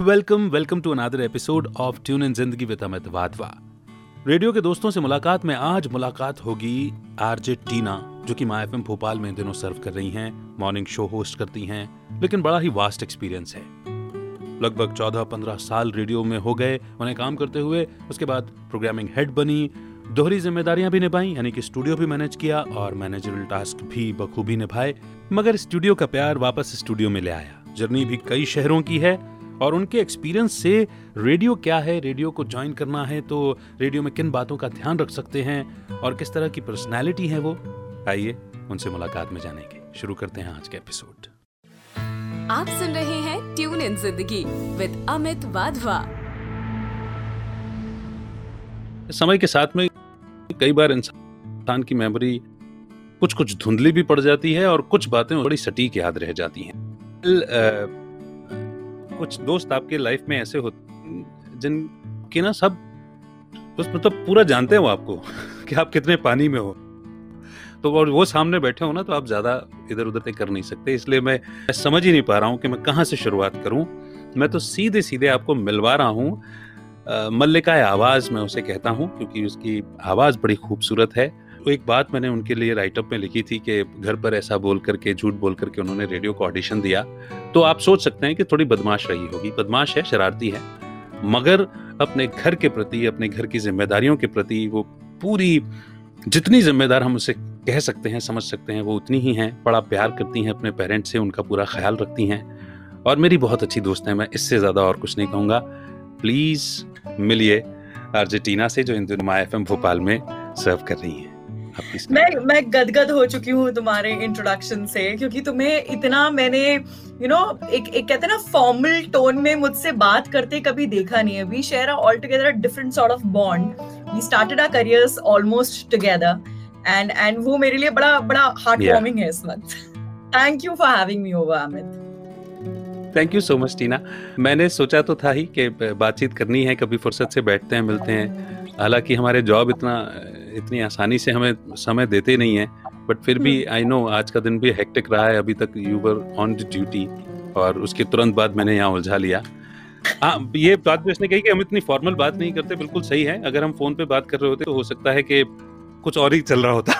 Welcome welcome to another episode of tune in Zindagi with Amit Wadhwa radio के दोस्तों से मुलाकात में आज मुलाकात होगी आरजे टीना, जो कि माई एफ़ भोपाल में दिनों सर्व कर रही हैं मॉर्निंग शो होस्ट करती हैं, लेकिन बड़ा ही वास्ट एक्सपीरियंस है। लगभग 14-15 साल रेडियो में हो गए, उन्हें काम करते हुए, उसके बाद प्रोग्रामिंग हेड बनी, दोहरी जिम्मेदारियाँ भी निभाई, यानी कि स्टूडियो भी मैनेज किया और मैनेजरल टास्क भी बखूबी निभाए, मगर स्टूडियो का प्यार वापस स्टूडियो में ले आया। जर्नी भी कई शहरों की है और उनके एक्सपीरियंस से रेडियो क्या है? रेडियो को ज्वाइन करना है तो रेडियो में किन बातों का ध्यान रख सकते हैं? और किस तरह की पर्सनैलिटी है वो? आइए उनसे मुलाकात में जानेंगे। शुरू करते हैं आज के एपिसोड आप सुन रहे हैं tune in Zindagi with Amit Wadhwa समय के साथ में कई बार इंसान की मेमोरी कुछ कुछ धुंधली भी पड़ जाती है और कुछ बातें बड़ी सटीक याद रह जाती हैं। कुछ दोस्त आपके लाइफ में ऐसे होते जिनके ना सब बस मतलब पूरा जानते हो आपको कि आप कितने पानी में हो। तो और वो सामने बैठे हो ना तो आप ज़्यादा इधर उधर कर नहीं सकते। इसलिए मैं समझ ही नहीं पा रहा हूँ कि मैं कहाँ से शुरुआत करूँ। मैं तो सीधे सीधे आपको मिलवा रहा हूँ। मल्लिका आवाज़ मैं उसे कहता हूँ, क्योंकि उसकी आवाज़ बड़ी खूबसूरत है। तो एक बात मैंने उनके लिए राइटअप में लिखी थी कि घर पर ऐसा बोल करके, झूठ बोल करके उन्होंने रेडियो को ऑडिशन दिया। तो आप सोच सकते हैं कि थोड़ी बदमाश रही होगी। बदमाश है, शरारती है। मगर अपने घर के प्रति, अपने घर की जिम्मेदारियों के प्रति वो पूरी, जितनी जिम्मेदार हम उसे कह सकते हैं, समझ सकते हैं, वो उतनी ही हैं। बड़ा प्यार करती हैं अपने पेरेंट्स से, उनका पूरा ख्याल रखती हैं। और मेरी बहुत अच्छी दोस्त है, मैं इससे ज़्यादा और कुछ नहीं कहूँगा। प्लीज़ मिलिए अर्जेंटीना से, जो इन दिनों एफ़ भोपाल में सर्व कर रही हैं। मैं मैं गदगद हो चुकी हूँ तुम्हारे इंट्रोडक्शन से क्योंकि तुम्हें इतना मैंने यू नो एक एक कहते हैं ना फॉर्मल टोन में मुझसे बात करते कभी देखा नहीं है। We share all together different sort of bond we started our careers almost together and and वो मेरे लिए बड़ा बड़ा हार्ट वार्मिंग है इस वक्त। Thank you for having me over Amit thank you so much Tina मैंने सोचा तो था ही कि बातचीत करनी है कभी फुर्सत से बैठते हैं मिलते हैं। हालाँकि हमारे जॉब इतना इतनी आसानी से हमें समय देते नहीं है बट फिर भी आई हम्म। नो आज का दिन भी हेक्टिक रहा है अभी तक यू वर ऑन ड्यूटी और उसके तुरंत बाद मैंने यहाँ उलझा लिया। हाँ ये बात भी उसने कही कि हम इतनी फॉर्मल बात नहीं करते बिल्कुल सही है। अगर हम फ़ोन पे बात कर रहे होते तो हो सकता है कि कुछ और ही चल रहा होता।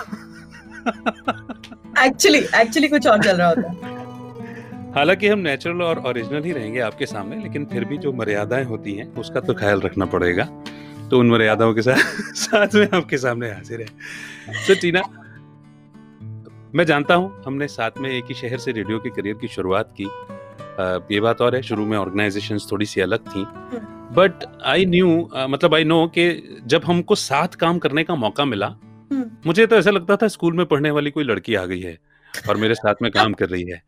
एक्चुअली एक्चुअली कुछ और चल रहा होता। हालाँकि हम नेचुरल और ओरिजिनल ही रहेंगे आपके सामने लेकिन फिर भी जो मर्यादाएँ होती हैं उसका तो ख्याल रखना पड़ेगा। तो उन मर्यादाओं के साथ साथ में आपके सामने हाजिर है। तो टीना मैं जानता हूँ हमने साथ में एक ही शहर से रेडियो के करियर की शुरुआत की। ये बात और है शुरू में ऑर्गेनाइजेशन थोड़ी सी अलग थी। बट आई न्यू मतलब आई नो कि जब हमको साथ काम करने का मौका मिला हम्म। मुझे तो ऐसा लगता था स्कूल में पढ़ने वाली कोई लड़की आ गई है और मेरे साथ में काम कर रही है।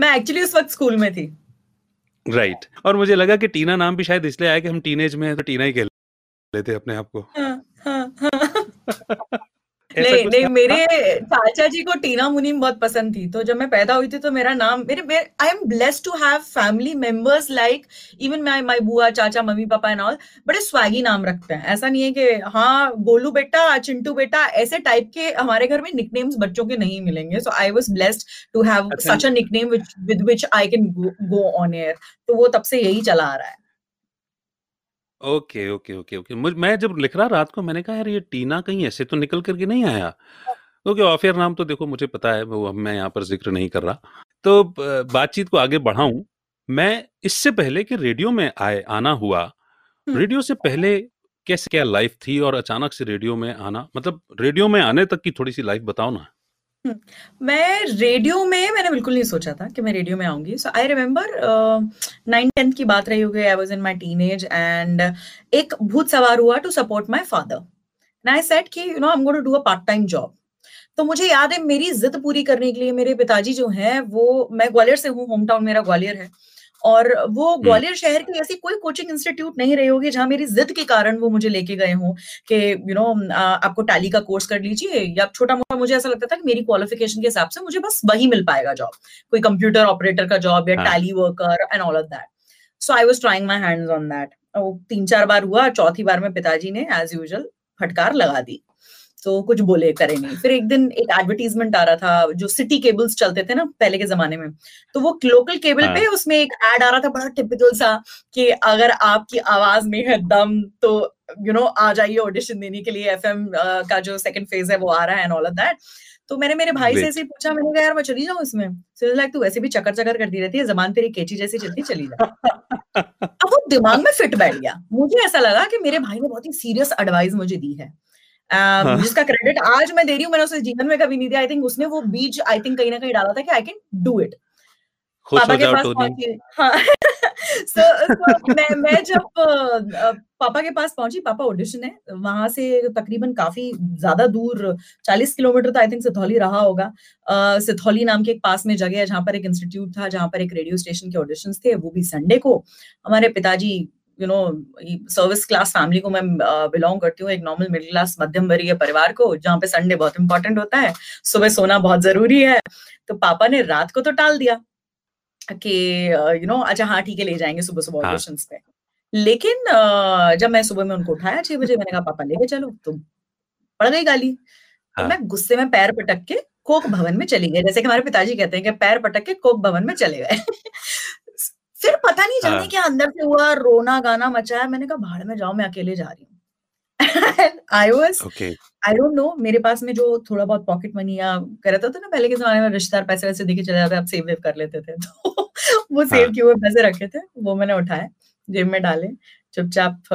मैं एक्चुअली उस वक्त स्कूल में थी। Right right. और मुझे लगा कि टीना नाम भी शायद इसलिए आया कि हम टीनेज में है तो टीना ही कह लेते अपने आप को। हाँ, हाँ, हाँ. नहीं नहीं मेरे चाचा जी को टीना मुनीम बहुत पसंद थी तो जब मैं पैदा हुई थी तो मेरा नाम मेरे I am blessed to have family members like even my my बुआ चाचा मम्मी पापा एंड ऑल बड़े स्वैगी नाम रखते हैं। ऐसा नहीं है कि हाँ गोलू बेटा चिंटू बेटा ऐसे टाइप के हमारे घर में निकनेम्स बच्चों के नहीं मिलेंगे। So I was blessed to have such a nickname with which I can go on air तो वो तब से यही चला आ रहा है। Okay, okay, okay, okay. मुझ मैं जब लिख रहा रात को मैंने कहा यार ये टीना कहीं ऐसे तो निकल कर के नहीं आया? क्योंकि ऑफ़ एयर नाम तो देखो मुझे पता है वो मैं यहाँ पर ज़िक्र नहीं कर रहा। तो बातचीत को आगे बढ़ाऊँ, मैं इससे पहले कि रेडियो में आए आना हुआ, रेडियो से पहले कैसे क्या लाइफ़ थी और अचानक से रेडियो में आना मतलब रेडियो में आने तक की थोड़ी-सी लाइफ़ बताओ ना? मैं रेडियो में, मैंने बिल्कुल नहीं सोचा था कि मैं रेडियो में आऊँगी। So I remember nine tenth की बात रही होगी I was in my teenage and एक भूत सवार हुआ to support my father I said कि you know I am to do a part time job तो मुझे याद है, मेरी जिद पूरी करने के लिए मेरे पिताजी जो हैं, वो, मैं ग्वालियर से हूँ होम टाउन मेरा ग्वालियर है। और वो हम्म। ग्वालियर शहर की ऐसी कोई कोचिंग इंस्टीट्यूट नहीं रही होगी जहाँ मेरी जिद के कारण वो मुझे लेके गए हों कि यू नो आपको टैली का कोर्स कर लीजिए या छोटा मोटा मुझे ऐसा लगता था कि मेरी क्वालिफिकेशन के हिसाब से मुझे बस वही मिल पाएगा जॉब कोई कंप्यूटर ऑपरेटर का जॉब या Tally worker and all of that so I was trying my hand on that तीन चार बार हुआ चौथी बार में पिताजी ने एज यूजल फटकार लगा दी। तो कुछ बोले करे नहीं। फिर एक दिन एक एडवर्टीजमेंट आ रहा था जो सिटी केबल्स चलते थे ना पहले के जमाने में। तो वो लोकल केबल हाँ। पे उसमें एक एड आ रहा था बड़ा टिपिकल सा कि अगर आपकी आवाज़ में है दम तो यू you नो know, आ जाइए ऑडिशन देने के लिए एफएम का जो सेकंड फ़ेज़ है वो आ रहा है एंड ऑल ऑफ़ दैट तो मैंने मेरे भाई से ऐसे ही पूछा मैंने कहा यार मैं चली जाऊँ इसमें? So लाइक तू वैसे भी चक्कर चक्कर करती रहती है जबान तेरी केची जैसी चलती चली जा। अब वो दिमाग में फिट बैठ गया। मुझे ऐसा लगा कि मेरे भाई ने बहुत ही सीरियस एडवाइस मुझे दी है। हाँ। जिसका क्रेडिट आज मैं दे रही हूँ मैंने उसे जीवन में कभी नहीं दिया। आई थिंक उसने वो बीज आई थिंक कहीं ना कहीं डाला था कि आई कैन डू इट पापा के पास पहुँची। हाँ। So, so मैं मैं जब पापा के पास पहुँची पापा ऑडिशन है वहाँ से तकरीबन काफ़ी ज़्यादा दूर 40 किलोमीटर तो आई थिंक सिथौली रहा होगा। अ, सिथौली नाम के एक पास में जगह है जहाँ पर एक इंस्टीट्यूट था जहाँ पर एक रेडियो स्टेशन के ऑडिशंस थे वो भी संडे को। हमारे पिताजी you know service class family को मैं बिलोंग करती हूँ एक नॉर्मल मिडिल क्लास मध्यम वर्गीय परिवार को जहाँ पे संडे बहुत इंपॉर्टेंट होता है सुबह सोना बहुत ज़रूरी है। तो पापा ने रात को तो टाल दिया कि यू नो अच्छा हाँ ठीक है ले जाएँगे सुबह सुबह हाँ। ऑडिशंस पे। लेकिन अ, जब मैं सुबह में उनको उठाया छह बजे मैंने कहा पापा लेके चलो। तो पड़ गई गाली। तो हाँ। मैं गुस्से में पैर पटक के कोक भवन में चली गई। जैसे कि हमारे पिताजी कहते हैं कि पैर पटक के कोक भवन में चले गए। फिर पता नहीं जाने हाँ। क्या अंदर से हुआ रोना गाना मचाया मैंने कहा भाड़ में जाओ मैं अकेले जा रही हूँ I was I don't know मेरे पास में जो थोड़ा बहुत पॉकेट मनी या कह रहता था ना पहले के जमाने में रिश्तेदार पैसे वैसे देके चले जाते आप सेव वेव कर लेते थे तो वो सेव हाँ। किए हुए पैसे रखे थे वो मैंने उठाए जेब में डाले चुपचाप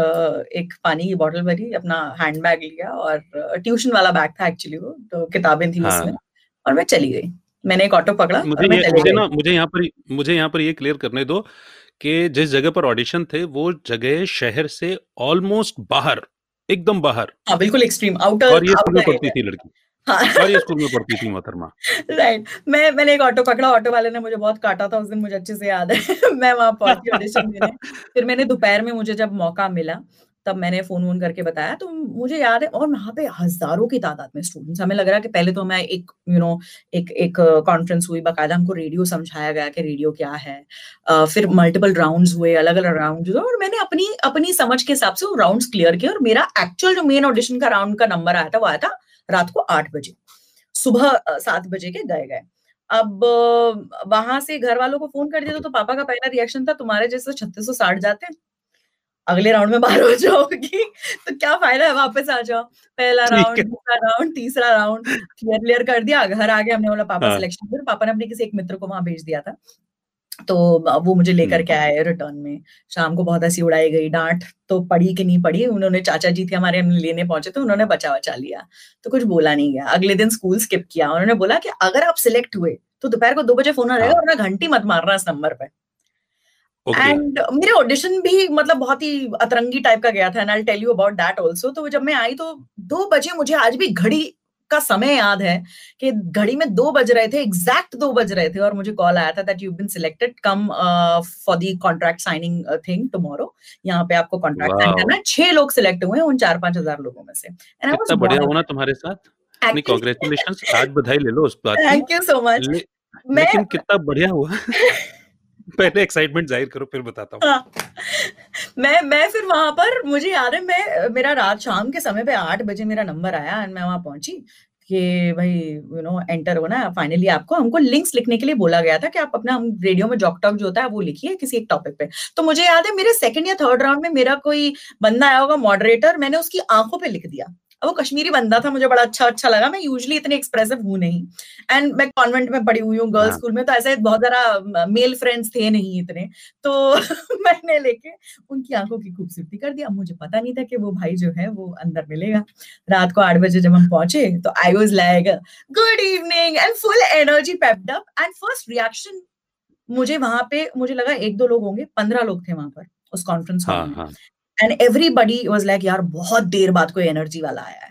एक पानी की बोतल भरी अपना हैंड बैग लिया और ट्यूशन वाला बैग था एक्चुअली वो तो किताबें थी हाँ। उसमें और मैं चली गई मैंने एक ऑटो पकड़ा मुझे ये मुझे ना मुझे यहाँ पर मुझे यहाँ पर ये क्लियर करने दो कि जिस जगह पर ऑडिशन थे वो जगह शहर से ऑलमोस्ट बाहर एकदम बाहर। हाँ बिल्कुल एक्सट्रीम आउटर और ये स्कूल में पढ़ती थी लड़की। हाँ। ये स्कूल में पढ़ती थी मोहतरमा। राइट मैं मैंने एक ऑटो पकड़ा ऑटो वाले ने मुझे बहुत काटा था उस दिन मुझे अच्छे से याद है। मैं वहाँ पहुँची ऑडिशन देने। फिर मैंने दोपहर में मुझे जब मौका मिला तब मैंने फ़ोन वोन करके बताया तो मुझे याद है और वहाँ पे हज़ारों की तादाद में स्टूडेंट्स हमें लग रहा है कि पहले तो हमें एक यू you नो know, एक एक कॉन्फ्रेंस हुई बाकायदा हमको रेडियो समझाया गया कि रेडियो क्या है। फिर मल्टीपल राउंड्स हुए अलग अलग राउंड हुए और मैंने अपनी अपनी समझ के हिसाब से वो राउंड्स क्लियर किए और मेरा एक्चुअल जो मेन ऑडिशन का राउंड का नंबर आया था वो आया था रात को आठ बजे। सुबह सात बजे के गए गए। अब वहाँ से घर वालों को फ़ोन कर दिया तो पापा का पहला रिएक्शन था तुम्हारे जैसे छत्तीस सौ साठ जाते हैं। अगले राउंड में बाहर हो जाओगी। तो क्या फ़ायदा है वापस आ जाओ? पहला राउंड दूसरा राउंड तीसरा राउंड क्लियर क्लियर कर दिया। घर आ गए हमने बोला पापा हाँ। सिलेक्शन फिर पापा ने अपने किसी एक मित्र को वहाँ भेज दिया था। तो वो मुझे लेकर के आए रिटर्न में। शाम को बहुत हँसी उड़ाई गई डांट तो पड़ी कि नहीं पड़ी? उन्होंने चाचा जी थे हमारे हमने लेने पहुँचे तो उन्होंने बचा बचा लिया। तो कुछ बोला नहीं गया। अगले दिन स्कूल स्किप किया। उन्होंने बोला कि अगर आप सिलेक्ट हुए तो दोपहर को दो बजे फ़ोन आ जाएगा हाँ। वरना घंटी मत मारना इस नंबर पे। एंड मेरे ऑडिशन भी मतलब बहुत ही अतरंगी टाइप का गया था and I tell you about that also तो जब मैं आई तो दो बजे मुझे आज भी घड़ी का समय याद है कि घड़ी में दो बज रहे थे एग्जैक्ट दो बज रहे थे और मुझे कॉल आया था that you been selected come for the contract signing thing tomorrow यहाँ पे आपको कॉन्ट्रैक्ट साइन करना छह लोग सिलेक्ट हुए उन चार पाँच हज़ार लोगों में से। एंड बढ़िया होना तुम्हारे साथ। नहीं आज बधाई ले लो उस बात थैंक यू सो मच मैं लेकिन कितना बढ़िया हुआ। पहले एक्साइटमेंट ज़ाहिर करो, फिर बताता हूँ। हाँ। मैं मैं फिर वहाँ पर, मुझे याद है, मैं, मेरा रात शाम के समय पे आठ बजे मेरा नंबर आया एंड मैं वहाँ पहुँची कि भाई यू नो एंटर है। फाइनली आपको, हमको लिंक्स लिखने के लिए बोला गया था कि आप अपना, हम रेडियो में जॉक टॉक जो होता है वो लिखिए किसी एक टॉपिक पे। तो मुझे याद है, मेरे सेकंड या थर्ड राउंड में मेरा कोई बंदा आया होगा मॉडरेटर मैंने उसकी आँखों पे लिख दिया। अब वो कश्मीरी बंदा था मुझे बड़ा अच्छा अच्छा लगा। मैं यूजली इतने एक्सप्रेसिव हूँ नहीं। एंड मैं कॉन्वेंट में पढ़ी हुई हूँ गर्ल्स हाँ। स्कूल में तो ऐसे बहुत ज़्यादा मेल फ्रेंड्स थे नहीं इतने। तो मैंने लेके उनकी आँखों की खूबसूरती कर दिया मुझे पता नहीं था कि वो भाई जो है वो अंदर मिलेगा। रात को आठ बजे जब हम पहुँचे तो I was like good evening and full energy pepped up and first reaction मुझे वहाँ पे मुझे लगा एक दो लोग होंगे पंद्रह लोग थे वहाँ पर उस कॉन्फ्रेंस हॉल हाँ में। हाँ। एंड एवरीबडी वॉज़ लाइक यार बहुत देर बाद कोई एनर्जी वाला आया है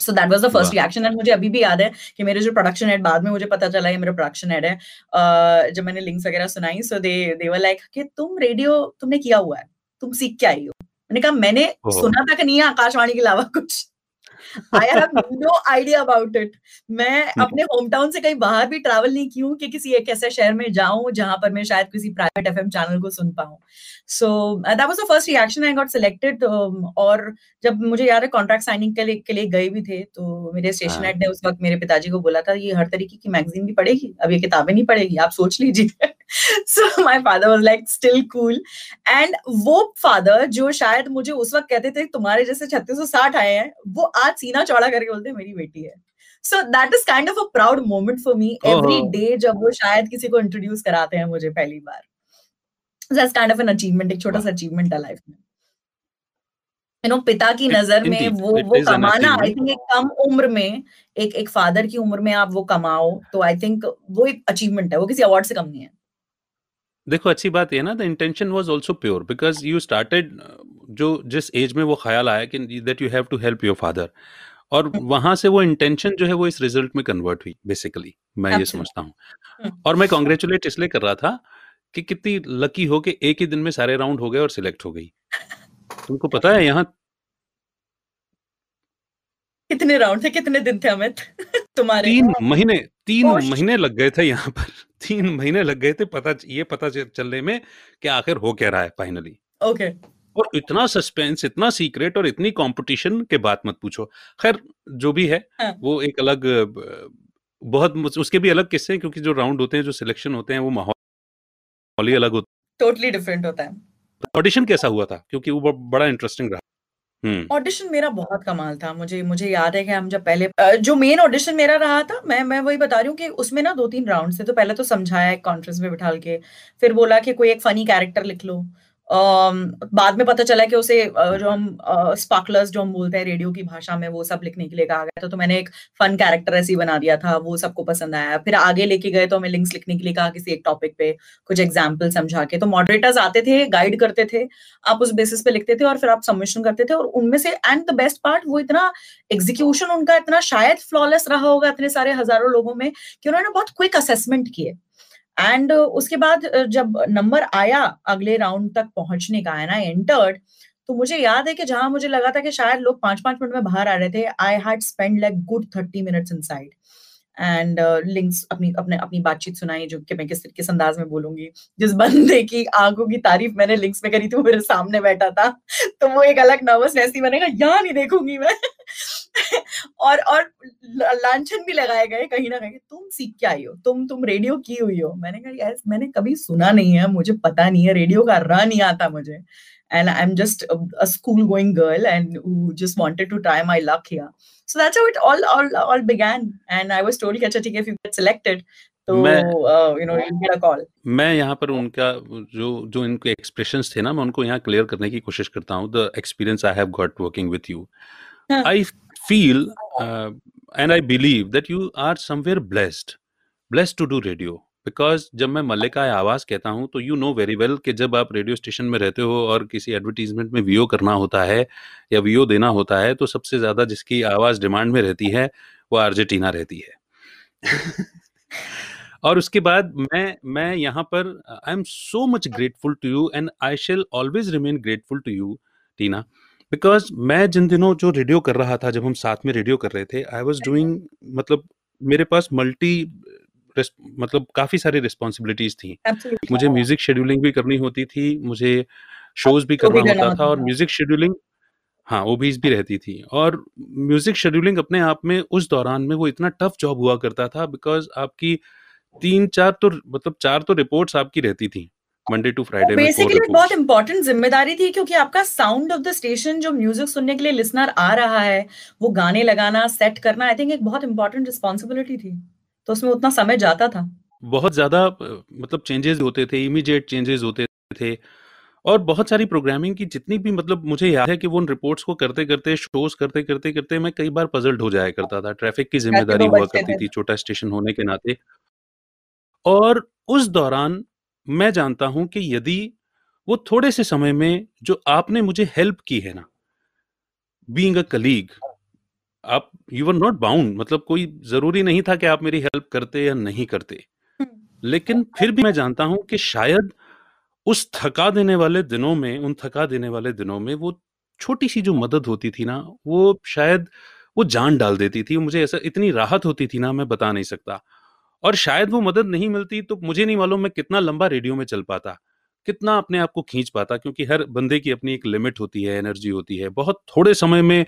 so that was the first. Reaction and मुझे अभी भी याद है कि मेरे जो प्रोडक्शन हेड बाद में मुझे पता चला है मेरा प्रोडक्शन हेड है uh, जब मैंने लिंक्स वगैरह सुनाई सो दे दे वर लाइक कि तुम रेडियो तुमने किया हुआ है तुम सीख के आई हो मैंने कहा मैंने oh. सुना तक नहीं है आकाशवाणी के अलावा कुछ I have no idea about it मैं अपने होम टाउन से कहीं बाहर भी ट्रैवल नहीं की हूँ कि किसी एक ऐसे शहर में जाऊँ जहाँ पर मैं शायद किसी प्राइवेट एफएम चैनल को सुन पाऊँ। So that was the first reaction I got selected और जब मुझे याद है कॉन्ट्रैक्ट साइनिंग के लिए के लिए गए भी थे तो मेरे स्टेशन हेड हाँ। ने उस वक्त मेरे पिताजी को बोला था ये हर तरीके की मैगजीन भी पढ़ेगी अब ये किताबें नहीं पढ़ेगी आप सोच लीजिए। So my father was like still cool and वो फादर जो शायद मुझे उस वक्त कहते थे तुम्हारे जैसे छत्तीस सौ साठ आए हैं वो आज सीना चौड़ा करके बोलते मेरी बेटी है. So that is kind of a proud moment for me every day जब वो शायद किसी को इंट्रोड्यूस कराते हैं मुझे पहली बार। That's kind of an achievement एक छोटा सा अचीवमेंट है लाइफ में। यू नो पिता की नज़र में वो वो कमाना आई थिंक एक कम उम्र में एक एक फादर की उम्र में आप वो कमाओ तो आई थिंक वो एक अचीवमेंट है वो किसी अवार्ड से कम नहीं है। देखो अच्छी बात ये ना the intention was also pure because you started जो जिस एज में वो ख्याल आया कि that you have to help your father और हम्म। वहाँ से वो इंटेंशन जो है वो इस रिज़ल्ट में कन्वर्ट हुई बेसिकली मैं ये समझता हूँ। हम्म। और मैं कॉन्ग्रेचुलेट इसलिए कर रहा था कि कितनी लकी हो कि एक ही दिन में सारे राउंड हो गए और सिलेक्ट हो गई। तुमको पता है यहाँ कितने राउंड थे कितने दिन थे अमित? तुम्हारे तीन महीने तीन महीने लग गए थे यहाँ पर। तीन महीने लग गए थे पता ये पता चलने में कि आखिर हो क्या रहा है फाइनली ओके। और इतना सस्पेंस इतना सीक्रेट और इतनी कंपटीशन के बात मत पूछो। खैर जो भी है हाँ. वो एक अलग बहुत उसके भी अलग किस्से हैं क्योंकि जो राउंड होते हैं जो सिलेक्शन होते हैं वो माहौल ही अलग होता है टोटली डिफरेंट होता है। ऑडिशन कैसा हुआ था? क्योंकि वो बड़ा इंटरेस्टिंग रहा। ऑडिशन मेरा बहुत कमाल था, मुझे मुझे याद है कि हम जब पहले जो मेन ऑडिशन मेरा रहा था, मैं मैं वही बता रही हूँ कि उसमें ना दो तीन राउंड थे तो पहले तो समझाया एक कॉन्फ्रेंस में बिठा के, फिर बोला कि कोई एक फनी कैरेक्टर लिख लो बाद में पता चला कि उसे जो हम स्पार्कलर्स जो हम बोलते हैं रेडियो की भाषा में, वो सब लिखने के लिए कहा गया था। तो मैंने एक फन कैरेक्टर ऐसे बना दिया था, वो सबको पसंद आया। फिर आगे लेके गए तो हमें लिंक्स लिखने के लिए कहा किसी एक टॉपिक पे, कुछ एग्ज़ाम्पल समझा के। तो मॉडरेटर्स आते थे गाइड करते थे, आप उस बेसिस पे लिखते थे और फिर आप सबमिशन करते थे। और उनमें से एंड द बेस्ट पार्ट वो इतना एग्जीक्यूशन उनका इतना शायद फ्लॉलेस रहा होगा इतने सारे हज़ारों लोगों में कि उन्होंने बहुत क्विक असेसमेंट किए। एंड uh, उसके बाद जब नंबर आया अगले राउंड तक पहुँचने का एंड आई एंटर्ड तो मुझे याद है कि जहाँ मुझे लगा था कि शायद लोग पाँच पाँच मिनट में बाहर आ रहे थे I had spend like good thirty minutes inside and links अपनी अपने अपनी बातचीत सुनाई जो कि मैं किस किस अंदाज में बोलूँगी। जिस बंदे की आँखों की तारीफ़ मैंने लिंक्स में करी थी वो मेरे सामने बैठा था। तो वो एक अलग नर्वसनेस थी मैंने कहा यहाँ नहीं देखूँगी मैं। और और लांछन भी लगाए गए कहीं ना कहीं। तुम सीख के आई हो तुम तुम रेडियो की हुई हो। मैंने कहा यार मैंने कभी सुना नहीं है मुझे पता नहीं है रेडियो का रा नहीं आता मुझे। And I am just a school going girl and just wanted to try my luck here so that's how it all all all began and I was told कि अच्छा ठीक है इफ़ यू गेट सिलेक्टेड तो you know you get a call मैं यहाँ पर उनका जो जो इनके एक्सप्रेशंस थे ना मैं उनको यहाँ क्लियर करने की कोशिश करता हूँ। The experience I have got working with you I feel uh, and I believe that you are somewhere blessed, blessed to do radio. Because जब मैं मल्लिका आवाज़ कहता हूँ तो यू नो वेरी वेल कि जब आप रेडियो स्टेशन में रहते हो और किसी एडवर्टीजमेंट में वीओ करना होता है या वीओ देना होता है तो सबसे ज़्यादा जिसकी आवाज़ डिमांड में रहती है वो आर्जेंटीना रहती है। और उसके बाद मैं मैं यहाँ पर I am so much grateful to you and I shall always remain grateful to you Tina because मैं जिन दिनों जो रेडियो कर रहा था जब हम साथ में रेडियो कर रहे थे आई वॉज़ डूइंग मतलब मेरे पास मल्टी मतलब काफ़ी सारी रिस्पॉन्सिबिलिटीज थी। Absolutely. मुझे म्यूज़िक शेड्यूलिंग भी करनी होती थी मुझे शोज़ भी करना होता था और म्यूज़िक शेड्यूलिंग हाँ ओबीज भी रहती थी। और म्यूज़िक शेड्यूलिंग अपने आप में उस दौरान में वो इतना टफ जॉब हुआ करता था बिकॉज़ आपकी तीन चार तो मतलब चार तो रिपोर्ट्स आपकी रहती थी। मंडे टू फ्राइडे बेसिकली बहुत इंपॉर्टेंट ज़िम्मेदारी थी क्योंकि आपका साउंड ऑफ़ द स्टेशन जो म्यूज़िक सुनने के लिए लिसनर आ रहा है वो गाने लगाना सेट करना आई थिंक एक बहुत इंपॉर्टेंट रिस्पॉन्सिबिलिटी थी। तो उसमें उतना समय जाता था। बहुत ज़्यादा मतलब चेंजेस होते थे इमीडिएट चेंजेस होते थे और बहुत सारी प्रोग्रामिंग की जितनी भी मतलब मुझे याद है कि वो उन रिपोर्ट्स को करते करते शोज़ करते करते करते मैं कई बार पजल्ड हो जाया करता था। ट्रैफ़िक की ज़िम्मेदारी हुआ करती थी छोटा स्टेशन होने के नाते। और उस दौरान मैं जानता हूँ कि यदि वो थोड़े से समय में जो आपने मुझे हेल्प की है ना बीइंग अ कलीग आप यू आर नॉट बाउंड मतलब कोई ज़रूरी नहीं था कि आप मेरी हेल्प करते या नहीं करते। लेकिन फिर भी मैं जानता हूँ कि शायद उस थका देने वाले दिनों में उन थका देने वाले दिनों में वो छोटी सी जो मदद होती थी ना वो शायद वो जान डाल देती थी मुझे ऐसा इतनी राहत होती थी ना मैं बता नहीं सकता। और शायद वो मदद नहीं मिलती तो मुझे नहीं मालूम मैं कितना लंबा रेडियो में चल पाता, कितना अपने आप को खींच पाता क्योंकि हर बंदे की अपनी एक लिमिट होती है, एनर्जी होती है। बहुत थोड़े समय में,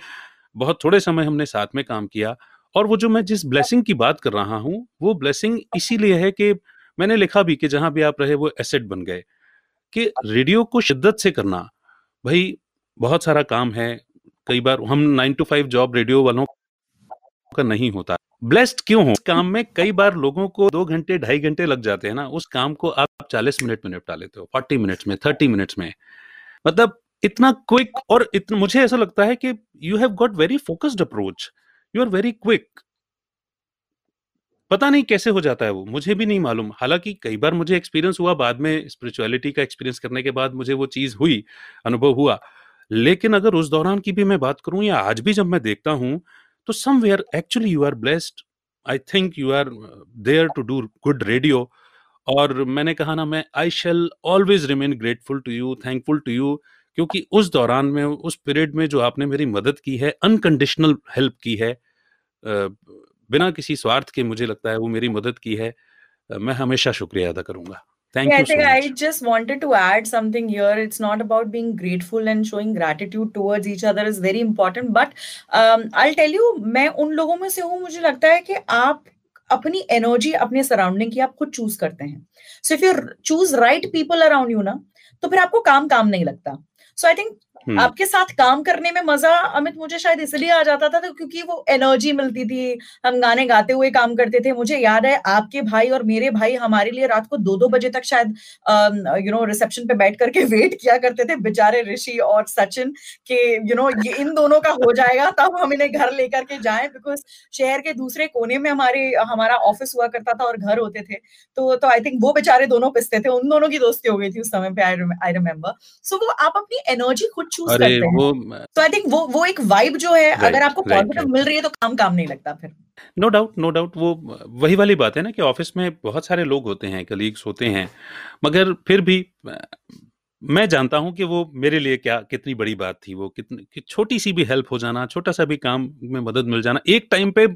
बहुत थोड़े समय हमने साथ में काम किया और वो जो मैं जिस ब्लेसिंग की बात कर रहा हूँ, वो ब्लेसिंग इसीलिए है कि मैंने लिखा भी कि जहाँ भी आप रहे वो एसेट बन गए कि रेडियो को शिद्दत से करना, भाई बहुत सारा काम है, कई बार हम nine to five job radio वालों का नहीं होता। ब्लेस्ड क्यों हो? काम में कई बार लोगों को दो घंटे, ढाई घंटे लग जाते हैं ना, उस काम को आप चालीस मिनट में निपटा लेते हो, फोर्टी मिनट्स में, थर्टी मिनट्स में। मतलब इतना क्विक और इतना मुझे ऐसा लगता है कि you have got very focused approach you are very quick पता नहीं कैसे हो जाता है वो, मुझे भी नहीं मालूम। हालाँकि कई बार मुझे एक्सपीरियंस हुआ, बाद में स्पिरिचुअलिटी का एक्सपीरियंस करने के बाद मुझे वो चीज़ हुई, अनुभव हुआ। लेकिन अगर उस दौरान की भी मैं बात करूँ या आज भी जब मैं देखता हूँ तो somewhere actually you are blessed I think you are there to do good radio और मैंने कहा ना, मैं I shall always remain grateful to you thankful to you क्योंकि उस दौरान में, उस पीरियड में जो आपने मेरी मदद की है अनकंडीशनल हेल्प की है बिना किसी स्वार्थ के मुझे लगता है वो मेरी मदद की है मैं हमेशा शुक्रिया अदा करूँगा। Thank yeah, you I think so I just wanted to add something here. It's not about being grateful and showing gratitude towards each other is very important. But um, I'll tell you, मैं उन लोगों में से हूँ मुझे लगता है कि आप अपनी एनर्जी अपने सराउंडिंग की आप खुद चूज़ करते हैं so if you choose right people around you ना तो फिर आपको काम काम नहीं लगता सो आई थिंक हम्म, आपके साथ काम करने में मज़ा, अमित, मुझे शायद इसलिए आ जाता था तो क्योंकि वो एनर्जी मिलती थी। हम गाने गाते हुए काम करते थे। मुझे याद है, आपके भाई और मेरे भाई हमारे लिए रात को दो दो बजे तक शायद यू नो रिसेप्शन पे बैठ करके वेट किया करते थे। बेचारे ऋषि और सचिन के यू नो ये इन दोनों का हो जाएगा, तब हम इन्हें घर लेकर के जाए बिकॉज़ शहर के दूसरे कोने में हमारे, हमारा ऑफ़िस हुआ करता था और घर होते थे। तो तो आई थिंक वो बेचारे दोनों पिसते थे। उन दोनों की दोस्ती हो गई थी उस समय पे आई रिमेम्बर सो वो आप अपनी एनर्जी खुद चूज़ करते हैं। तो आई थिंक वो वो एक वाइब जो है राइट अगर आपको पॉजिटिव राइट मिल रही है तो काम काम नहीं लगता फिर। नो डाउट नो डाउट वो वही वाली बात है ना कि ऑफ़िस में बहुत सारे लोग होते हैं कलीग्स होते हैं मगर फिर भी मैं जानता हूँ कि वो मेरे लिए क्या कितनी बड़ी बात थी वो कितनी कि छोटी सी भी हेल्प हो जाना छोटा सा भी काम में मदद मिल जाना एक टाइम पे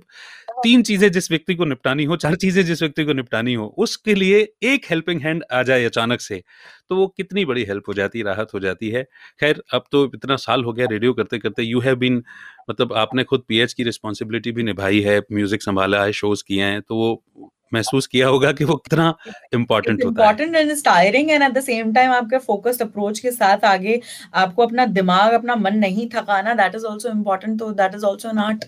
तीन चीज़ें जिस व्यक्ति को निपटानी हो चार चीज़ें जिस व्यक्ति को निपटानी हो उसके लिए एक हेल्पिंग हैंड आ जाए अचानक से तो वो कितनी बड़ी हेल्प हो जाती राहत हो जाती है। खैर अब तो इतना साल हो गया रेडियो करते करते यू हैव बीन मतलब आपने खुद पीएच की रिस्पॉन्सिबिलिटी भी निभाई है म्यूज़िक संभाला है शोज़ किए हैं तो वो महसूस किया होगा कि वो कितना इम्पोर्टेंट होता है। Important and tiring and at the same time आपके फोकस्ड अप्रोच के साथ आगे आपको अपना दिमाग अपना मन नहीं थकाना दैट इज़ आल्सो इम्पोर्टेंट तो that is also an art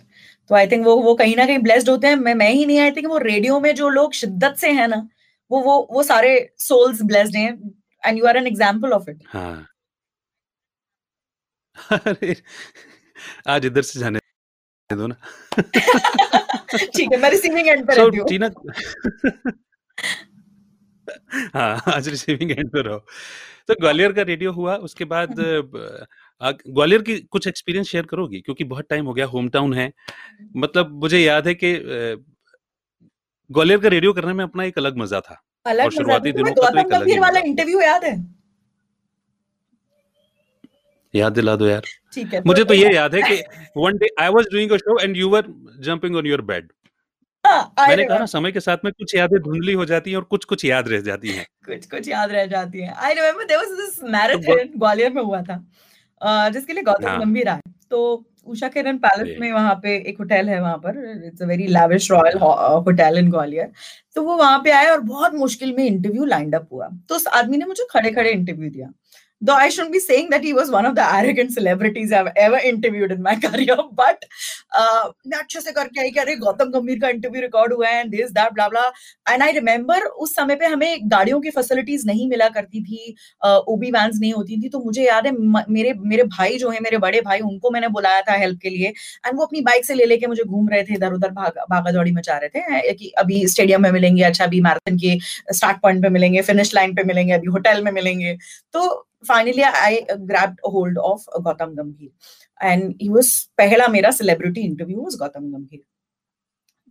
तो आई थिंक वो वो कहीं ना कहीं ब्लेस्ड होते हैं। मैं मैं ही नहीं आई थिंक वो रेडियो में जो लोग शिद्दत से है ना वो वो वो सारे सोल्स ब्लेस्ड हैं and you are an example of it हाँ। अरे आज इधर से जाने दो ना। ठीक है मैं रिसीविंग एंड पे सो रहती हूँ। टीना हाँ आज रिसीविंग एंड पे रहो। तो ग्वालियर का रेडियो हुआ उसके बाद आ, ग्वालियर की कुछ एक्सपीरियंस शेयर करोगी? क्योंकि बहुत टाइम हो गया होम टाउन है मतलब मुझे याद है कि ग्वालियर का रेडियो करने में अपना एक अलग मज़ा था अलग शुरुआती दिनों का तो एक अलग वाला इंटरव्यू याद है? याद दिला दो यार। ठीक है तो मुझे तो ये याद है कि one day I was doing a show and you were jumping on your bed मैंने कहा ना। समय के साथ में कुछ यादें धुंधली हो जाती हैं और कुछ कुछ याद रह जाती हैं। कुछ कुछ याद रह जाती है। I remember there was this marathon Gwalior में हुआ था। जिसके लिए गौतम हाँ। गंभीर आए। तो उषा किरण पैलेस में वहाँ पे एक होटल है वहाँ पर। It's a very lavish royal hotel in Gwalior. तो वो वहाँ पे आए और बहुत मुश्किल में इंटरव्यू लाइंड अप हुआ। तो उस आदमी ने मुझे खड़े खड़े इंटरव्यू दिया। Though I shouldn't be saying that he was one of the arrogant celebrities I've ever interviewed in my career, but uh, अच्छे से करके आई कि अरे गौतम गंभीर का इंटरव्यू रिकॉर्ड हुआ है this that blah blah and I remember उस समय पे हमें गाड़ियों की फैसिलिटीज़ नहीं मिला करती थी ओबी वैन्स नहीं होती थी तो मुझे याद है मेरे मेरे भाई जो है मेरे बड़े भाई उनको मैंने बुलाया था हेल्प के लिए एंड वो अपनी बाइक से ले लेके मुझे घूम रहे थे इधर उधर भागा भागा दौड़ी मचा रहे थे कि अभी स्टेडियम में मिलेंगे अच्छा अभी मैराथन के स्टार्ट पॉइंट पे मिलेंगे फिनिश लाइन पे मिलेंगे अभी होटल में मिलेंगे। तो finally I grabbed hold of Gautam Gambhir and he was पहला मेरा सेलिब्रिटी इंटरव्यू वाज गौतम गंभीर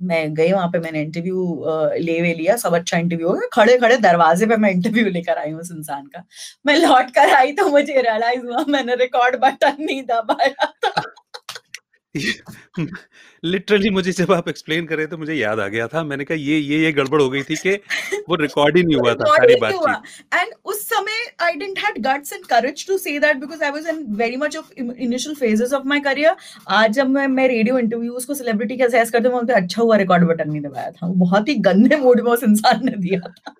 मैं गई वहाँ पे, मैंने इंटरव्यू ले वे लिया, सब अच्छा इंटरव्यू हो गया। खड़े खड़े दरवाजे पे मैं इंटरव्यू लेकर आई हूँ उस इंसान का। मैं लौट कर आई तो मुझे रियलाइज़ हुआ, मैंने रिकॉर्ड बटन नहीं दबाया था। लिटरली मुझे जब आप एक्सप्लेन कर रहे थे मुझे याद आ गया था। मैंने कहा ये ये ये गड़बड़ हो गई थी कि वो रिकॉर्ड ही नहीं हुआ था सारी बातचीत. एंड उस समय I didn't had guts and courage to say that because I was in very much of initial phases of my career आज जब मैं मैं रेडियो इंटरव्यूज़ को सेलिब्रिटी के असेस करते हूँ तो अच्छा हुआ रिकॉर्ड बटन नहीं दबाया था। बहुत ही गंदे मूड में उस इंसान ने दिया था।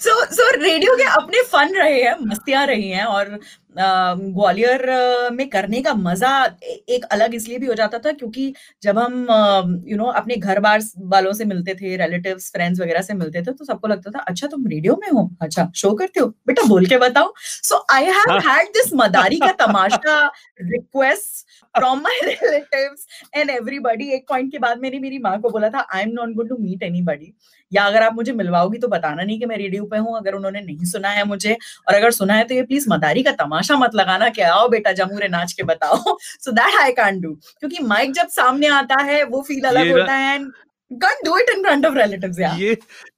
सो सो रेडियो के अपने फन रहे हैं मस्तियाँ रही हैं और ग्वालियर में करने का मज़ा एक अलग इसलिए भी हो जाता था क्योंकि जब हम यू नो अपने घर बार वालों से मिलते थे रिलेटिव्स फ्रेंड्स वगैरह से मिलते थे तो सबको लगता था अच्छा तुम रेडियो में हो? अच्छा शो करते हो? बेटा बोल के बताओ. So I have had this मदारी का तमाशा request from my relatives and everybody एक पॉइंट के बाद मैंने मेरी माँ को बोला था I am not going to meet anybody या अगर आप मुझे मिलवाओगी तो बताना नहीं कि मैं रेडियो पे हूँ अगर उन्होंने नहीं सुना है मुझे। और अगर सुना है तो ये प्लीज़ मदारी का तमाशा मत लगाना कि आओ बेटा जमूरे नाच के बताओ। So that I can do क्योंकि माइक जब सामने आता है वो फील अलग होता है and can do it in front of relatives यार। ये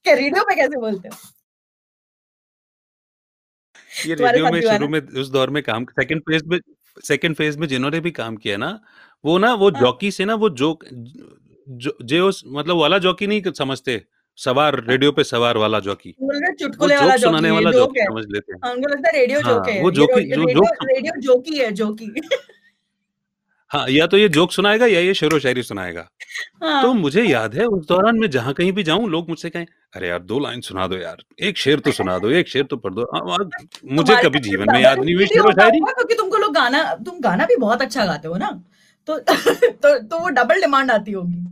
रेडियो पे कैसे बोलते हो? ये रेडियो में शुरू में उस दौर में काम सेकंड फ़ेज़ में सेकंड फ़ेज़ में जिन्होंने भी काम किया ना वो ना वो जॉकी हाँ। से ना वो जोक जो, जो मतलब वाला जॉकी नहीं समझते। सवार रेडियो पे सवार वाला जॉकी। चुटकुले वाला सुनाने वाला जॉकी समझ लेते हैं। हमको लगता है रेडियो जोक हाँ, है वो जोकी जो जोक रेडियो जोकी है जोकी। हाँ या तो ये जोक सुनाएगा या ये शेरो शायरी सुनाएगा। हाँ। तो मुझे याद है उस दौरान मैं जहाँ कहीं भी जाऊँ लोग मुझसे कहें अरे यार दो लाइन सुना दो यार एक शेर तो सुना दो एक शेर तो पढ़ दो। मुझे कभी जीवन में याद नहीं हुई शेर शायरी। क्योंकि तुमको लोग गाना तुम गाना भी बहुत अच्छा गाते हो ना? तो तो, तो वो डबल डिमांड आती होगी।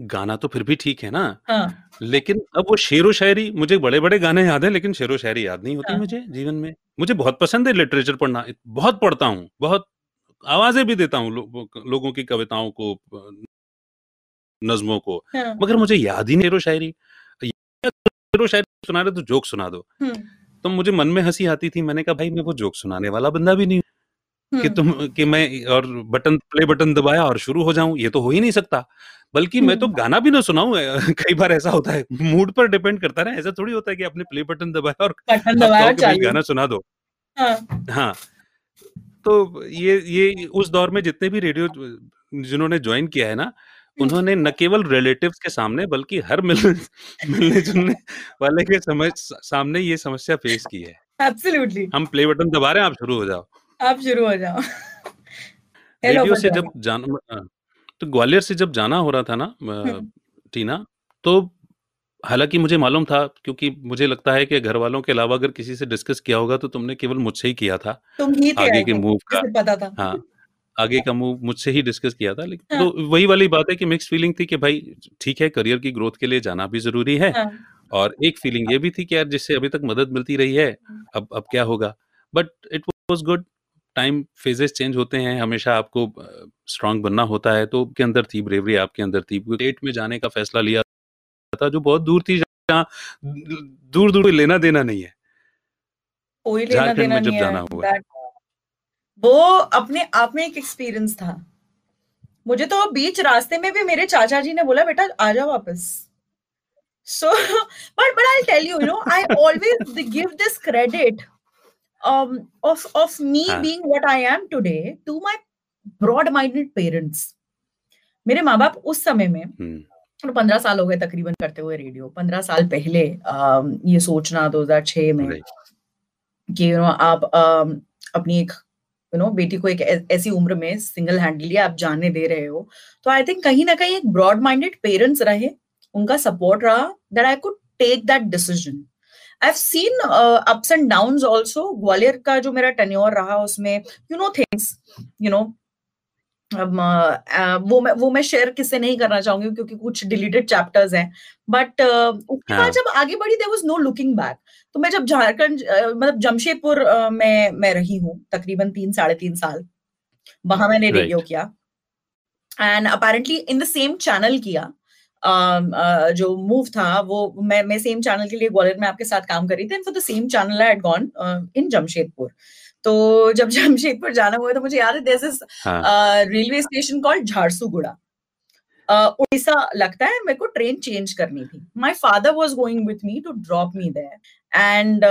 गाना तो फिर भी ठीक है ना हाँ। लेकिन अब वो शेरो शायरी मुझे बड़े बड़े गाने याद है लेकिन शेरो शायरी याद नहीं होती हाँ। मुझे जीवन में मुझे बहुत पसंद है लिटरेचर पढ़ना बहुत पढ़ता हूँ बहुत आवाज़ें भी देता हूँ लो, लोगों की कविताओं को नज्मों को हाँ। मगर मुझे याद ही नहीं शेरो शायरी शेरो शायरी सुना रहे तो जोक सुना दो। तो मुझे मन में हँसी आती थी मैंने कहा भाई मैं वो जोक सुनाने वाला बंदा भी नहीं कि हम्म। तुम कि मैं और बटन प्ले बटन दबाया और शुरू हो जाऊँ ये तो हो ही नहीं सकता। बल्कि मैं तो हम्म। गाना भी ना सुनाऊं कई बार ऐसा होता है मूड पर डिपेंड करता है ऐसा थोड़ी होता है कि आपने प्ले बटन दबाया और बटन दबाया गाना सुना दो। हाँ, हाँ तो ये ये उस दौर में जितने भी रेडियो जिन्होंने ज्वाइन किया है ना हम्म। उन्होंने न केवल रिलेटिव्स के सामने बल्कि हर मिलने मिलने जुलने वाले के समझ सामने ये समस्या फेस की है। एब्सोल्युटली हम प्ले बटन दबा रहे हैं आप शुरू हो जाओ। आप शुरू हो जाओ रेडियो से जब जाना तो ग्वालियर से जब जाना हो रहा था ना हम्म। टीना तो हालाँकि मुझे मालूम था क्योंकि मुझे लगता है कि घर वालों के अलावा अगर किसी से डिस्कस किया होगा तो तुमने केवल मुझसे ही किया था तुम ही थे आगे के मूव का पता था हाँ आगे का मूव मुझसे ही डिस्कस किया था लेकिन हाँ. तो वही वाली बात है कि मिक्स फीलिंग थी कि भाई ठीक है करियर की ग्रोथ के लिए जाना भी ज़रूरी है हाँ. और एक फीलिंग ये भी थी कि यार जिससे अभी तक मदद मिलती रही है हाँ। अब अब क्या होगा but it was good time phases change होते हैं हमेशा आपको स्ट्रांग बनना होता है तो के अंदर थी ब्रेवरी आपके अंदर थी। स्टेट में जाने का फैसला लिया था जो बहुत दूर थी जहाँ दूर दूर लेना देना नहीं है। देना में जब जाना हुआ। वो अपने आप में एक एक्सपीरियंस था। मुझे तो बीच रास्ते में भी मेरे चाचा जी ने बोला बेटा आ जाओ वापस। But but i'll tell you you know i always give this credit um, of of me हाँ. being what I am today to my broad minded parents. मेरे माँ बाप उस समय में हम्म। पंद्रह साल हो गए तकरीबन करते हुए रेडियो पंद्रह साल पहले आ, ये सोचना 2006 में कि यू नो आप आ, अपनी एक यू नो बेटी को एक ऐसी उम्र में सिंगल हैंडली आप जाने दे रहे हो तो आई थिंक कहीं ना कहीं एक ब्रॉड माइंडेड पेरेंट्स रहे उनका सपोर्ट रहा that I could take that decision I seen ups and down also Gwalior का जो मेरा टेन्योर रहा उसमें you know things you know वो मैं वो मैं शेयर किससे नहीं करना चाहूँगी क्योंकि कुछ डिलीटेड चैप्टर्स हैं बट उसके बाद। जब आगे बढ़ी there was no looking back तो मैं जब झारखंड मतलब जमशेदपुर में मैं रही हूँ तकरीबन तीन साढ़े तीन साल वहाँ मैंने रेडियो right. किया and apparently in the same channel किया जो मूव था वो मैं मैं सेम चैनल के लिए ग्वालियर में आपके साथ काम करी थी for the same channel I gone in Jamshedpur तो जब जमशेदपुर जाना हुआ तो मुझे याद है this is railway station called Jharsuguda Orissa लगता है मेरे को ट्रेन चेंज करनी थी. My father was going with me to drop me there and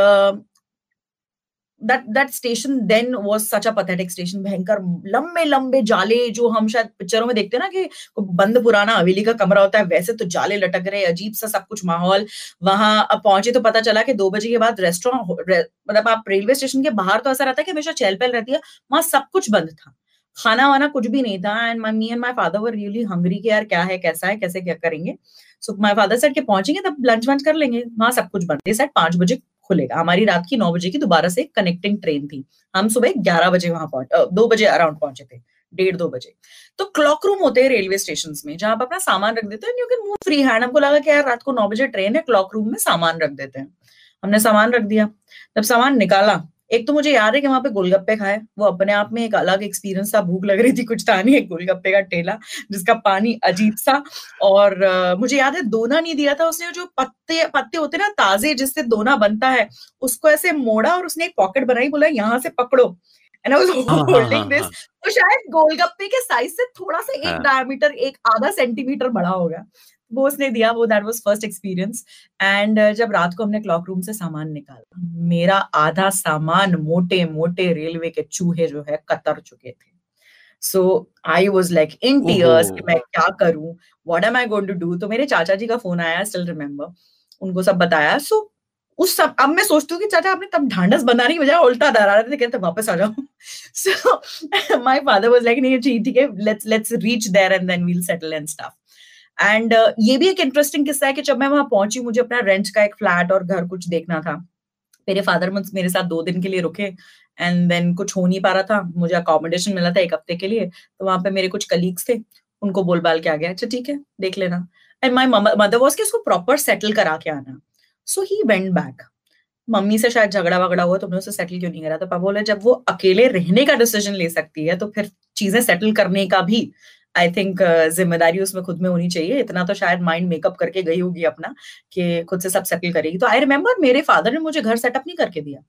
that that station then was such a pathetic station, भयंकर, लंबे लंबे जाले जो हम शायद पिक्चरों में देखते हैं ना कि बंद पुराना हवेली का कमरा होता है, वैसे तो जाले लटक रहे, अजीब सा सब कुछ माहौल। वहाँ अब पहुँचे तो पता चला कि दो बजे के बाद रेस्टोरेंट मतलब आप रेलवे स्टेशन के बाहर तो ऐसा रहता है कि हमेशा चहल पहल रहती है, वहाँ सब कुछ बंद था। खाना वाना कुछ भी नहीं था and my me and my father were really hungry के यार क्या है, कैसा है, कैसे क्या करेंगे? सो माई फादर सेट के पहुँचेंगे तब लंच वंच कर लेंगे, वहाँ सब कुछ बंद। सेट पाँच बजे खुलेगा। हमारी रात की नौ बजे की दोबारा से कनेक्टिंग ट्रेन थी। हम सुबह ग्यारह बजे वहाँ पहुँच दो बजे अराउंड पहुँचे थे, डेढ़ दो बजे। तो क्लॉक रूम होते हैं रेलवे स्टेशन में, जहाँ आप अपना सामान रख देते हैं you can move free hand हमको लगा कि यार रात को नौ बजे ट्रेन है क्लॉक रूम में सामान रख देते हैं। हमने सामान रख दिया। जब सामान निकाला एक तो मुझे याद है कि वहाँ पे गोलगप्पे खाए। वो अपने आप में एक अलग एक्सपीरियंस था। भूख लग रही थी कुछ था नहीं एक गोलगप्पे का ठेला जिसका पानी अजीब सा। और uh, मुझे याद है दोना नहीं दिया था उसने जो पत्ते पत्ते होते ना ताजे जिससे दोना बनता है उसको ऐसे मोड़ा और उसने एक पॉकेट बनाई बोला यहाँ से पकड़ो। And I was holding this तो शायद गोलगप्पे के साइज़ से थोड़ा सा एक डायमीटर एक आधा सेंटीमीटर बड़ा होगा। वो उसने दिया वो that was first experience and जब रात को हमने क्लॉक रूम से सामान निकाला मेरा आधा सामान मोटे मोटे रेलवे के चूहे जो है कतर चुके थे। So I was like in tears कि मैं क्या करूँ? What am I going to do तो मेरे चाचा जी का फ़ोन आया स्टिल रिमेम्बर उनको सब बताया। सो so, उस सब अब मैं सोचती हूँ कि चाचा आपने तब ढांढस बनाने की बजाय उल्टा डरा रहे थे कहते वापस आ जाओ। So my father was like नहीं ठीक है let's let's reach there and then we'll settle and stuff and uh, ये भी एक इंटरेस्टिंग किस्सा है कि जब मैं वहाँ पहुँची मुझे अपना रेंट का एक फ्लैट और घर कुछ देखना था। मेरे फादर मेरे साथ दो दिन के लिए रुके एंड देन कुछ हो नहीं पा रहा था। मुझे अकोमोडेशन मिला था एक हफ़्ते के लिए तो वहाँ पे मेरे कुछ कलीग्स थे उनको बोल बाल के आ गया अच्छा ठीक है देख लेना। एंड माई मदर वॉज़ के उसको प्रॉपर सेटल करा के आना। So he went back mummy से शायद झगड़ा वगड़ा हुआ तुमने उसे सेटल क्यों नहीं करा? तो पापा बोले जब वो अकेले रहने का डिसीज़न ले सकती है तो फिर चीज़ें सेटल करने का भी आई थिंक uh, ज़िम्मेदारी उसमें खुद में होनी चाहिए। इतना तो शायद माइंड मेकअप करके गई होगी अपना कि खुद से सब सेटल करेगी। तो आई रिमेम्बर मेरे फादर ने मुझे घर सेटअप नहीं करके दिया।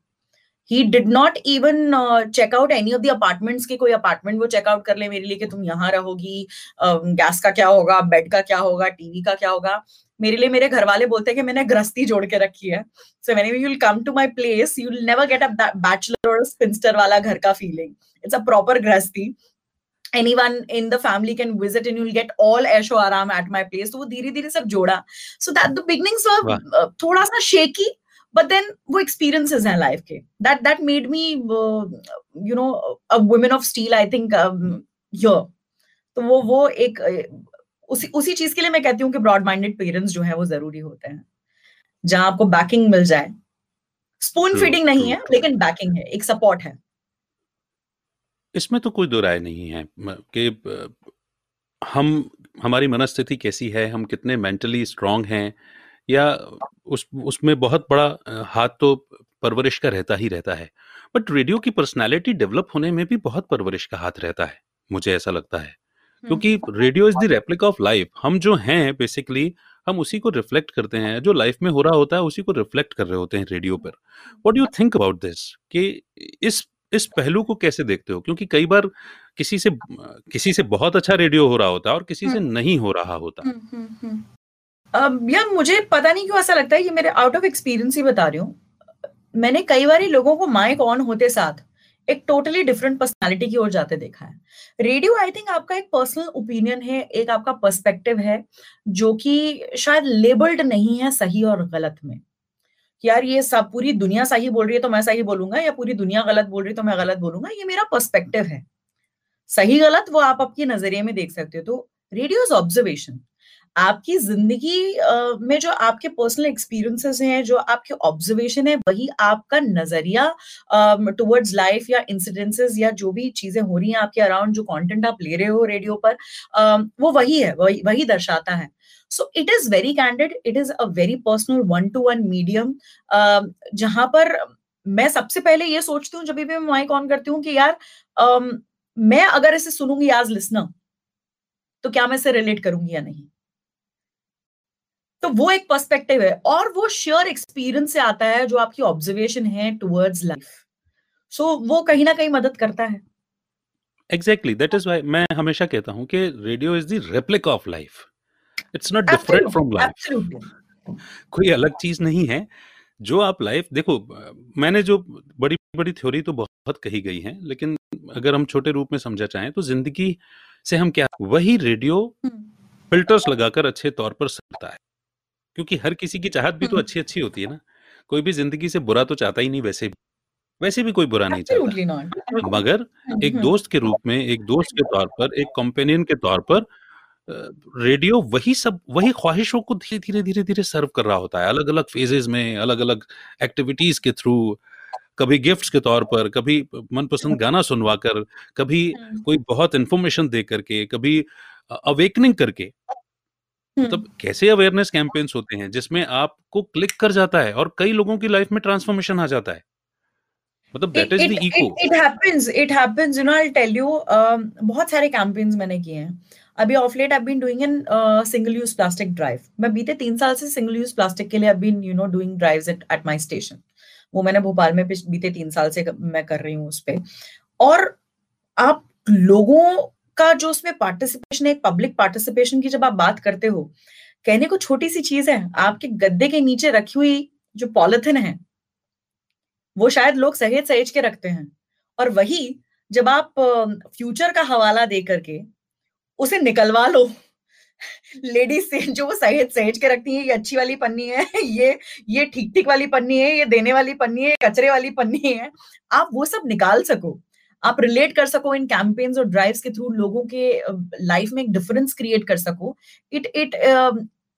He did not even check out any of the apartments के कोई अपार्टमेंट वो चेकआउट कर ले मेरे लिए कि तुम यहाँ रहोगी गैस uh, का क्या होगा बेड का क्या होगा टीवी का क्या होगा। मेरे लिए मेरे घर वाले बोलते हैं कि मैंने गृहस्थी जोड़ के रखी है। सो मैंने you come to my place you never get a bachelor और स्पिंस्टर वाला घर का फीलिंग इट्स अ प्रॉपर गृहस्थी। Anyone in the family can visit and you'll get all aisho aram at my place तो वो धीरे धीरे सब जोड़ा so that the beginnings were uh, थोड़ा सा shaky but then वो experiences हैं life के that that made me uh, you know a woman of steel I think um, here तो वो वो एक उसी उसी चीज़ के लिए मैं कहती हूँ कि ब्रॉड माइंडेड पेरेंट्स जो है वो ज़रूरी होते हैं जहाँ आपको बैकिंग मिल जाए स्पून फीडिंग नहीं है लेकिन बैकिंग है एक सपोर्ट है इसमें तो कोई दो राय नहीं है कि हम हमारी मनस्थिति कैसी है हम कितने मेंटली स्ट्रांग हैं या उस उसमें बहुत बड़ा हाथ तो परवरिश का रहता ही रहता है। बट रेडियो की पर्सनालिटी डेवलप होने में भी बहुत परवरिश का हाथ रहता है मुझे ऐसा लगता है। क्योंकि radio is the replica of life हम जो हैं बेसिकली हम उसी को रिफ्लेक्ट करते हैं जो लाइफ में हो रहा होता है उसी को रिफ्लेक्ट कर रहे होते हैं रेडियो पर। What do you think about this कि इस इस पहलू को कैसे देखते हो? क्योंकि कई बार किसी से किसी से बहुत अच्छा रेडियो हो रहा होता है और किसी से नहीं हो रहा होता। अब यार मुझे पता नहीं क्यों ऐसा लगता है कि मेरे आउट ऑफ़ एक्सपीरियंस ही बता रही हूँ। मैंने कई बार लोगों को माइक ऑन होते साथ एक टोटली डिफरेंट पर्सनालिटी की ओर जाते देखा है। रेडियो आई थिंक आपका एक पर्सनल ओपिनियन है एक आपका पर्सपेक्टिव है जो कि शायद लेबल्ड नहीं है सही और गलत में। यार ये सब पूरी दुनिया सही बोल रही है तो मैं सही बोलूँगा, या पूरी दुनिया गलत बोल रही है तो मैं गलत बोलूँगा? ये मेरा पर्सपेक्टिव है। सही गलत वो आप आपके नज़रिए में देख सकते हो। तो रेडियो इज़ ऑब्जर्वेशन आपकी ज़िंदगी में जो आपके पर्सनल एक्सपीरियंसेस हैं, जो आपके ऑब्जर्वेशन है, वही आपका नज़रिया टुवर्ड्स लाइफ या इंसिडेंसेस या जो भी चीज़ें हो रही हैं आपके अराउंड जो कंटेंट आप ले रहे हो रेडियो पर वो वही है, वही वही दर्शाता है। So it is very candid it is a very personal one to one medium जहाँ पर मैं सबसे पहले ये सोचती हूँ जब भी मैं माइक ऑन करती हूँ कि यार uh, मैं अगर इसे सुनूँगी आज लिसनर तो क्या मैं इसे रिलेट करूँगी या नहीं? तो वो एक पर्सपेक्टिव है और वो श्योर एक्सपीरियंस से आता है जो आपकी ऑब्जर्वेशन है टुवर्ड्स लाइफ सो वो कहीं ना कहीं मदद करता है। एग्जैक्टली दैट इज़ वाई मैं हमेशा कहता हूँ कि radio is the replica of life it's not different from life कोई अलग चीज़ नहीं है जो आप लाइफ देखो मैंने जो बड़ी बड़ी थ्योरी तो बहुत कही गई है लेकिन अगर हम छोटे रूप में समझा चाहें तो ज़िंदगी से हम क्या वही रेडियो फिल्टर्स लगाकर अच्छे तौर पर सकता है। क्योंकि हर किसी की चाहत भी तो अच्छी अच्छी होती है ना। कोई भी ज़िंदगी से बुरा तो चाहता ही नहीं वैसे भी। वैसे भी कोई बुरा नहीं चाहता। मगर एक दोस्त के रूप में एक दोस्त के तौर पर एक कंपेनियन के तौर पर रेडियो वही सब वही ख्वाहिशों को धीरे धीरे धीरे धीरे सर्व कर रहा होता है। अलग अलग फेजेस में अलग अलग एक्टिविटीज़ के थ्रू कभी गिफ्ट्स के तौर पर कभी मनपसंद गाना सुनवा कर कभी कोई बहुत इंफॉर्मेशन दे करके कभी अवेकनिंग करके। मतलब कैसे अवेयरनेस कैंपेन्स होते हैं जिसमें आपको क्लिक कर जाता है और कई लोगों की लाइफ में ट्रांसफॉर्मेशन आ जाता है। मतलब that is the echo it happens it happens you know I tell you बहुत सारे कैंपेन्स मैंने किए हैं। अभी of late I been doing in single use plastic drive मैं बीते तीन साल से सिंगल यूज़ प्लास्टिक के लिए I been you know doing drives at at my station वो मैंने भोपाल में बीते तीन साल से मैं कर रही हूँ उस पर और आप लोगों का जो उसमें पार्टिसिपेशन है पब्लिक पार्टिसिपेशन की जब आप बात करते हो, कहने को छोटी सी चीज़ है, आपके गद्दे के नीचे रखी हुई जो पॉलिथिन है, वो शायद लोग सहेज सहेज के रखते हैं। और वही जब आप फ्यूचर का हवाला दे करके उसे निकलवा लो। लेडीज़ से जो वो सहेज सहेज के रखती है, ये अच्छी वाली पन्नी है, ये ये ठीक ठीक वाली पन्नी है, ये देने वाली पन्नी है कचरे वाली पन्नी है, आप वो सब निकाल सको। आप रिलेट कर सको इन कैंपेन्स और ड्राइव्स के थ्रू लोगों के लाइफ में एक डिफरेंस क्रिएट कर सको। It it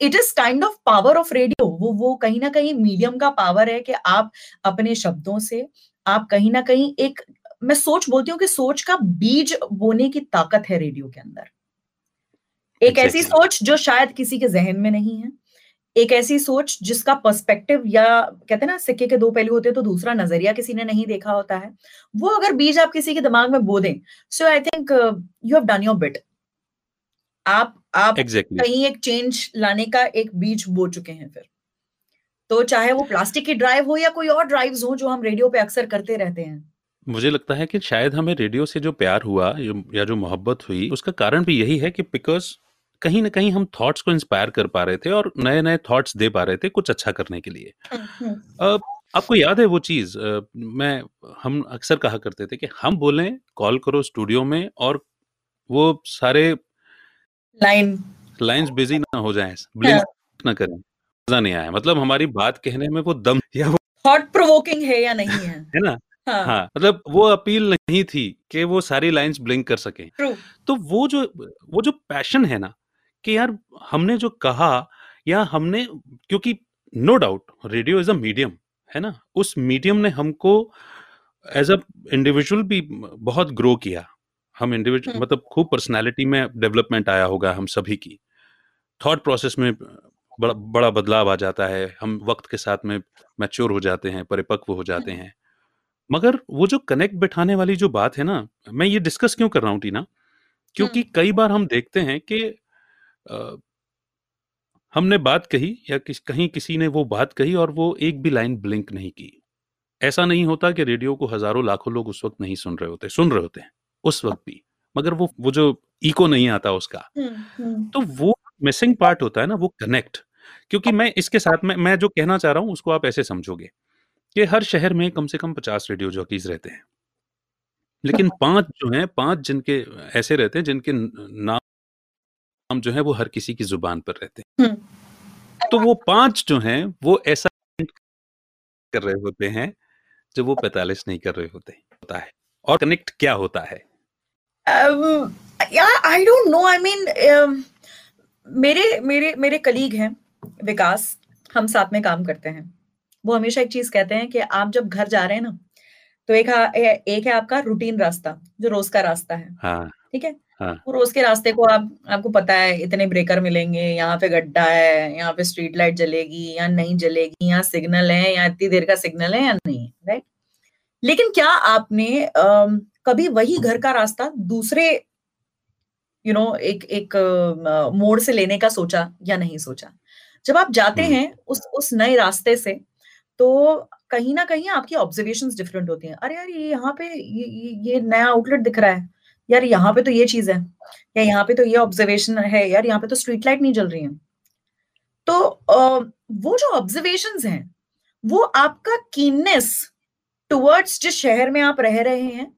it is kind of power of radio वो वो कहीं ना कहीं मीडियम का पावर है कि आप अपने शब्दों से, आप कहीं ना कहीं एक, मैं सोच बोलती हूँ कि सोच का बीज बोने की ताकत है रेडियो के अंदर। एक ऐसी सोच जो शायद किसी के जहन में नहीं है एक ऐसी सोच जिसका पर्सपेक्टिव या कहते हैं ना सिक्के के दो पहलू होते हैं तो दूसरा नज़रिया किसी ने नहीं देखा होता है। वो अगर बीज आप किसी के दिमाग में बो दें so I think you have done your bit आप आप exactly. कहीं एक चेंज लाने का एक बीज बो चुके हैं फिर। तो चाहे वो प्लास्टिक की ड्राइव हो या कोई और ड्राइव हो जो हम रेडियो पे अक्सर करते रहते हैं। मुझे लगता है कि शायद हमें रेडियो से जो प्यार हुआ या जो मोहब्बत हुई उसका कारण भी यही है कि बिकॉज़ कहीं ना कहीं हम थॉट्स को इंस्पायर कर पा रहे थे और नए नए थॉट्स दे पा रहे थे कुछ अच्छा करने के लिए। हम्म, हम्म। आपको याद है वो चीज़ मैं हम अक्सर कहा करते थे कि हम बोले कॉल करो स्टूडियो में और वो सारे लाइन। लाइंस बिज़ी ना हो जाएँ ब्लिंक हाँ। ना करें मज़ा नहीं आया। मतलब हमारी बात कहने में वो दम या वो थॉट प्रोवोकिंग है या नहीं है? है ना? हाँ. हाँ मतलब वो अपील नहीं थी कि वो सारी लाइंस ब्लिंक कर सके। तो वो जो वो जो पैशन है ना कि यार हमने जो कहा या हमने क्योंकि no doubt radio is a medium है ना उस मीडियम ने हमको एज अ इंडिविजुअल भी बहुत ग्रो किया हम इंडिविजुअल हम्म। मतलब खूब पर्सनालिटी में डेवलपमेंट आया होगा हम सभी की थॉट प्रोसेस में बड़ा बड़ा बदलाव आ जाता है हम वक्त के साथ में मैच्योर हो जाते हैं परिपक्व हो जाते हम्म। हैं मगर वो जो कनेक्ट बैठाने वाली जो बात है ना मैं ये डिस्कस क्यों कर रहा हूँ टीना क्योंकि हम्म। कई बार हम देखते हैं कि हमने बात कही या किस कहीं किसी ने वो बात कही और वो एक भी लाइन ब्लिंक नहीं की। ऐसा नहीं होता कि रेडियो को हज़ारों लाखों लोग उस वक्त नहीं सुन रहे होते सुन रहे होते हैं उस वक्त भी। मगर वो वो जो इको नहीं आता उसका तो वो मिसिंग पार्ट होता है ना वो कनेक्ट। क्योंकि मैं इसके साथ में मैं जो कहना चाह रहा हूँ उसको आप ऐसे समझोगे कि हर शहर में कम से कम पचास रेडियो जॉकीज रहते हैं। लेकिन पाँच जो हैं पाँच जिनके ऐसे रहते हैं जिनके नाम हम जो है वो हर किसी की ज़ुबान पर रहते हैं। हम्म। तो वो पाँच जो हैं वो ऐसा कर रहे होते हैं जो वो पैतालीस नहीं कर रहे होते होता है। और कनेक्ट क्या होता है? I don't know I mean मेरे मेरे मेरे कलीग हैं विकास हम साथ में काम करते हैं। वो हमेशा एक चीज़ कहते हैं कि आप जब घर जा रहे हैं ना तो एक एक है आपका रूटीन रास्ता जो रोज का रास्ता है। हाँ. ठीक है? हाँ. और उसके रास्ते को आप आपको पता है इतने ब्रेकर मिलेंगे यहाँ पे गड्ढा है यहाँ पे स्ट्रीट लाइट जलेगी या नहीं जलेगी यहाँ सिग्नल है या इतनी देर का सिग्नल है या नहीं राइट लेकिन क्या आपने आ, कभी वही घर का रास्ता दूसरे यू you नो know, एक एक मोड़ से लेने का सोचा या नहीं सोचा जब आप जाते हम्म। हैं उस उस नए रास्ते से तो कहीं ना कहीं आपकी ऑब्जर्वेशन डिफरेंट होती हैं अरे यार ये यहाँ पे ये, ये नया आउटलेट दिख रहा है यार यहाँ पे तो ये चीज़ है या यहाँ पे तो ये ऑब्जर्वेशन है यार यहाँ पे तो स्ट्रीट लाइट नहीं जल रही है। तो वो जो ऑब्जर्वेशन हैं वो आपका कीननेस टुवर्ड्स जिस शहर में आप रह रहे हैं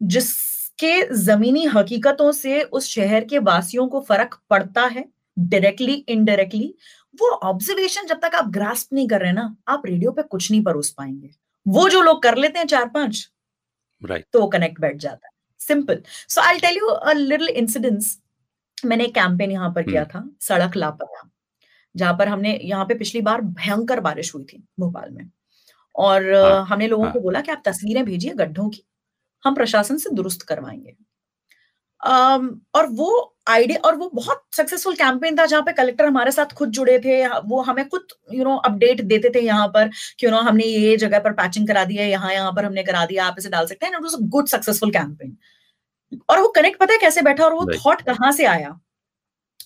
जिसके जमीनी हकीकतों से उस शहर के वासियों को फ़र्क पड़ता है डायरेक्टली इनडायरेक्टली वो ऑब्जर्वेशन जब तक आप ग्रास्प नहीं कर रहे ना आप रेडियो पे कुछ नहीं परोस पाएँगे। वो जो लोग कर लेते हैं चार पाँच राइट तो वो कनेक्ट बैठ जाता है। Simple so I tell you a little incidence मैंने एक कैंपेन यहाँ पर किया हम्म। था सड़क लापता। जहाँ पर हमने यहाँ पे पिछली बार भयंकर बारिश हुई थी भोपाल में। और अ, हाँ, हमने लोगों हाँ। को बोला कि आप तस्वीरें भेजिए गड्ढों की हम प्रशासन से दुरुस्त करवाएँगे। अम, और वो आइडिया और वो बहुत सक्सेसफुल कैंपेन था जहाँ पे कलेक्टर हमारे साथ खुद जुड़े थे। वो हमें खुद यू नो अपडेट देते थे यहाँ पर कि यू नो हमने ये जगह पर पैचिंग करा दिया है यहाँ यहाँ पर हमने करा दिया आप इसे डाल सकते हैं। It was a good successful campaign और वो कनेक्ट पता है कैसे बैठा और वो थॉट कहाँ से आया?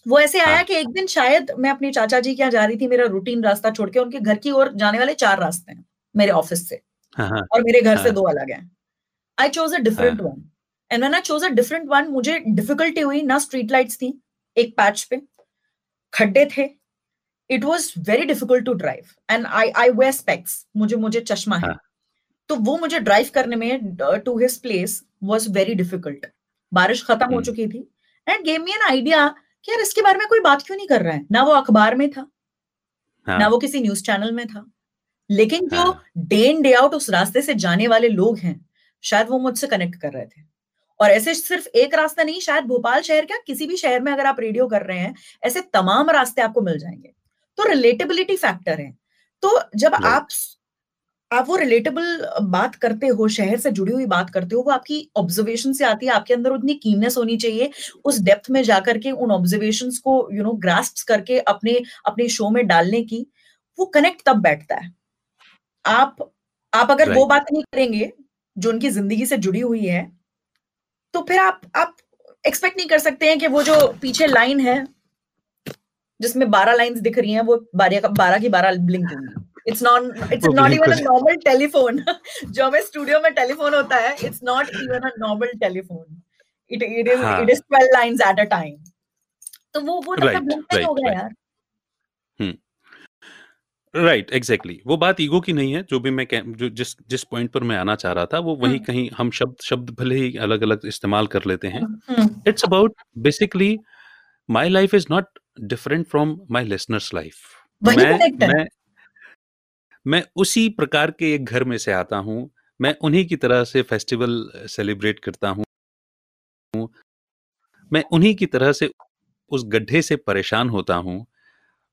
वो ऐसे आया हाँ। कि एक दिन शायद मैं अपने चाचा जी के यहाँ जा रही थी मेरा रूटीन रास्ता छोड़ के उनके घर की ओर जाने वाले चार रास्ते हैं मेरे ऑफ़िस से। हाँ, हाँ, और मेरे घर से। दो अलग हैं। I chose a different one and when I chose a different one मुझे डिफिकल्टी हुई ना स्ट्रीट लाइट्स थी एक पैच पे। खड्डे थे। It was very difficult to drive and I I wear specs मुझे मुझे चश्मा है। हाँ। तो वो मुझे ड्राइव करने में to his place was very difficult बारिश खत्म हो हम्म। चुकी थी। And gave me an idea कि यार इसके बारे में कोई बात क्यों नहीं कर रहा है? ना वो अखबार में था। हाँ, ना वो किसी न्यूज़ चैनल में था। लेकिन जो। डे इन डे आउट उस रास्ते से जाने वाले लोग हैं शायद वो मुझसे कनेक्ट कर रहे थे। और ऐसे सिर्फ़ एक रास्ता नहीं शायद भोपाल शहर क्या किसी भी शहर में अगर आप रेडियो कर रहे हैं ऐसे तमाम रास्ते आपको मिल जाएँगे। तो रिलेटेबिलिटी फैक्टर है। तो जब आप आप वो रिलेटेबल बात करते हो शहर से जुड़ी हुई बात करते हो वो आपकी ऑब्जर्वेशन से आती है आपके अंदर उतनी कीननेस होनी चाहिए उस डेप्थ में जाकर के उन ऑब्जर्वेशन को यू नो ग्रास्प करके अपने अपने शो में डालने की वो कनेक्ट तब बैठता है। आप आप अगर वो बात नहीं करेंगे जो उनकी ज़िंदगी से जुड़ी हुई है तो फिर आप आप एक्सपेक्ट नहीं कर सकते हैं कि वो जो पीछे लाइन है जिसमें बारह लाइंस दिख रही हैं वो बारह बारह की बारह ब्लिंक होंगी। It's not it's not even a normal telephone जो हमें स्टूडियो में टेलीफोन होता है it's not even a normal telephone it it is हाँ। It is 12 lines at a time तो वो वो तब तक Right, ब्लिंक नहीं right, right. यार राइट एग्जैक्टली वो बात ईगो की नहीं है जो भी मैं जो जिस जिस पॉइंट पर मैं आना चाह रहा था वो वही हम्म। कहीं हम शब्द शब्द भले ही अलग अलग इस्तेमाल कर लेते हैं। हम्म, it's about basically my life is not different from my listeners life मैं मैं मैं उसी प्रकार के एक घर में से आता हूँ मैं उन्हीं की तरह से फेस्टिवल सेलिब्रेट करता हूँ। मैं उन्हीं की तरह से उस गड्ढे से परेशान होता हूँ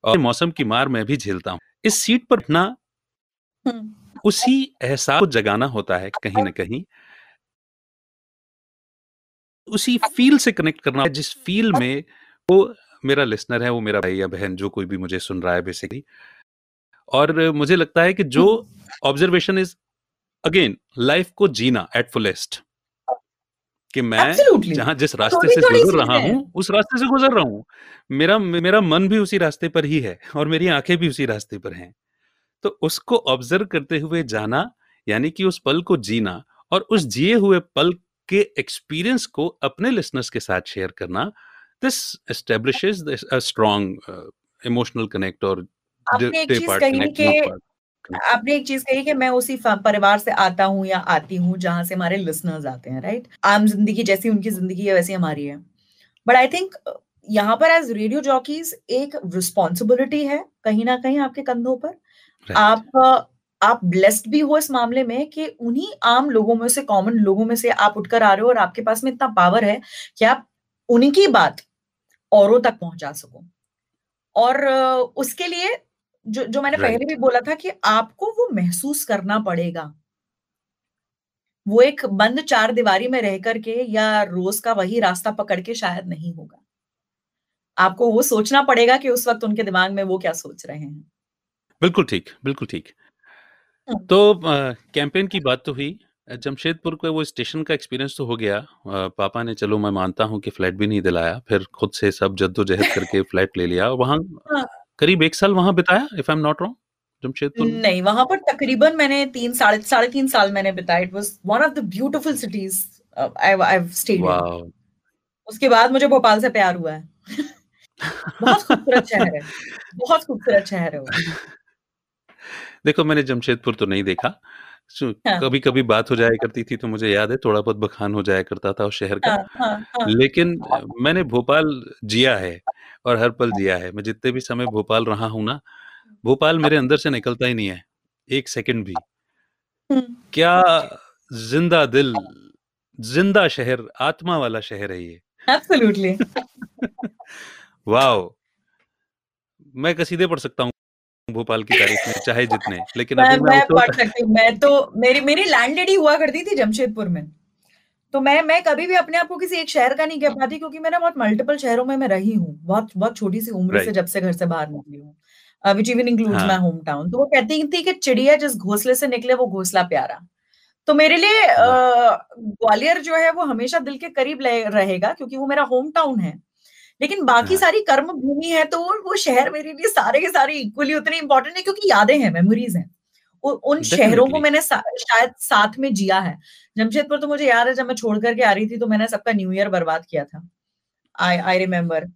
और मौसम की मार मैं भी झेलता हूँ। इस सीट पर बैठना हम्म, उसी एहसास को जगाना होता है कहीं ना कहीं। उसी फील से कनेक्ट करना है जिस फील में वो मेरा लिसनर है वो मेरा भाई या बहन जो कोई भी मुझे सुन रहा है बेसिकली। और मुझे लगता है कि जो ऑब्जर्वेशन इज़ अगेन लाइफ को जीना एट फुलेस्ट कि मैं जहाँ जिस रास्ते से गुजर रहा हूँ। उस रास्ते से गुजर रहा हूँ। मेरा मेरा मन भी उसी रास्ते पर ही है और मेरी आँखें भी उसी रास्ते पर हैं। तो उसको ऑब्ज़र्व करते हुए जाना यानी कि उस पल को जीना और उस जिए हुए पल के एक्सपीरियंस को अपने लिसनर्स के साथ शेयर करना this establishes a strong emotional connect और आपने एक चीज़ कही कि. आपने एक चीज़ कही कि मैं उसी परिवार से आता हूँ या आती हूँ जहाँ से हमारे लिसनर्स आते हैं राइट आम ज़िंदगी जैसी उनकी ज़िंदगी है वैसी हमारी है बट आई थिंक यहाँ पर एज रेडियो जॉकीज एक रिस्पॉन्सिबिलिटी है कहीं ना कहीं आपके कंधों पर Right. आप आप ब्लेस्ड भी हो इस मामले में कि उन्हीं आम लोगों में से कॉमन लोगों में से आप उठकर आ रहे हो और आपके पास में इतना पावर है कि आप उनकी बात औरों तक पहुँचा सको और उसके लिए जो जो मैंने पहले भी बोला था कि आपको वो महसूस करना पड़ेगा। वो एक बंद चार दीवारी में रह करके या रोज का वही रास्ता पकड़ के शायद नहीं होगा। आपको वो सोचना पड़ेगा कि उस वक्त उनके दिमाग में वो क्या सोच रहे हैं। बिल्कुल ठीक बिल्कुल ठीक। हम्म। तो कैंपेन की बात तो हुई। जमशेदपुर का वो स्टेशन का एक्सपीरियंस तो हो गया। अ, पापा ने चलो मैं मानता हूँ कि फ्लैट भी नहीं दिलाया फिर खुद से सब जद्दोजहद करके फ्लैट ले लिया वहाँ हाँ। करीब एक साल वहाँ बिताया if I am not wrong Jamshedpur? नहीं वहाँ पर तकरीबन मैंने तीन साढ़े साढ़े तीन साल मैंने बिताया। It was one of the beautiful cities I I stayed उसके बाद मुझे भोपाल से प्यार हुआ है। बहुत खूबसूरत शहर है। बहुत खूबसूरत शहर है देखो मैंने जमशेदपुर तो नहीं देखा हाँ। कभी कभी बात हो जाया करती थी तो मुझे याद है थोड़ा बहुत बखान हो जाया करता था उस शहर का। हाँ, हाँ, हाँ। लेकिन मैंने भोपाल जिया है और हर पल जिया है। मैं जितने भी समय भोपाल रहा हूँ ना भोपाल मेरे अंदर से निकलता ही नहीं है एक सेकंड भी। हम्म। क्या ज़िंदा दिल ज़िंदा शहर आत्मा वाला शहर है ये। Absolutely wow! मैं कसीदे पढ़ सकता हूँ। भोपाल की तारीफ़ में चाहे जितने लेकिन मैं मैं मैं पढ़ सकती हूँ। मैं तो मेरी मेरी लैंडलेडी हुआ करती थी जमशेदपुर में। तो मैं मैं कभी भी अपने आप को किसी एक शहर का नहीं कह पाती क्योंकि मैंने बहुत मल्टीपल शहरों में मैं रही हूँ। बहुत बहुत छोटी सी उम्र से जब से घर से बाहर निकली हूँ। विच इवन इंक्लूड्स हाँ। माई होम टाउन तो वो कहती थी कि चिड़िया जिस घोंसले से निकले वो घोंसला प्यारा। तो मेरे लिए वाह ग्वालियर जो है वो हमेशा दिल के करीब रहेगा क्योंकि वो मेरा होम टाउन है। लेकिन बाकी हाँ। सारी कर्म भूमि है तो वो वो शहर मेरे लिए सारे के सारे इक्वली उतने इंपॉर्टेंट है क्योंकि यादें हैं मेमोरीज हैं। उन शहरों को मैंने सा, शायद साथ में जिया है। जमशेदपुर तो मुझे याद है जब मैं छोड़ करके आ रही थी तो मैंने सबका न्यू ईयर बर्बाद किया था। I I remember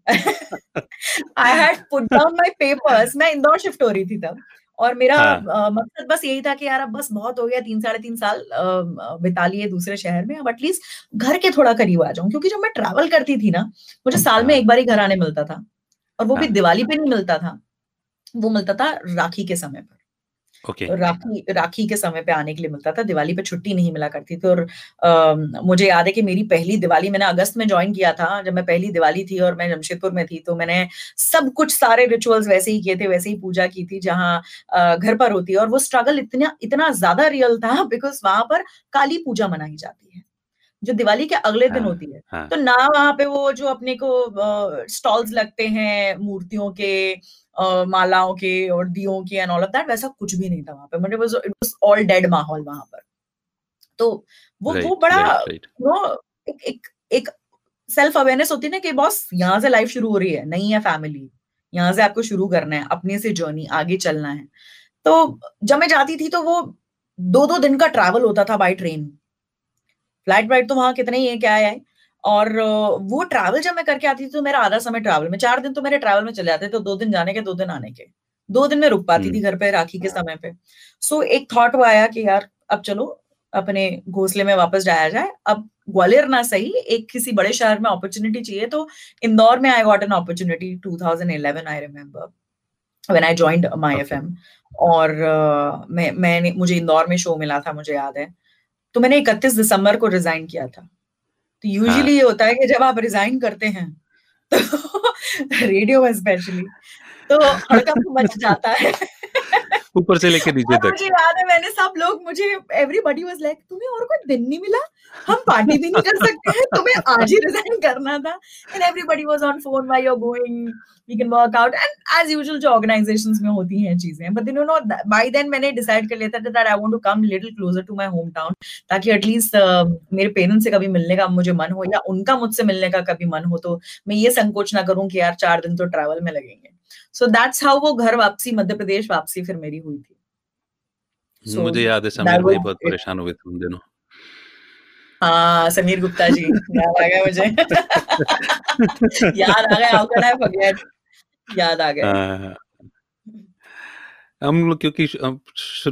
I had put down my papers मैं इंदौर शिफ्ट हो रही थी तब। और मेरा हाँ। मकसद बस यही था कि यार अब बस बहुत हो गया तीन साढ़े तीन साल बिता लिए दूसरे शहर में अब एटलीस्ट घर के थोड़ा करीब आ जाऊँ। क्योंकि जब मैं ट्रैवल करती थी ना मुझे साल में एक बार ही घर आने मिलता था और वो हाँ. भी दिवाली पे नहीं मिलता था वो मिलता था राखी के समय पर। Okay. राखी राखी के समय पे आने के लिए मिलता था। दिवाली पे छुट्टी नहीं मिला करती थी और आ, मुझे याद है कि मेरी पहली दिवाली मैंने अगस्त में ज्वाइन किया था जब मैं पहली दिवाली थी और मैं जमशेदपुर में थी तो मैंने सब कुछ सारे रिचुअल्स वैसे ही किए थे वैसे ही पूजा की थी जहाँ घर पर होती है। और वो स्ट्रगल इतना इतना ज़्यादा रियल था बिकॉज़ वहाँ पर काली पूजा मनाई जाती है। जो दिवाली के अगले दिन हाँ होती है। हाँ। तो ना वहाँ पे वो जो अपने को स्टॉल्स लगते हैं मूर्तियों के अ, मालाओं के और दियों के एंड ऑल ऑफ़ दैट वैसा कुछ भी नहीं था वहाँ पे। मतलब इट वाज ऑल डेड माहौल वहाँ पर। तो वो वो बड़ा नो एक एक एक सेल्फ अवेयरनेस होती है ना कि बॉस यहाँ से लाइफ शुरू हो रही है नहीं है फैमिली यहाँ से आपको शुरू करना है अपने से जर्नी आगे चलना है। तो जब मैं जाती थी तो वो दो दो दिन का ट्रैवल होता था बाय ट्रेन फ़्लाइट वाइट तो वहाँ कितने ही है क्या है? और वो ट्रैवल जब मैं करके आती थी तो मेरा आधा समय ट्रैवल में चार दिन तो मेरे ट्रैवल में चले जाते थे तो दो दिन जाने के दो दिन आने के। दो दिन में रुक पाती थी हम्म। घर पे राखी के समय पे। सो so, एक थॉट वो आया कि यार अब चलो अपने घोसले में वापस जाया जाए। अब ग्वालियर ना सही एक किसी बड़े शहर में अपॉर्चुनिटी चाहिए तो इंदौर में I got an opportunity 2011 I remember when I joined My FM और अ, मैं मैंने मुझे इंदौर में शो मिला था मुझे याद है। तो मैंने 31 दिसंबर को रिजाइन किया था। तो हाँ। यूजुअली ये होता है कि जब आप रिजाइन करते हैं तो रेडियो में स्पेशली तो हड़कम मच जाता है। ऊपर से लेके नीचे तक। मुझे याद है, मैंने सब लोग, मुझे एवरीबॉडी वाज लाइक तुम्हें और कोई दिन नहीं मिला? हम पार्टी भी नहीं कर सकते हैं तुम्हें आज ही रिजाइन करना था. And everybody was on phone why you are going we can work out and as usual जो ऑर्गेनाइजेशंस में होती हैं चीज़ें but you know by then मैंने डिसाइड कर लिया था that I want to come little closer to my home town ताकि एटलीस्ट मेरे पेरेंट्स से कभी मिलने का मुझे मन हो, या उनका मुझसे मिलने का कभी मन हो तो मैं ये संकोच ना करूँ कि यार चार दिन तो ट्रैवल में लगेंगे। सो दैट्स हाउ वो घर वापसी मध्य प्रदेश वापसी फिर मेरी हुई थी। सो मुझे याद है समीर भाई बहुत परेशान हुए थे उन दिनों। हाँ समीर गुप्ता जी याद आ गया मुझे। याद आ गया हाउ कैन आई फॉरगेट याद आ गए हाँ, हम लोग क्योंकि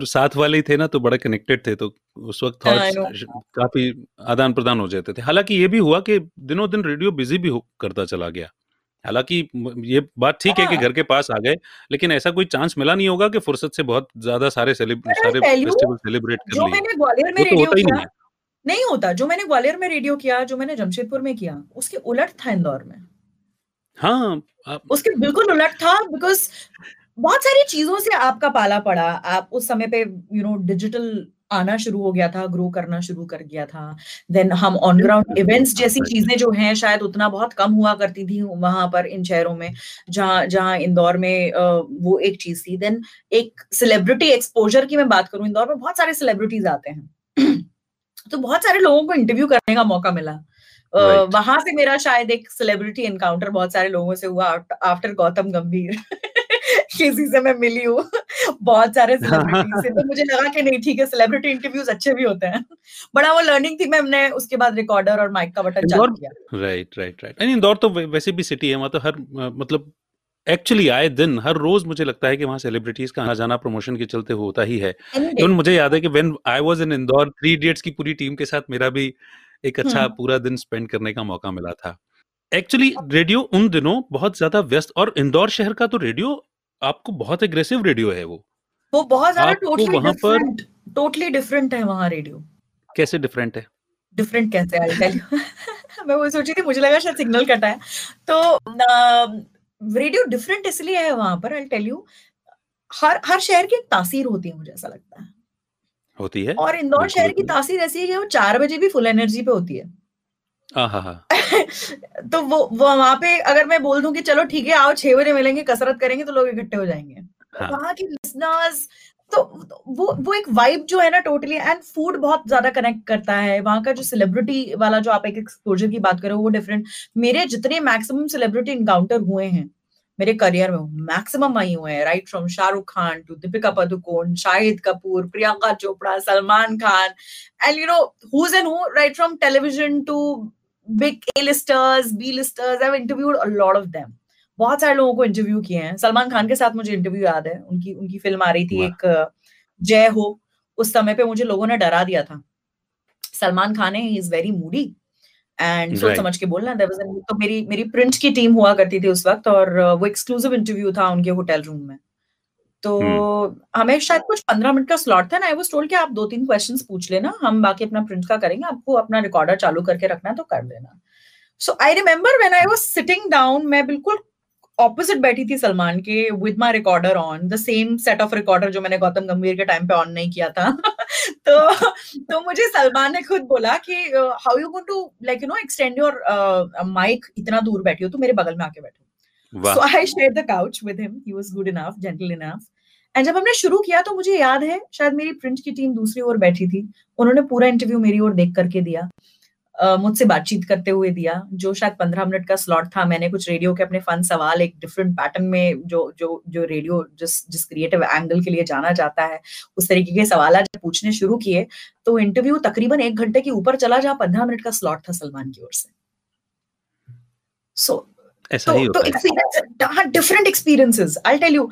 साथ वाले ही थे ना तो बड़े कनेक्टेड थे तो उस वक्त थॉट्स काफ़ी आदान प्रदान हो जाते थे। हालाँकि ये भी हुआ कि दिनों दिन रेडियो बिज़ी भी करता चला गया। हालाँकि ये बात ठीक है कि हाँ। घर के पास आ गए लेकिन ऐसा कोई चांस मिला नहीं होगा कि फुर्सत से बहुत ज़्यादा सारे सारे फेस्टिवल सेलिब्रेट कर लिए। ग्वालियर में तो होता ही नहीं है। नहीं होता जो मैंने ग्वालियर में रेडियो किया जो मैंने जमशेदपुर में किया उसके उलट था इंदौर में। हाँ आप उसके बिल्कुल उलट था बिकॉज़ बहुत सारी चीज़ों से आपका पाला पड़ा आप उस समय पे यू नो डिजिटल आना शुरू हो गया था ग्रो करना शुरू कर गया था। देन हम ऑन ग्राउंड इवेंट्स जैसी चीज़ें जो हैं शायद उतना बहुत कम हुआ करती थी वहाँ पर इन शहरों में जहाँ जहाँ इंदौर में वो एक चीज़ थी। देन एक सेलिब्रिटी एक्सपोजर की मैं बात करूँ इंदौर में बहुत सारे सेलिब्रिटीज आते हैं। तो बहुत सारे लोगों को इंटरव्यू करने का मौका मिला। राइट वहाँ से मेरा शायद एक सेलिब्रिटी एनकाउंटर बहुत सारे लोगों से हुआ आफ्टर गौतम गंभीर। किसी से मैं मिली हूँ। बहुत सारे सेलिब्रिटी से तो मुझे लगा कि नहीं ठीक है सेलिब्रिटी इंटरव्यूज़ अच्छे भी होते हैं। बड़ा वो लर्निंग थी मैंने उसके बाद रिकॉर्डर और माइक का बटन चालू किया। राइट राइट राइट नहीं इंदौर तो वैसे भी सिटी है वहाँ तो हर मतलब एक्चुअली आए दिन हर रोज मुझे लगता है कि वहाँ सेलिब्रिटीज का आना जाना प्रमोशन के चलते होता ही है। इवन मुझे याद है कि when I was in Indore Three Idiots की पूरी टीम के साथ मेरा भी एक अच्छा हम्म। पूरा दिन स्पेंड करने का मौका मिला था। एक्चुअली रेडियो उन दिनों बहुत ज़्यादा व्यस्त और इंदौर शहर का तो रेडियो आपको बहुत एग्रेसिव रेडियो है वो। वो बहुत ज़्यादा टोटली वहाँ पर- टोटली डिफरेंट है वहाँ रेडियो कैसे डिफरेंट है? डिफरेंट कैसे आई टेल मैं वो सोची थी मुझे लगा शायद सिग्नल कटा है तो रेडियो डिफरेंट इसलिए है वहाँ पर आई टेल यू हर हर शहर की एक तासीर होती है मुझे ऐसा लगता है। होती है? और इंदौर शहर की। तासीर ऐसी है कि वो चार बजे भी फुल एनर्जी पे होती हाँ। तो वो वो वहाँ पे अगर मैं बोल दूँ कि चलो ठीक है आओ छह बजे मिलेंगे कसरत करेंगे तो लोग इकट्ठे हो जाएँगे। हाँ। वहाँ के लिसनर्स तो वो वो एक वाइब जो है ना टोटली एंड फ़ूड बहुत ज़्यादा कनेक्ट करता है। वहाँ का जो सेलिब्रिटी वाला जो आप एक एक्सपोजर की बात करो वो डिफरेंट मेरे जितने मैक्सिमम सेलिब्रिटी इनकाउंटर हुए हैं मेरे करियर में मैक्सिमम वही हुए हैं। Right from Shahrukh Khan to Deepika Padukone Shahid Kapoor Priyanka Chopra Salman Khan. And you know who's and who right from television to big A listers B listers I interviewed a lot of them बहुत सारे लोगों को interview किए हैं। सलमान खान के साथ मुझे interview याद है। उनकी उनकी फ़िल्म आ रही थी एक जय हो। उस समय पे मुझे लोगों ने डरा दिया था। सलमान खान है इज़ वेरी मूडी एंड सोच समझ के बोलना there was a- तो मेरी मेरी प्रिंट की टीम हुआ करती थी उस वक्त और वो एक्सक्लूसिव इंटरव्यू था उनके होटल रूम में। तो हमें शायद कुछ पंद्रह मिनट का स्लॉट था ना आई वाज टोल्ड कि आप दो तीन क्वेश्चन पूछ लेना हम बाकी अपना प्रिंट का करेंगे आपको अपना रिकॉर्डर चालू करके रखना तो कर लेना so I remember when I was sitting down मैं बिल्कुल ऑपोजिट बैठी थी सलमान के with my recorder on the same set of recorder जो मैंने गौतम गंभीर के टाइम पे ऑन नहीं किया था। तो तो मुझे सलमान ने खुद बोला कि how you going to like you know extend your mic इतना दूर बैठी हो तो मेरे बगल में आके बैठो। So I shared the couch with him. He was good enough, gentle enough. And जब हमने शुरू किया तो मुझे याद है शायद मेरी प्रिंट की टीम दूसरी ओर बैठी थी। उन्होंने पूरा इंटरव्यू मेरी ओर देख करके दिया। अ, मुझसे बातचीत करते हुए दिया जो शायद पंद्रह मिनट का स्लॉट था। मैंने कुछ रेडियो के अपने फन सवाल एक डिफरेंट पैटर्न में जो जो जो रेडियो जिस जिस क्रिएटिव एंगल के लिए जाना जाता है उस तरीके के सवाल जब पूछने शुरू किए। तो इंटरव्यू तकरीबन एक घंटे के ऊपर चला जहाँ पंद्रह मिनट का स्लॉट था सलमान की ओर से। सो ऐसा तो ही। तो है different experiences I tell you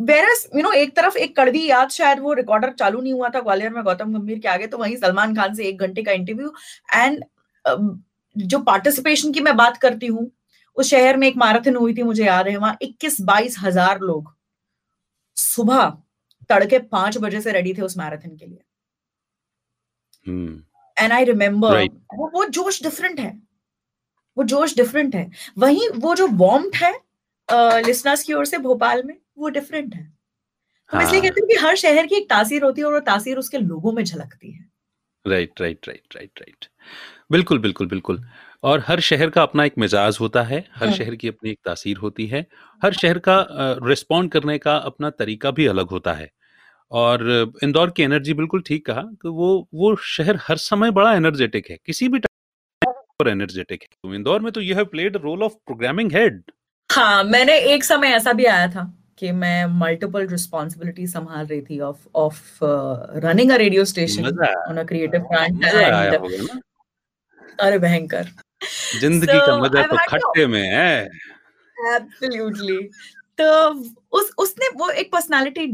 various you know एक तरफ़ एक कड़वी याद शायद वो रिकॉर्डर चालू नहीं हुआ था ग्वालियर में गौतम गंभीर के आगे तो वहीं सलमान खान से एक घंटे का इंटरव्यू एंड जो पार्टिसिपेशन की मैं बात करती हूँ उस शहर में एक मैराथन हुई थी मुझे याद है वहाँ इक्कीस बाईस हज़ार लोग सुबह तड़के पाँच बजे से रेडी थे उस मैराथन के लिए। एंड आई रिमेम्बर वो वो जोश डिफरेंट है। वो जोश डिफरेंट है। वहीं वो जो वॉर्म है लिसनर्स की ओर से भोपाल में वो डिफरेंट है। हम इसलिए हाँ। कहते हैं कि हर शहर की एक तासीर होती है और वो तासीर उसके लोगों में झलकती है। Right right right right right बिल्कुल बिल्कुल बिल्कुल। और हर शहर का अपना एक मिजाज होता है हर हम्म। शहर की अपनी एक तासीर होती है। हर शहर का रिस्पॉन्ड करने का अपना तरीका भी अलग होता है। और इंदौर की एनर्जी बिल्कुल ठीक कहा तो वो वो शहर हर समय बड़ा एनर्जेटिक है। किसी भी पर एनर्जेटिक है तो इंदौर में तो you have played role of programming head हाँ मैंने एक समय ऐसा भी आया था कि मैं मल्टीपल रिस्पॉन्सिबिलिटी संभाल रही थी of of running a radio station on a creative front and अरे भयंकर। ज़िंदगी का मज़ा तो खट्टे में है। एब्सोल्युटली तो उस उसने वो एक personality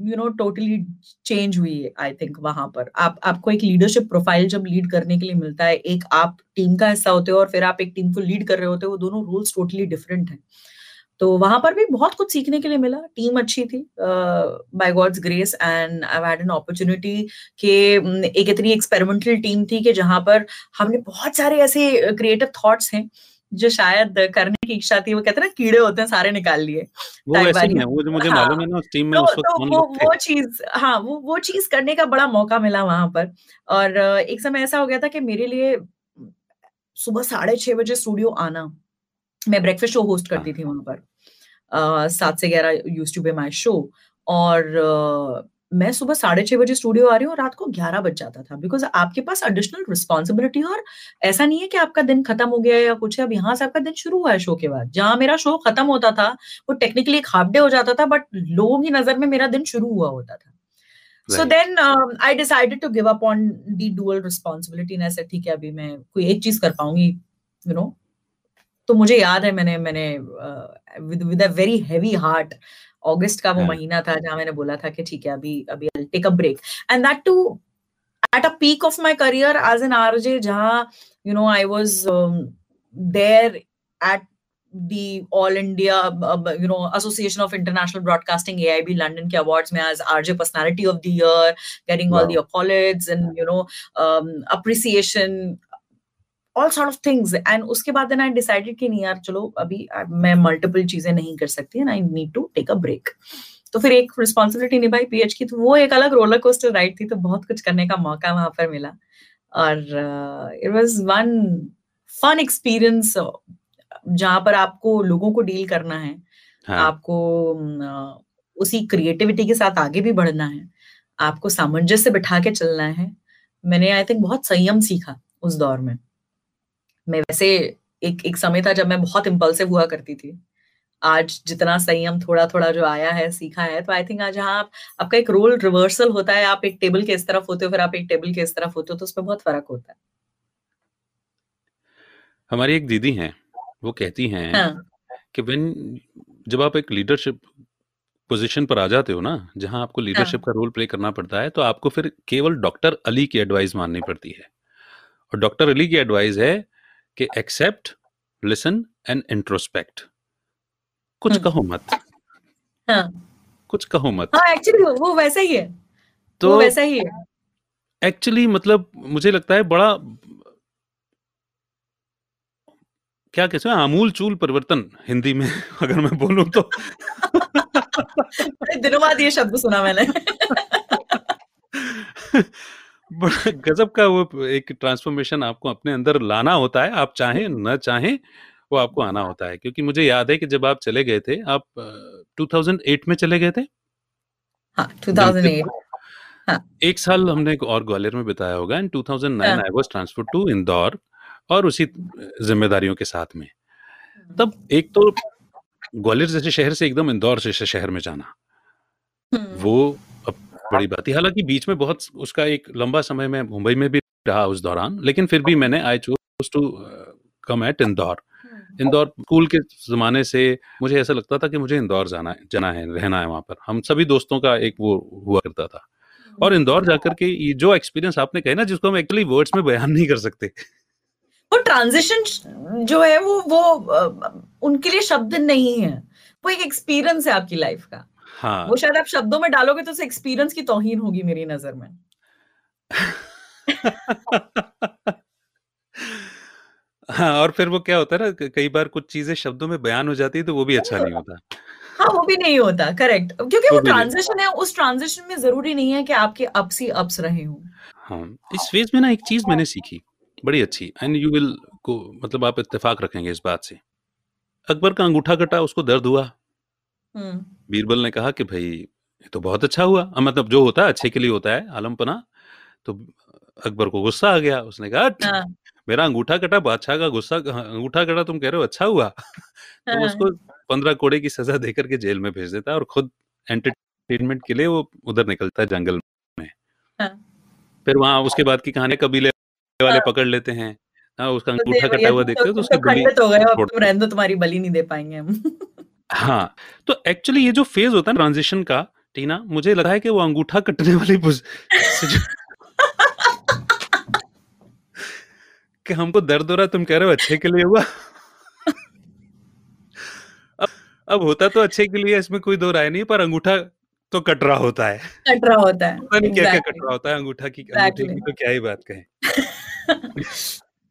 you know totally change हुई है आई थिंक वहाँ पर। आप, आपको एक लीडरशिप प्रोफ़ाइल जब लीड करने के लिए मिलता है, एक आप टीम का हिस्सा होते हो और फिर आप एक टीम को लीड कर रहे होते हो दोनों रोल्स टोटली डिफरेंट हैं। तो वहाँ पर भी बहुत कुछ सीखने के लिए मिला। टीम अच्छी थी by God's grace and I had an opportunity कि एक इतनी एक्सपेरिमेंटल टीम थी कि जहाँ पर हमने बहुत सारे ऐसे क्रिएटिव थॉट्स हैं। जो शायद करने की इच्छा थी वो कहते हैं ना कीड़े होते हैं सारे निकाल लिए। वो वैसे ही है वो जो मुझे हाँ। मालूम है ना टीम में तो उस तो वो वो चीज़ हाँ वो वो चीज़ करने का बड़ा मौका मिला वहाँ पर। और एक समय ऐसा हो गया था कि मेरे लिए सुबह साढ़े छह बजे स्टूडियो आना मैं ब्रेकफास्ट शो होस्ट करती थी वहाँ पर। सात से ग्यारह used to be my show और मैं सुबह साढ़े छह बजे स्टूडियो आ रही हूँ और रात को ग्यारह बज जाता था बिकॉज़ आपके पास एडिशनल रिस्पॉन्सिबिलिटी और ऐसा नहीं है कि आपका दिन खत्म हो गया है या कुछ है। अब यहाँ से आपका दिन शुरू हुआ है शो के बाद। जहाँ मेरा शो खत्म होता था वो टेक्निकली एक हाफ़ डे हो जाता था बट लोगों की नज़र में मेरा दिन शुरू हुआ होता था। So. Then I decided to give up on the dual responsibility ने ऐसे ठीक है अभी मैं कोई एक चीज़ कर पाऊँगी यू नो तो मुझे याद है मैंने मैंने with with a very heavy heart August का वो हाँ। महीना था जहाँ मैंने बोला था कि ठीक है अभी अभी I take a break and that too at a peak of my career as an RJ जहाँ you know I was there at the All India you know association of international broadcasting A I B London के award में as R J of the year carrying all their college and you know appreciation all sort of things. And उसके बाद I decided कि नहीं यार चलो अभी मैं multiple चीज़ें नहीं कर सकती and I need to take a break. तो फिर एक रिस्पॉन्सिबिलिटी निभाई पीएच की तो वो एक अलग रोलर कोस्टर राइड थी तो बहुत कुछ करने का मौका वहाँ पर मिला। और it was one fun experience जहाँ पर आपको लोगों को डील करना है। हाँ। आपको अ, उसी क्रिएटिविटी के साथ आगे भी बढ़ना है। आपको सामंजस्य बिठा के चलना है। मैंने आई थिंक बहुत संयम सीखा उस दौर में। मैं वैसे एक एक समय था जब मैं बहुत इम्पल्सिव हुआ करती थी। आज जितना संयम थोड़ा थोड़ा जो आया है सीखा है तो आई थिंक आज हाँ आप, आपका एक रोल रिवर्सल होता है। आप एक टेबल के इस तरफ़ होते हो फिर आप एक टेबल के इस तरफ़ होते हो तो उसमें बहुत फ़र्क होता है। हमारी एक दीदी हैं वो कहती हैं हाँ। कि व्हेन जब आप एक लीडरशिप पोजीशन पर आ जाते हो ना जहाँ आपको लीडरशिप हाँ. का रोल प्ले करना पड़ता है तो आपको फिर केवल डॉक्टर अली की एडवाइस माननी पड़ती है। और डॉक्टर अली की एडवाइस है कि एक्सेप्ट लिसन एंड इंट्रोस्पेक्ट कुछ हम्म। कहो मत। हाँ। कुछ कहो मत। हाँ एक्चुअली वो वैसा ही है। तो वो वैसा ही है। एक्चुअली मतलब मुझे लगता है बड़ा क्या कहते हैं आमूल चूल परिवर्तन हिंदी में अगर मैं बोलूँ तो। दिनों बाद ये शब्द सुना मैंने। गजब का वो एक ट्रांसफॉर्मेशन आपको अपने अंदर लाना होता है। आप चाहें न चाहें वो आपको आना होता है। क्योंकि मुझे याद है कि जब आप चले गए थे आप अ, 2008 में चले गए थे? हाँ 2008 एक साल हमने और ग्वालियर में बिताया होगा। एंड 2009 हाँ। I was transfer to Indore और उसी जिम्मेदारियों के साथ में। तब एक तो ग्वालियर जैसे शहर से एकदम इंदौर जैसे शहर में जाना। हम्म, वो बड़ी बात है। हालाँकि बीच में बहुत उसका एक लंबा समय मैं मुंबई में भी रहा उस दौरान लेकिन फिर भी मैंने I choose to come at Indore hmm, Indore school के जमाने से मुझे ऐसा लगता था कि मुझे इंदौर जाना है जाना है रहना है वहाँ पर। हम सभी दोस्तों का एक वो हुआ करता था। और इंदौर जाकर के ये जो एक्सपीरियंस आपने कहा ना जिसको हम एक्चुअली वर्ड्स में बयान नहीं कर सकते। वो ट्रांजिशन जो है वो वो उनके लिए शब्द नहीं है। वो एक एक्सपीरियंस है आपकी लाइफ का। हाँ। वो शायद आप शब्दों में डालोगे तो उस एक्सपीरियंस की तौहीन होगी मेरी नज़र में। हाँ और फिर वो क्या होता है ना कई बार कुछ चीज़ें शब्दों में बयान हो जाती है तो वो भी अच्छा नहीं होता। हाँ वो भी नहीं होता करेक्ट क्योंकि वो वो ट्रांजिशन है उस ट्रांजिशन में ज़रूरी नहीं है कि आपके अप्स ही अप्स रहे हों। हाँ इस फ़ेज़ में ना एक चीज़ मैंने सीखी बड़ी अच्छी एंड यू विल को मतलब आप इत्तेफाक रखेंगे इस बात से। अकबर का अंगूठा कटा उसको दर्द हुआ। हम्म, बीरबल ने कहा कि भाई ये तो बहुत अच्छा हुआ। मतलब जो होता है अच्छे के लिए होता है आलमपना। तो अकबर को गुस्सा आ गया। उसने कहा "हट, हाँ, मेरा अंगूठा कटा बादशाह का गुस्सा अंगूठा कटा तुम कह रहे हो अच्छा हुआ। तो हाँ, उसको पंद्रह कोड़े की सजा देकर के जेल में भेज देता है और खुद एंटरटेनमेंट के लिए वो उधर निकलता है जंगल में। हाँ। फिर वहाँ उसके बाद की कहानी कबीले वाले हाँ। पकड़ लेते हैं। हाँ उसका तो अंगूठा भैया, कटा हुआ तुम देखते हो तो तुम उसकी तो बलि खंडित हो गए हो, अब तुम रहने दो तुम्हारी बलि नहीं दे पाएँगे हम। हाँ तो एक्चुअली ये जो फ़ेज़ होता है ट्रांजिशन का टीना मुझे लगा है कि वो अंगूठा कटने वाली पुज- सिचु- कि हमको दर्द हो रहा है तुम कह रहे हो अच्छे के लिए हुआ। अब अब होता तो अच्छे के लिए इसमें कोई दो राय नहीं पर अंगूठा तो कट रहा होता है। कट रहा होता है पता नहीं क्या क्या कट Exactly. रहा होता है अंगूठा की अंगूठे की Exactly. तो क्या ही बात कहें।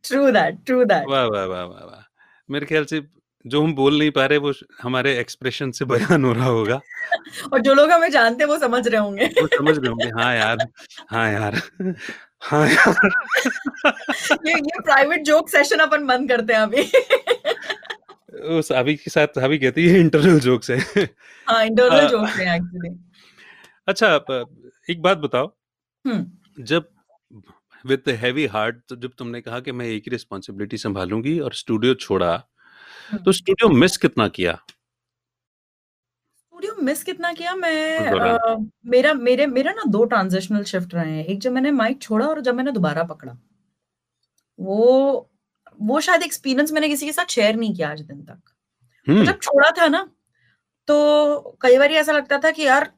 ट्रू दैट ट्रू दैट वाह वाह वाह वाह वाह। मेरे ख्याल से जो हम बोल नहीं पा रहे वो हमारे एक्सप्रेशन से बयान हो रहा होगा। और जो लोग हमें जानते हैं वो समझ रहे होंगे। वो समझ रहे होंगे हाँ यार हाँ यार हाँ यार। ये ये प्राइवेट जोक सेशन अपन बंद करते हैं अभी। उस अभी के साथ अभी कहती है इंटरनल जोक्स है। हाँ इंटरनल हाँ। जोक है एक्चुअली अच्छा एक बात बताओ। हम्म। जब विद हैवी हार्ट तो जब तुमने कहा कि मैं एक ही रिस्पॉन्सिबिलिटी संभालूँगी और स्टूडियो छोड़ा तो स्टूडियो मिस कितना किया? स्टूडियो मिस कितना किया? मैं। अ, मेरा मेरे मेरा ना दो ट्रांजिशनल शिफ्ट रहे हैं। एक जब मैंने माइक छोड़ा और जब मैंने दोबारा पकड़ा। वो वो शायद एक्सपीरियंस मैंने किसी के साथ शेयर नहीं किया आज दिन तक। तो जब छोड़ा था ना तो कई बार ऐसा लगता था कि यार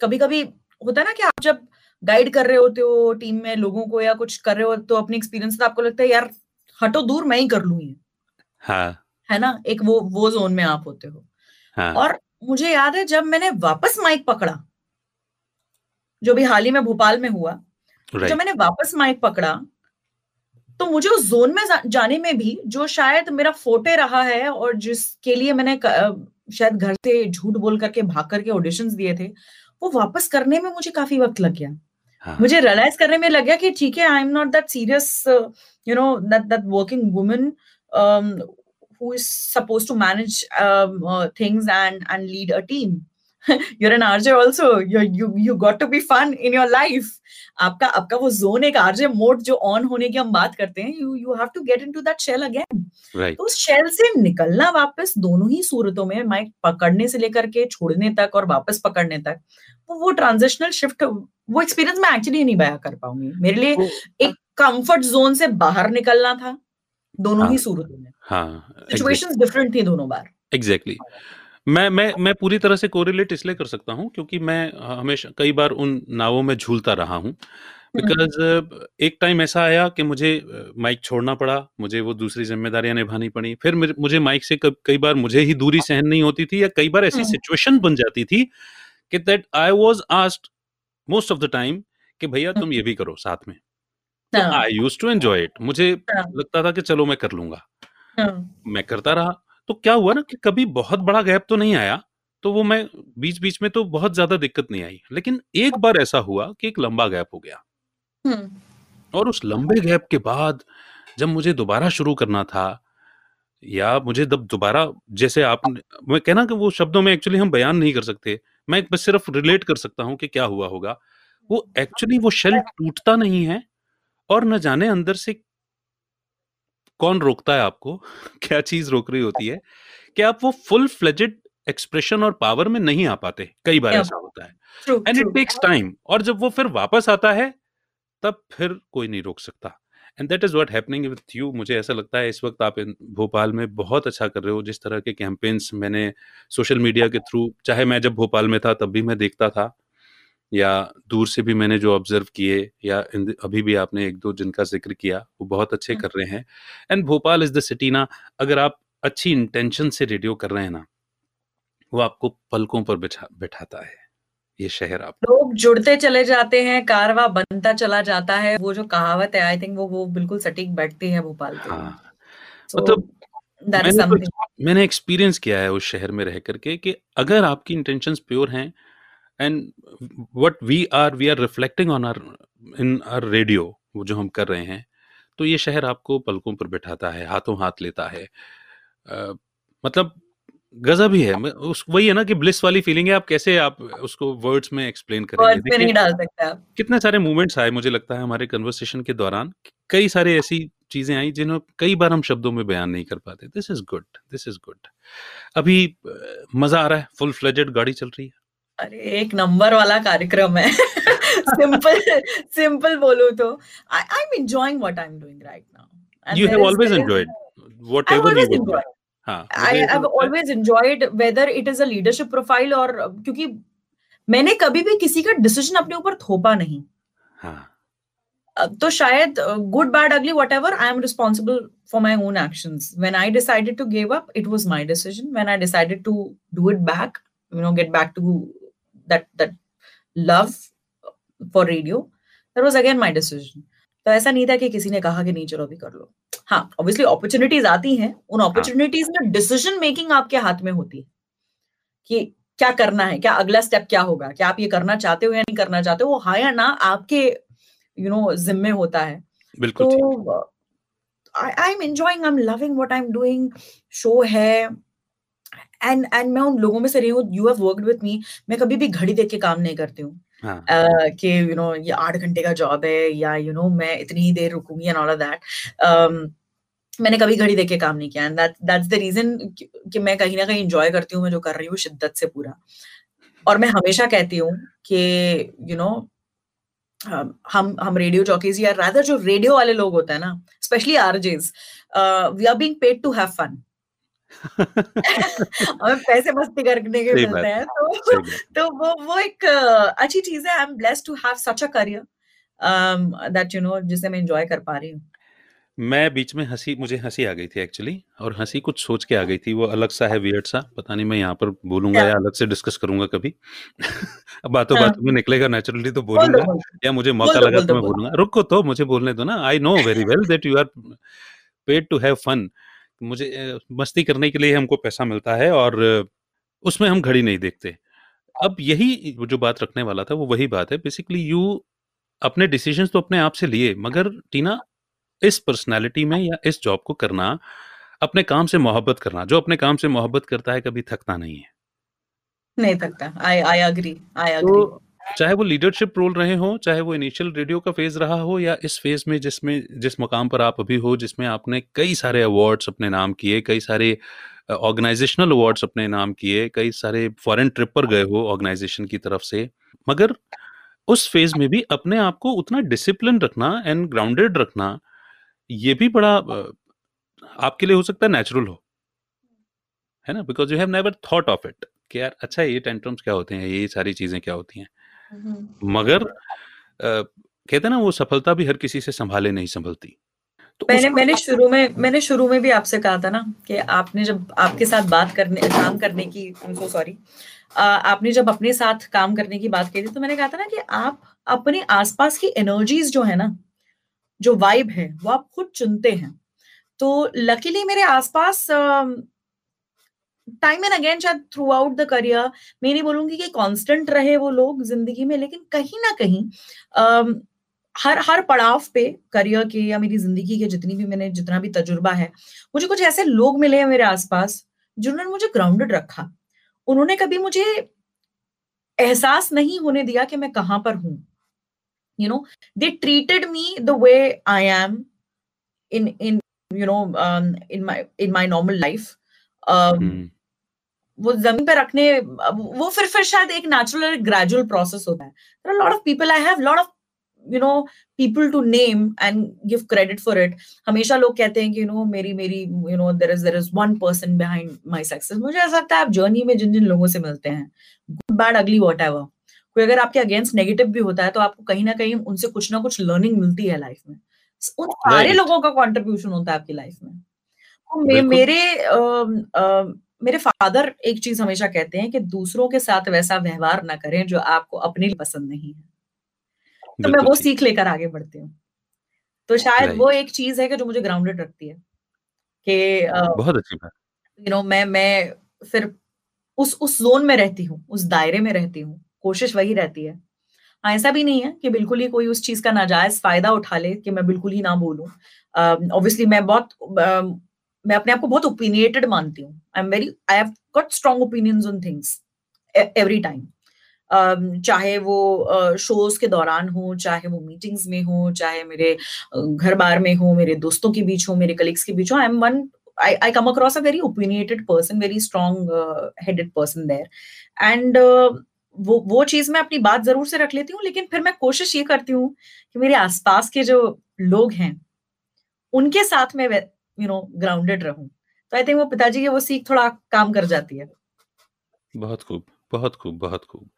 कभी कभी होता है ना कि आप जब गाइड कर रहे होते हो टीम में लोगों को या कुछ कर रहे हो तो अपनी एक्सपीरियंस तो आपको लगता है यार हटो दूर मैं ही कर लू ये। हाँ। है ना? एक वो वो जोन में आप होते हो। हाँ। और मुझे याद है जब मैंने वापस माइक पकड़ा जो भी हाल ही में भोपाल में हुआ राइट जब मैंने वापस माइक पकड़ा तो मुझे उस जोन में जाने में भी जो शायद मेरा फोटे रहा है और जिसके लिए मैंने शायद घर से झूठ बोल करके भाग करके ऑडिशन दिए थे वो वापस करने में मुझे काफ़ी वक्त लग गया। हाँ। मुझे रियलाइज़ करने में लग गया कि ठीक है I am not that serious you know that that working woman who is supposed to manage um, uh, things and and lead a team. You're an RJ also. You you you got to be fun in your life. आपका आपका वो zone एक RJ mode जो on होने की हम बात करते हैं you you have to get into that shell again तो उस शेल से निकलना वापस दोनों ही सूरतों में माइक पकड़ने से लेकर के छोड़ने तक और वापस पकड़ने तक वो वो ट्रांजिशनल शिफ्ट वो एक्सपीरियंस मैं एक्चुअली नहीं बयां कर पाऊँगी। मेरे लिए वो- एक कंफर्ट जोन से बाहर निकलना था दोनों ही हाँ। सूरतों में। हाँ सिचुएशंस डिफरेंट थी दोनों बार। एग्जैक्टली मैं मैं मैं पूरी तरह से कोरिलेट इसलिए कर सकता हूँ क्योंकि मैं हमेशा कई बार उन नावों में झूलता रहा हूँ। बिकॉज़ एक टाइम ऐसा आया कि मुझे माइक छोड़ना पड़ा मुझे वो दूसरी जिम्मेदारियाँ निभानी पड़ी। फिर मुझे माइक से कई बार मुझे ही दूरी सहन नहीं होती थी या कई बार ऐसी हम्म। सिचुएशन बन जाती थी कि that I was asked most of the time कि भैया तुम ये भी करो साथ में। I used to enjoy it मुझे हाँ, लगता था कि चलो मैं कर लूँगा। हाँ, मैं करता रहा। तो क्या हुआ ना कि कभी बहुत बड़ा गैप तो नहीं आया तो वो मैं बीच बीच में तो बहुत ज़्यादा दिक्कत नहीं आई। लेकिन एक बार ऐसा हुआ कि एक लंबा गैप हो गया। और उस लंबे गैप के बाद जब मुझे दोबारा शुरू करना था या मुझे जब दोबारा जैसे आप मैं कहना कि वो शब्दों में एक्चुअली हम बयान नहीं कर सकते। मैं बस सिर्फ़ रिलेट कर सकता हूँ कि क्या हुआ होगा। वो एक्चुअली वो शेल टूटता नहीं है और न जाने अंदर से कौन रोकता है आपको? क्या चीज़ रोक रही होती है? कि आप वो फुल फ्लेजेड एक्सप्रेशन और पावर में नहीं आ पाते? कई बार ऐसा होता है। एंड इट टेक्स टाइम और जब वो फिर वापस आता है तब फिर कोई नहीं रोक सकता। And that is what happening with you मुझे ऐसा लगता है इस वक्त आप इन- भोपाल में बहुत अच्छा कर रहे हो। जिस तरह के कैंपेन्स मैंने सोशल मीडिया के थ्रू चाहे मैं जब भोपाल में था तब भी मैं देखता था। या दूर से भी मैंने जो ऑब्ज़र्व किए या इन- अभी भी आपने एक दो जिनका ज़िक्र किया वो बहुत अच्छे हम्म। कर रहे हैं। And Bhopal is the city ना अगर आप अच्छी इंटेंशन से रेडियो कर रहे हैं ना वो आपको पलकों पर बिठा बिठाता है ये शहर आप। लोग जुड़ते चले जाते हैं कारवा बनता चला जाता है वो जो कहावत है आई थिंक वो वो बिल्कुल सटीक बैठती है भोपाल के हाँ। So, मतलब मैंने तो मैंने एक्सपीरियंस किया है उस शहर में रह करके कि अगर आपकी इंटेंशंस प्योर हैं and what we are we are reflecting on our in our radio वो जो हम कर रहे हैं तो ये शहर आपको पलकों पर बैठाता है हाथों हाथ लेता है। अ, मतलब गजब ही है। उस वही है ना कि ब्लिस वाली फीलिंग है आप कैसे आप उसको वर्ड्स में एक्सप्लेन करेंगे? नहीं डाल सकते आप। कितने सारे मूवमेंट्स आए मुझे लगता है हमारे कन्वर्सेशन के दौरान। कई सारे ऐसी चीज़ें आई जिन्हें कई बार हम शब्दों में बयान नहीं कर पाते। This is good this is good अभी मज़ा आ रहा है फुल फ्लेजेड गाड़ी चल रही है। अरे एक नंबर वाला कार्यक्रम है। सिंपल सिंपल बोलूँ तो। I I am enjoying what I am doing right now you have always enjoyed what I've ever you enjoyed. हाँ I मुझे ऐसा have लगता है- always enjoyed whether it is a leadership profile और क्योंकि मैंने कभी भी किसी का डिसीज़न अपने ऊपर थोपा नहीं। हाँ। तो शायद good bad ugly whatever I am responsible for my own actions when I decided to give up it was my decision when I decided to do it back you know get back to that that love for radio that was again my decision तो ऐसा नहीं था कि किसी ने कहा कि नहीं चलो अभी कर लो। हाँ ऑब्वियसली अपॉर्चुनिटीज़ आती हैं। उन अपॉर्चुनिटीज़ में डिसीज़न मेकिंग आपके हाथ में होती है कि क्या करना है क्या अगला स्टेप क्या होगा क्या आप ये करना चाहते हो या नहीं करना चाहते हो वो हाँ या ना आपके यू नो जिम्मे होता है। बिल्कुल तो I am enjoying I am loving what I am doing show है एंड एंड मैं उन लोगों में से रही हूँ you have worked with me मैं कभी भी घड़ी देख के काम नहीं करती हूँ। हाँ। uh, कि यू नो ये आठ घंटे का जॉब है या यू नो मैं इतनी ही देर रुकूँगी एंड ऑल ऑफ़ दैट मैंने कभी घड़ी देख के काम नहीं किया। एंड दैट्स द रीजन कि मैं कहीं ना कहीं एंजॉय करती हूँ मैं जो कर रही हूँ शिद्दत से पूरा। और मैं हमेशा कहती हूँ कि यू नो हम हम रेडियो जॉकीज या रादर जो रेडियो वाले लोग होते हैं ना specially RJs we are being paid to have fun हमें पैसे मस्ती करने के मिलते हैं तो तो वो वो एक अच्छी चीज़ है I am blessed to have such a career that you know जिसे मैं एंजॉय कर पा रही हूँ। मैं बीच में हँसी मुझे हँसी आ गई थी एक्चुअली और हँसी कुछ सोच के आ गई थी वो अलग सा है वियर्ड सा पता नहीं मैं यहाँ पर बोलूँगा या अलग से डिस्कस करूँगा कभी। अब बातों हाँ। बातों में निकलेगा नेचुरली तो बोलूँगा या मुझे मौका लगा तो मैं बोलूँगा। रुको तो मुझे बोलने दो ना I know very well that you are paid to have fun मुझे मस्ती करने के लिए हमको पैसा मिलता है और उसमें हम घड़ी नहीं देखते। अब यही जो बात रखने वाला था वो वही बात है। बेसिकली यू अपने डिसीजंस तो अपने आप से लिए मगर टीना इस पर्सनालिटी में या इस जॉब को करना अपने काम से मोहब्बत करना जो अपने काम से मोहब्बत करता है कभी थकता नहीं है। नहीं थकता। I I agree I agree. तो चाहे वो लीडरशिप रोल रहे हो, चाहे वो इनिशियल रेडियो का फ़ेज़ रहा हो या इस फ़ेज़ में जिसमें, जिस मुकाम पर आप अभी हो, जिसमें आपने कई सारे अवार्ड्स अपने नाम किए, कई सारे ऑर्गेनाइजेशनल अवार्ड्स अपने नाम किए, कई सारे फॉरेन ट्रिप पर गए हो ऑर्गेनाइजेशन की तरफ़ से, मगर उस फ़ेज़ में भी अपने आप को उतना डिसिप्लिन रखना एंड ग्राउंडेड रखना, ये भी बड़ा आपके लिए हो सकता है नेचुरल हो है ना because you have never thought of it कि यार अच्छा ये टेंट्रम्स क्या होते हैं, ये सारी चीज़ें क्या होती हैं। मगर अ, कहते हैं ना वो सफलता भी हर किसी से संभाले नहीं संभलती। तो मैंने मैंने शुरू में मैंने शुरू में भी आपसे कहा था ना कि आपने जब आपके साथ बात करने काम करने की सो सॉरी आपने जब अपने साथ काम करने की बात की थी तो मैंने कहा था ना कि आप अपने आसपास की एनर्जीज जो है ना जो वाइब है वो आप खुद चुनते हैं। तो लकीली मेरे आसपास टाइम एंड अगेन शायद थ्रू आउट द करियर मैं नहीं बोलूँगी कि कांस्टेंट रहे वो लोग ज़िंदगी में, लेकिन कहीं ना कहीं हर हर पड़ाव पे करियर के या मेरी ज़िंदगी के जितनी भी मैंने, जितना भी तजुर्बा है, मुझे कुछ ऐसे लोग मिले हैं मेरे आसपास जिन्होंने मुझे ग्राउंडेड रखा। उन्होंने कभी मुझे एहसास नहीं होने दिया कि मैं कहाँ पर हूँ। You know they treated me the way I am in in you know in my in my normal life वो ज़मीन पे रखने वो फिर फिर शायद एक नेचुरल ग्रेजुअल प्रोसेस होता है। Lot of people I have lot of you know people to name and give credit for it हमेशा लोग कहते हैं कि यू नो मेरी मेरी you know there is there is one person behind my success मुझे ऐसा लगता है आप जर्नी में जिन जिन लोगों से मिलते हैं good bad ugly whatever कोई अगर आपके अगेंस्ट नेगेटिव भी होता है तो आपको कहीं ना कहीं उनसे कुछ ना कुछ लर्निंग मिलती है लाइफ में। उन सारे Right. लोगों का कॉन्ट्रीब्यूशन होता है आपकी लाइफ में। तो मे, मेरे अम, अम, मेरे फादर एक चीज़ हमेशा कहते हैं कि दूसरों के साथ वैसा व्यवहार ना करें जो आपको अपने लिए पसंद नहीं है। तो मैं वो सीख लेकर आगे बढ़ती हूँ। तो शायद वो एक चीज़ है कि जो मुझे ग्राउंडेड रखती है कि बहुत अच्छी बात। यू नो मैं मैं फिर उस उस जोन में रहती हूँ उस दायरे में रहती हूँ कोशिश वही रहती है। हाँ ऐसा भी नहीं है कि बिल्कुल ही कोई उस चीज़ का नाजायज फ़ायदा उठा ले कि मैं बिल्कुल ही ना बोलूँ। ऑब्वियसली uh, मैं बहुत um, मैं अपने आप को बहुत ओपिनियटेड मानती हूँ I am very I have got strong opinions on things every time चाहे वो शोज़ के दौरान हो चाहे वो मीटिंग्स में हो चाहे मेरे घर बार में हो मेरे दोस्तों के बीच हो मेरे कलीग्स के बीच हो I am one I, I come across a very opinionated person, very strong uh, headed person there. And uh, वो वो चीज़ मैं अपनी बात ज़रूर से रख लेती हूँ लेकिन फिर मैं कोशिश ये करती हूँ कि मेरे आसपास के जो लोग हैं उनके साथ में यू नो ग्राउंडेड रहूँ। तो आई थिंक वो पिताजी की वो सीख थोड़ा काम कर जाती है। बहुत खूब बहुत खूब बहुत खूब।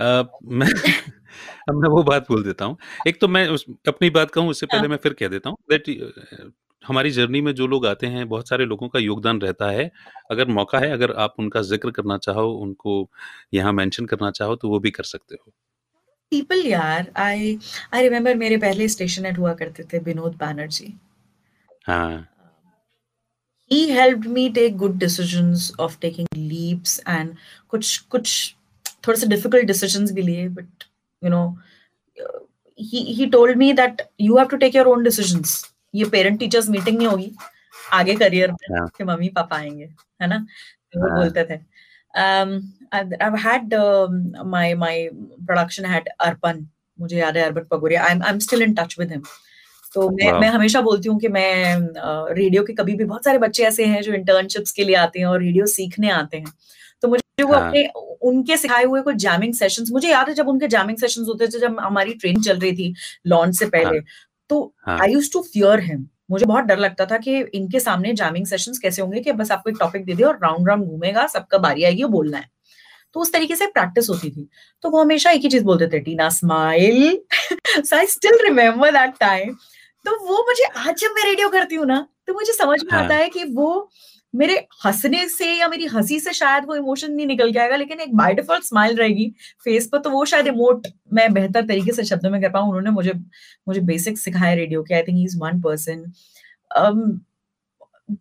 अ, मैं अब मैं वो बात बोल देता हूँ। एक तो मैं उस अपनी बात कहूँ उससे पहले हाँ। मैं फिर कह देता हूँ दैट हमारी जर्नी में जो लोग आते हैं बहुत सारे लोगों का योगदान रहता है। अगर मौका है अगर आप उनका ज़िक्र करना चाहो उनको यहाँ मेंशन करना चाहो तो वो भी कर सकते हो। पीपल यार आई आई रिमेम्बर मेरे पहले स्टेशन एट हुआ करते थे विनोद बैनर्जी। हाँ he helped me take good decisions of taking leaps and कुछ कुछ थोड़े से difficult decisions भी लिए but you know uh, he he told me that you have to take your own decisions ये parent teachers meeting नहीं होगी आगे करियर में हाँ। कि मम्मी पापा आएँगे है ना तो वो हाँ। बोलते थे um, I've, I've had um, my my production had Arpan मुझे याद है Arpan Pagoria I'm I'm still in touch with him तो मैं Wow. मैं हमेशा बोलती हूँ कि मैं रेडियो के कभी भी बहुत सारे बच्चे ऐसे हैं जो इंटर्नशिप्स के लिए आते हैं और रेडियो सीखने आते हैं। तो मुझे वो हाँ। अपने उनके सिखाए हुए कुछ जैमिंग सेशंस मुझे याद है जब उनके जैमिंग सेशंस होते थे जब हमारी ट्रेनिंग चल रही थी लॉन्च से पहले हाँ. तो हाँ। I use to fear him मुझे बहुत डर लगता था कि इनके सामने जैमिंग सेशंस कैसे होंगे कि बस आपको एक टॉपिक दे दिया और राउंड राउंड घूमेगा सबका बारी आएगी वो बोलना है। तो उस तरीके से प्रैक्टिस होती थी। तो वो हमेशा एक ही चीज़ बोलते थे Tina smile so I still remember that time तो वो मुझे आज जब मैं रेडियो करती हूँ ना तो मुझे समझ में हाँ। आता है कि वो मेरे हंसने से या मेरी हँसी से शायद वो इमोशन नहीं निकल के आएगा लेकिन एक बाय डिफ़ॉल्ट स्माइल रहेगी फेस पर तो वो शायद इमोट मैं बेहतर तरीके से शब्दों में कर पाऊँ उन्होंने मुझे मुझे बेसिक सिखाया रेडियो के I think is one person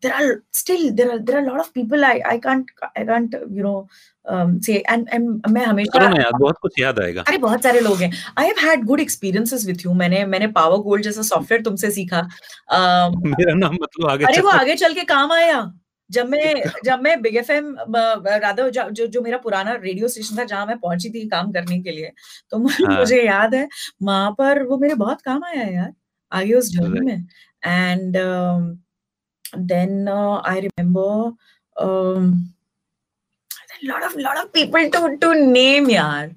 there are still there are there are a lot of people I I can't I can't you know um, say and and मैं हमेशा करो ना यार बहुत कुछ याद आएगा। अरे बहुत सारे लोग हैं। I have had good experiences with you मैंने मैंने पावर गोल्ड जैसा सॉफ्टवेयर तुमसे सीखा। अम, मेरा नाम मतलब आगे अरे वो आगे चल के काम आया। जब मैं जब मैं बिग एफ़ एम राधा जो जो मेरा पुराना रेडियो स्टेशन था जहाँ मैं पहुँची थी काम करने के लिए तो मुझे हाँ। मुझे याद है वहाँ पर वो मेरे बहुत काम आया यार आगे उस जर्नी में। And then I remember lot of lot of people to to name यार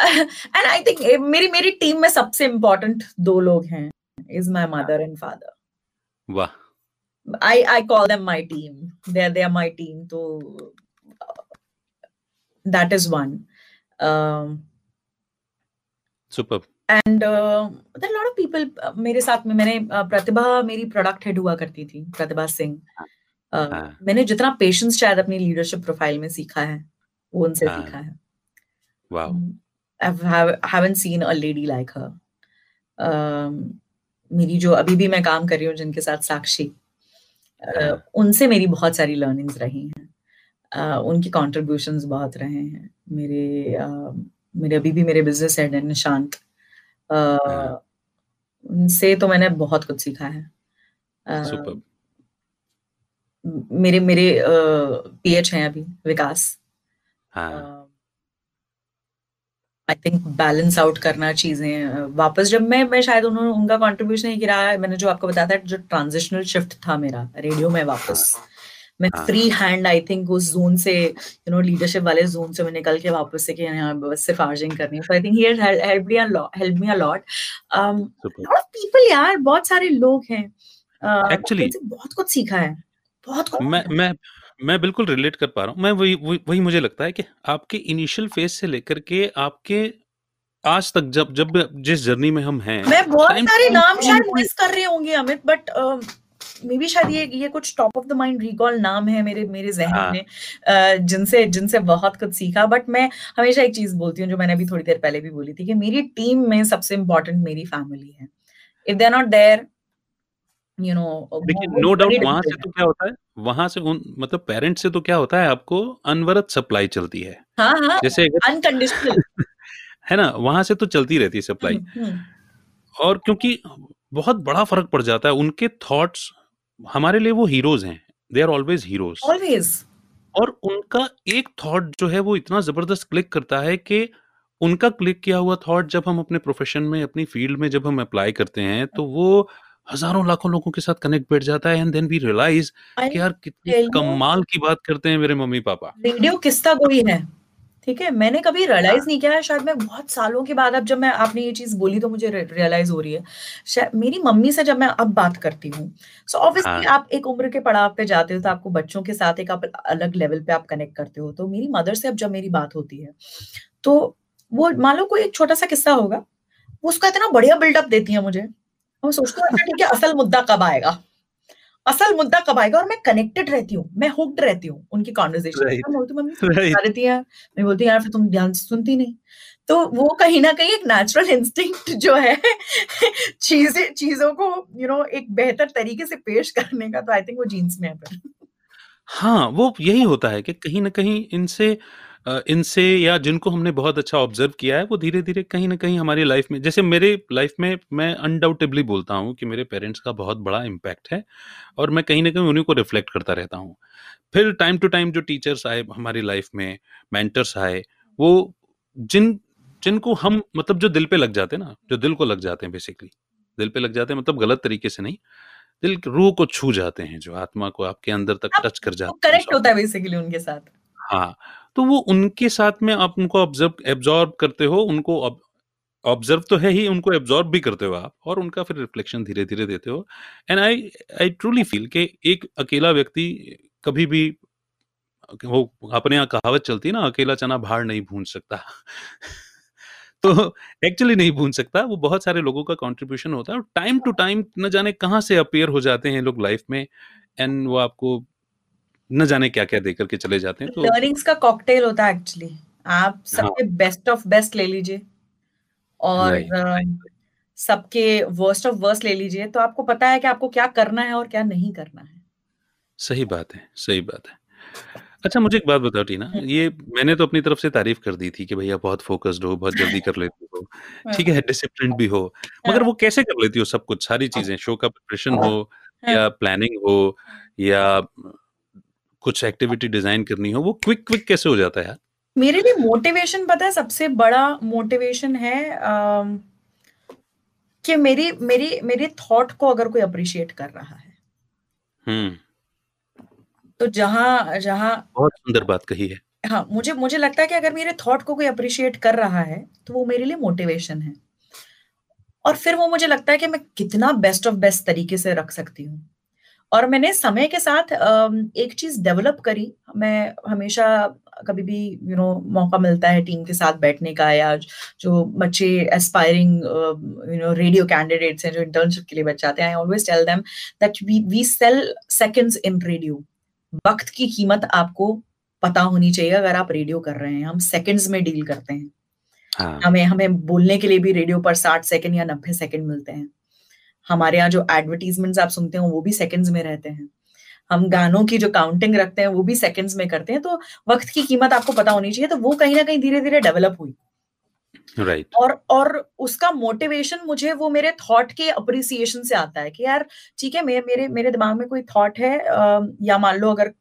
and I think eh, मेरी मेरी टीम में सबसे इम्पोर्टेंट दो लोग हैं is my mother and father वाह I I call them my team. They're they're my team. So uh, that is one. Um, super and there are a lot of people. uh, मेरे साथ में मैंने uh, प्रतिभा मेरी product head हुआ करती थी Pratibha Singh uh, हाँ। मैंने जितना पेशेंस शायद अपनी लीडरशिप प्रोफ़ाइल में सीखा है वो उनसे हाँ। सीखा है haven't seen a lady like. Um, मेरी जो अभी भी मैं काम कर रही हूँ जिनके साथ साक्षी uh, हाँ। उनसे मेरी बहुत सारी लर्निंग्स रही हैं uh, उनकी कॉन्ट्रीब्यूशंस बहुत रहे हैं मेरे uh, मेरे अभी भी मेरे बिज़नेस हेड हैं निशांत uh, हाँ। उनसे तो मैंने बहुत कुछ सीखा है। uh, मेरे मेरे पीएच हैं अभी विकास। हाँ। आई थिंक बैलेंस आउट करना चीज़ें वापस जब मैं मैं शायद उन्होंने उनका कंट्रीब्यूशन ही गिरा मैंने जो आपको बताया था जो ट्रांजिशनल शिफ्ट था मेरा रेडियो में वापस। मैं हाँ। फ्री हैंड आई थिंक उस जोन से यू नो लीडरशिप वाले जोन से मैं निकल के वापस से कि यहाँ बस सिर्फ़ आर्जिंग करनी है। So I think he help me help me a lot people यार बहुत सारे लोग हैं। Actually- उनसे बहुत कुछ सीखा है। बहुत कुछ मैं मैं मैं बिल्कुल रिलेट कर पा रहा हूँ। मैं वही वही वही मुझे लगता है कि आपके इनिशियल फ़ेज़ से लेकर के आपके आज तक जब जब जिस जर्नी में हम हैं मैं बहुत सारे नाम शायद मिस कर रहे होंगे अमित बट मे बी शायद ये ये कुछ top of the mind recall नाम है मेरे मेरे जहन हाँ। में जिनसे जिनसे बहुत कुछ सीखा बट मैं हमेशा एक चीज़ बोलती हूँ जो मैंने अभी थोड़ी देर पहले भी बोली थी कि मेरी टीम में सबसे इम्पोर्टेंट मेरी फैमिली है। If they are not there you know no doubt वहाँ से तो क्या होता है? वहाँ से उन मतलब पेरेंट्स से तो क्या होता है? आपको अनवरत सप्लाई चलती है। हाँ हाँ जैसे अनकंडीशनल है ना? वहाँ से तो चलती रहती है सप्लाई और क्योंकि बहुत बड़ा फ़र्क पड़ जाता है उनके थॉट्स हमारे लिए वो हीरोज हैं. They are always heroes always और उनका एक थॉट जो है वो इतना ज़बरदस्त क्लिक करता है कि उनका क्लिक किया हुआ थॉट जब हम अपने प्रोफेशन में अपनी फ़ील्ड में जब हम अप्लाई करते हैं तो वो हज़ारों लाखों लोगों के साथ कनेक्ट बैठ जाता है एंड देन वी रियलाइज़ कि यार कितनी कमाल की बात करते हैं मेरे मम्मी पापा। रेडियो किस्सा कोई है? ठीक है? मैंने कभी रियलाइज़ नहीं किया है शायद मैं बहुत सालों के बाद अब जब मैं आपने ये चीज़ बोली तो मुझे रियलाइज़ हो रही है। शायद मेरी मम्मी से जब मैं अब बात करती हूँ सो ऑब्वियसली हाँ। आप एक उम्र के पड़ाव पे जाते हो तो आपको बच्चों के साथ एक आप अलग लेवल पे आप कनेक्ट करते हो तो मेरी मदर से अब जब मेरी बात होती है तो वो मान लो कोई एक छोटा सा किस्सा होगा वो उसका इतना बढ़िया बिल्डअप देती है मुझे। और मैं सोचती हूँ अच्छा ठीक है असल मुद्दा कब आएगा? असल मुद्दा कब आएगा और मैं कनेक्टेड रहती हूँ मैं हुक्ड रहती हूँ उनकी कॉन्वर्जेशन Right. बोलती हूँ, मम्मी Right. है मैं बोलती यार फिर तुम ध्यान से सुनती नहीं तो वो कहीं ना कहीं एक नेचुरल इंस्टिंक्ट जो है चीज़ें चीज़ों को यू नो एक बेहतर तरीके से पेश करने का तो आई थिंक वो जीन्स में है हाँ वो यही होता है कि कहीं ना कहीं इनसे अ, इनसे या जिनको हमने बहुत अच्छा ऑब्ज़र्व किया है वो धीरे धीरे कहीं ना कहीं हमारी लाइफ में जैसे मेरे लाइफ में मैं अनडाउटेबली बोलता हूँ कि मेरे पेरेंट्स का बहुत बड़ा इम्पैक्ट है और मैं कहीं ना कहीं उन्हीं को रिफ्लेक्ट करता रहता हूँ। फिर टाइम टू टाइम जो टीचर्स आए हमारी लाइफ में मेंटर्स आए वो जिन जिनको हम मतलब जो दिल पे लग जाते हैं ना जो दिल को लग जाते हैं बेसिकली दिल पे लग जाते हैं मतलब गलत तरीके से नहीं दिल रूह को छू जाते हैं जो आत्मा को आपके अंदर तक आप- टच कर जाते हैं करेक्ट होता है बेसिकली उनके साथ। हाँ तो वो उनके साथ में आप उनको ऑब्ज़र्व एब्जॉर्ब करते हो, उनको ऑब्ज़र्व तो है ही, उनको एब्जॉर्ब भी करते हो आप और उनका फिर रिफ्लेक्शन धीरे धीरे देते हो। And I I truly feel कि एक अकेला व्यक्ति कभी भी वो अपने यहाँ कहावत चलती है ना, अकेला चना भार नहीं भून सकता। तो एक्चुअली नहीं भून सकता, वो बहुत सारे लोगों का कंट्रीब्यूशन होता है और टाइम टू टाइम न जाने कहाँ से अपेयर हो जाते हैं लोग लाइफ में। एंड वो आपको न जाने क्या क्या देकर के चले जाते हैं तो लर्निंग्स का कॉकटेल होता है एक्चुअली आप सबके बेस्ट ऑफ़ बेस्ट ले लीजिए और सबके वर्स्ट ऑफ़ वर्स्ट ले लीजिए तो आपको पता है कि आपको क्या करना है और क्या नहीं करना है सही बात है सही बात है अच्छा मुझे एक बात बताओ टीना हम्म। ये मैंने तो अपनी तरफ़ से तारीफ़ कर दी थी कि भैया बहुत फोकस्ड हो बहुत जल्दी कर लेती हो हाँ। ठीक है डिसिप्लिन भी हो मगर हाँ। वो कैसे कर लेती हो सब कुछ सारी चीज़ें शो का प्रिपरेशन हो हाँ। या प्लानिंग हो या कुछ एक्टिविटी डिज़ाइन करनी हो वो क्विक क्विक कैसे हो जाता है यार? मेरे लिए मोटिवेशन पता है सबसे बड़ा मोटिवेशन है कि मेरी मेरी मेरे थॉट को अगर कोई अप्रिशिएट कर रहा है। हम्म। तो जहाँ जहाँ बहुत सुंदर बात कही है। हाँ मुझे मुझे लगता है कि अगर मेरे थॉट को कोई अप्रिशिएट कर रहा है तो वो मेरे लिए मोटिवेशन है। और फिर वो मुझे लगता है कि मैं कितना बेस्ट ऑफ़ बेस्ट तरीके से रख सकती हूँ। और मैंने समय के साथ एक चीज़ डेवलप करी। मैं हमेशा कभी भी यू you नो know, मौका मिलता है टीम के साथ बैठने का या जो बच्चे aspiring you know radio candidates हैं जो इंटर्नशिप के लिए बच्चे आते हैं I always tell them that we we sell seconds in radio वक्त की कीमत आपको पता होनी चाहिए अगर आप रेडियो कर रहे हैं। हम सेकंड्स में डील करते हैं। हाँ. हमें हमें बोलने के लिए भी रेडियो पर साठ सेकंड या नब्बे सेकंड मिलते हैं। हमारे यहाँ जो एडवर्टीजमेंट्स आप सुनते हो वो भी सेकंड्स में रहते हैं हम गानों की जो काउंटिंग रखते हैं वो भी सेकंड्स में करते हैं तो वक्त की कीमत आपको पता होनी चाहिए तो वो कहीं ना कहीं धीरे धीरे डेवलप हुई राइट right. और और उसका मोटिवेशन मुझे वो मेरे थॉट के अप्रिसिएशन से आता है कि यार ठीक है मेरे मेरे मेरे दिमाग में कोई थॉट है या मान लो अगर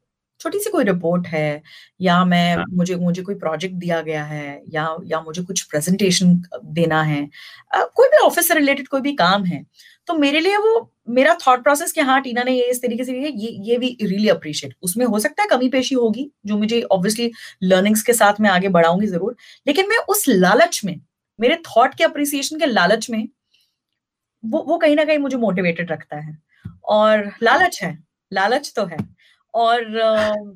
छोटी सी कोई रिपोर्ट है या मैं हाँ. मुझे मुझे कोई प्रोजेक्ट दिया गया है या या मुझे कुछ प्रेजेंटेशन देना है कोई भी ऑफ़िस से रिलेटेड कोई भी काम है तो मेरे लिए वो, मेरा थॉट प्रोसेस कि हाँ टीना ने ये इस तरीके से ये ये भी रियली अप्रिशिएट उसमें हो सकता है कमी पेशी होगी, जो मुझे ऑब्वियसली लर्निंग्स के साथ मैं आगे बढ़ाऊँगी ज़रूर, लेकिन मैं उस लालच में, मेरे थॉट के अप्रिसिएशन के लालच में, वो वो कहीं ना कहीं मुझे मोटिवेटेड रखता है। और लालच है, लालच तो है। और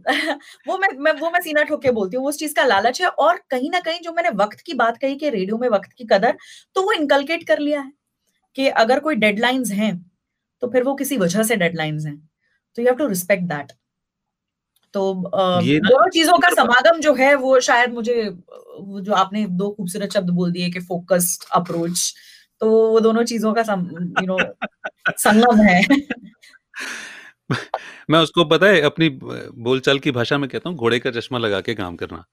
वो मैं मैं, वो मैं सीना ठोक के बोलती हूँ, वो उस चीज़ का लालच है, और कहीं ना कहीं जो मैंने वक्त की बात कही कि रेडियो में वक्त की कदर तो वो इनकलकेट कर लिया है। कि अगर कोई डेडलाइंस हैं तो फिर वो किसी वजह से डेडलाइंस हैं। तो you have to respect that तो दोनों चीज़ों का समागम जो है वो शायद मुझे जो आपने दो खूबसूरत शब्द बोल दिए कि फोकस्ड अप्रोच तो वो दोनों चीज़ों का यू नो संगम है। मैं उसको पता है अपनी बोलचाल की भाषा में कहता हूँ घोड़े का चश्मा लगा के काम करना।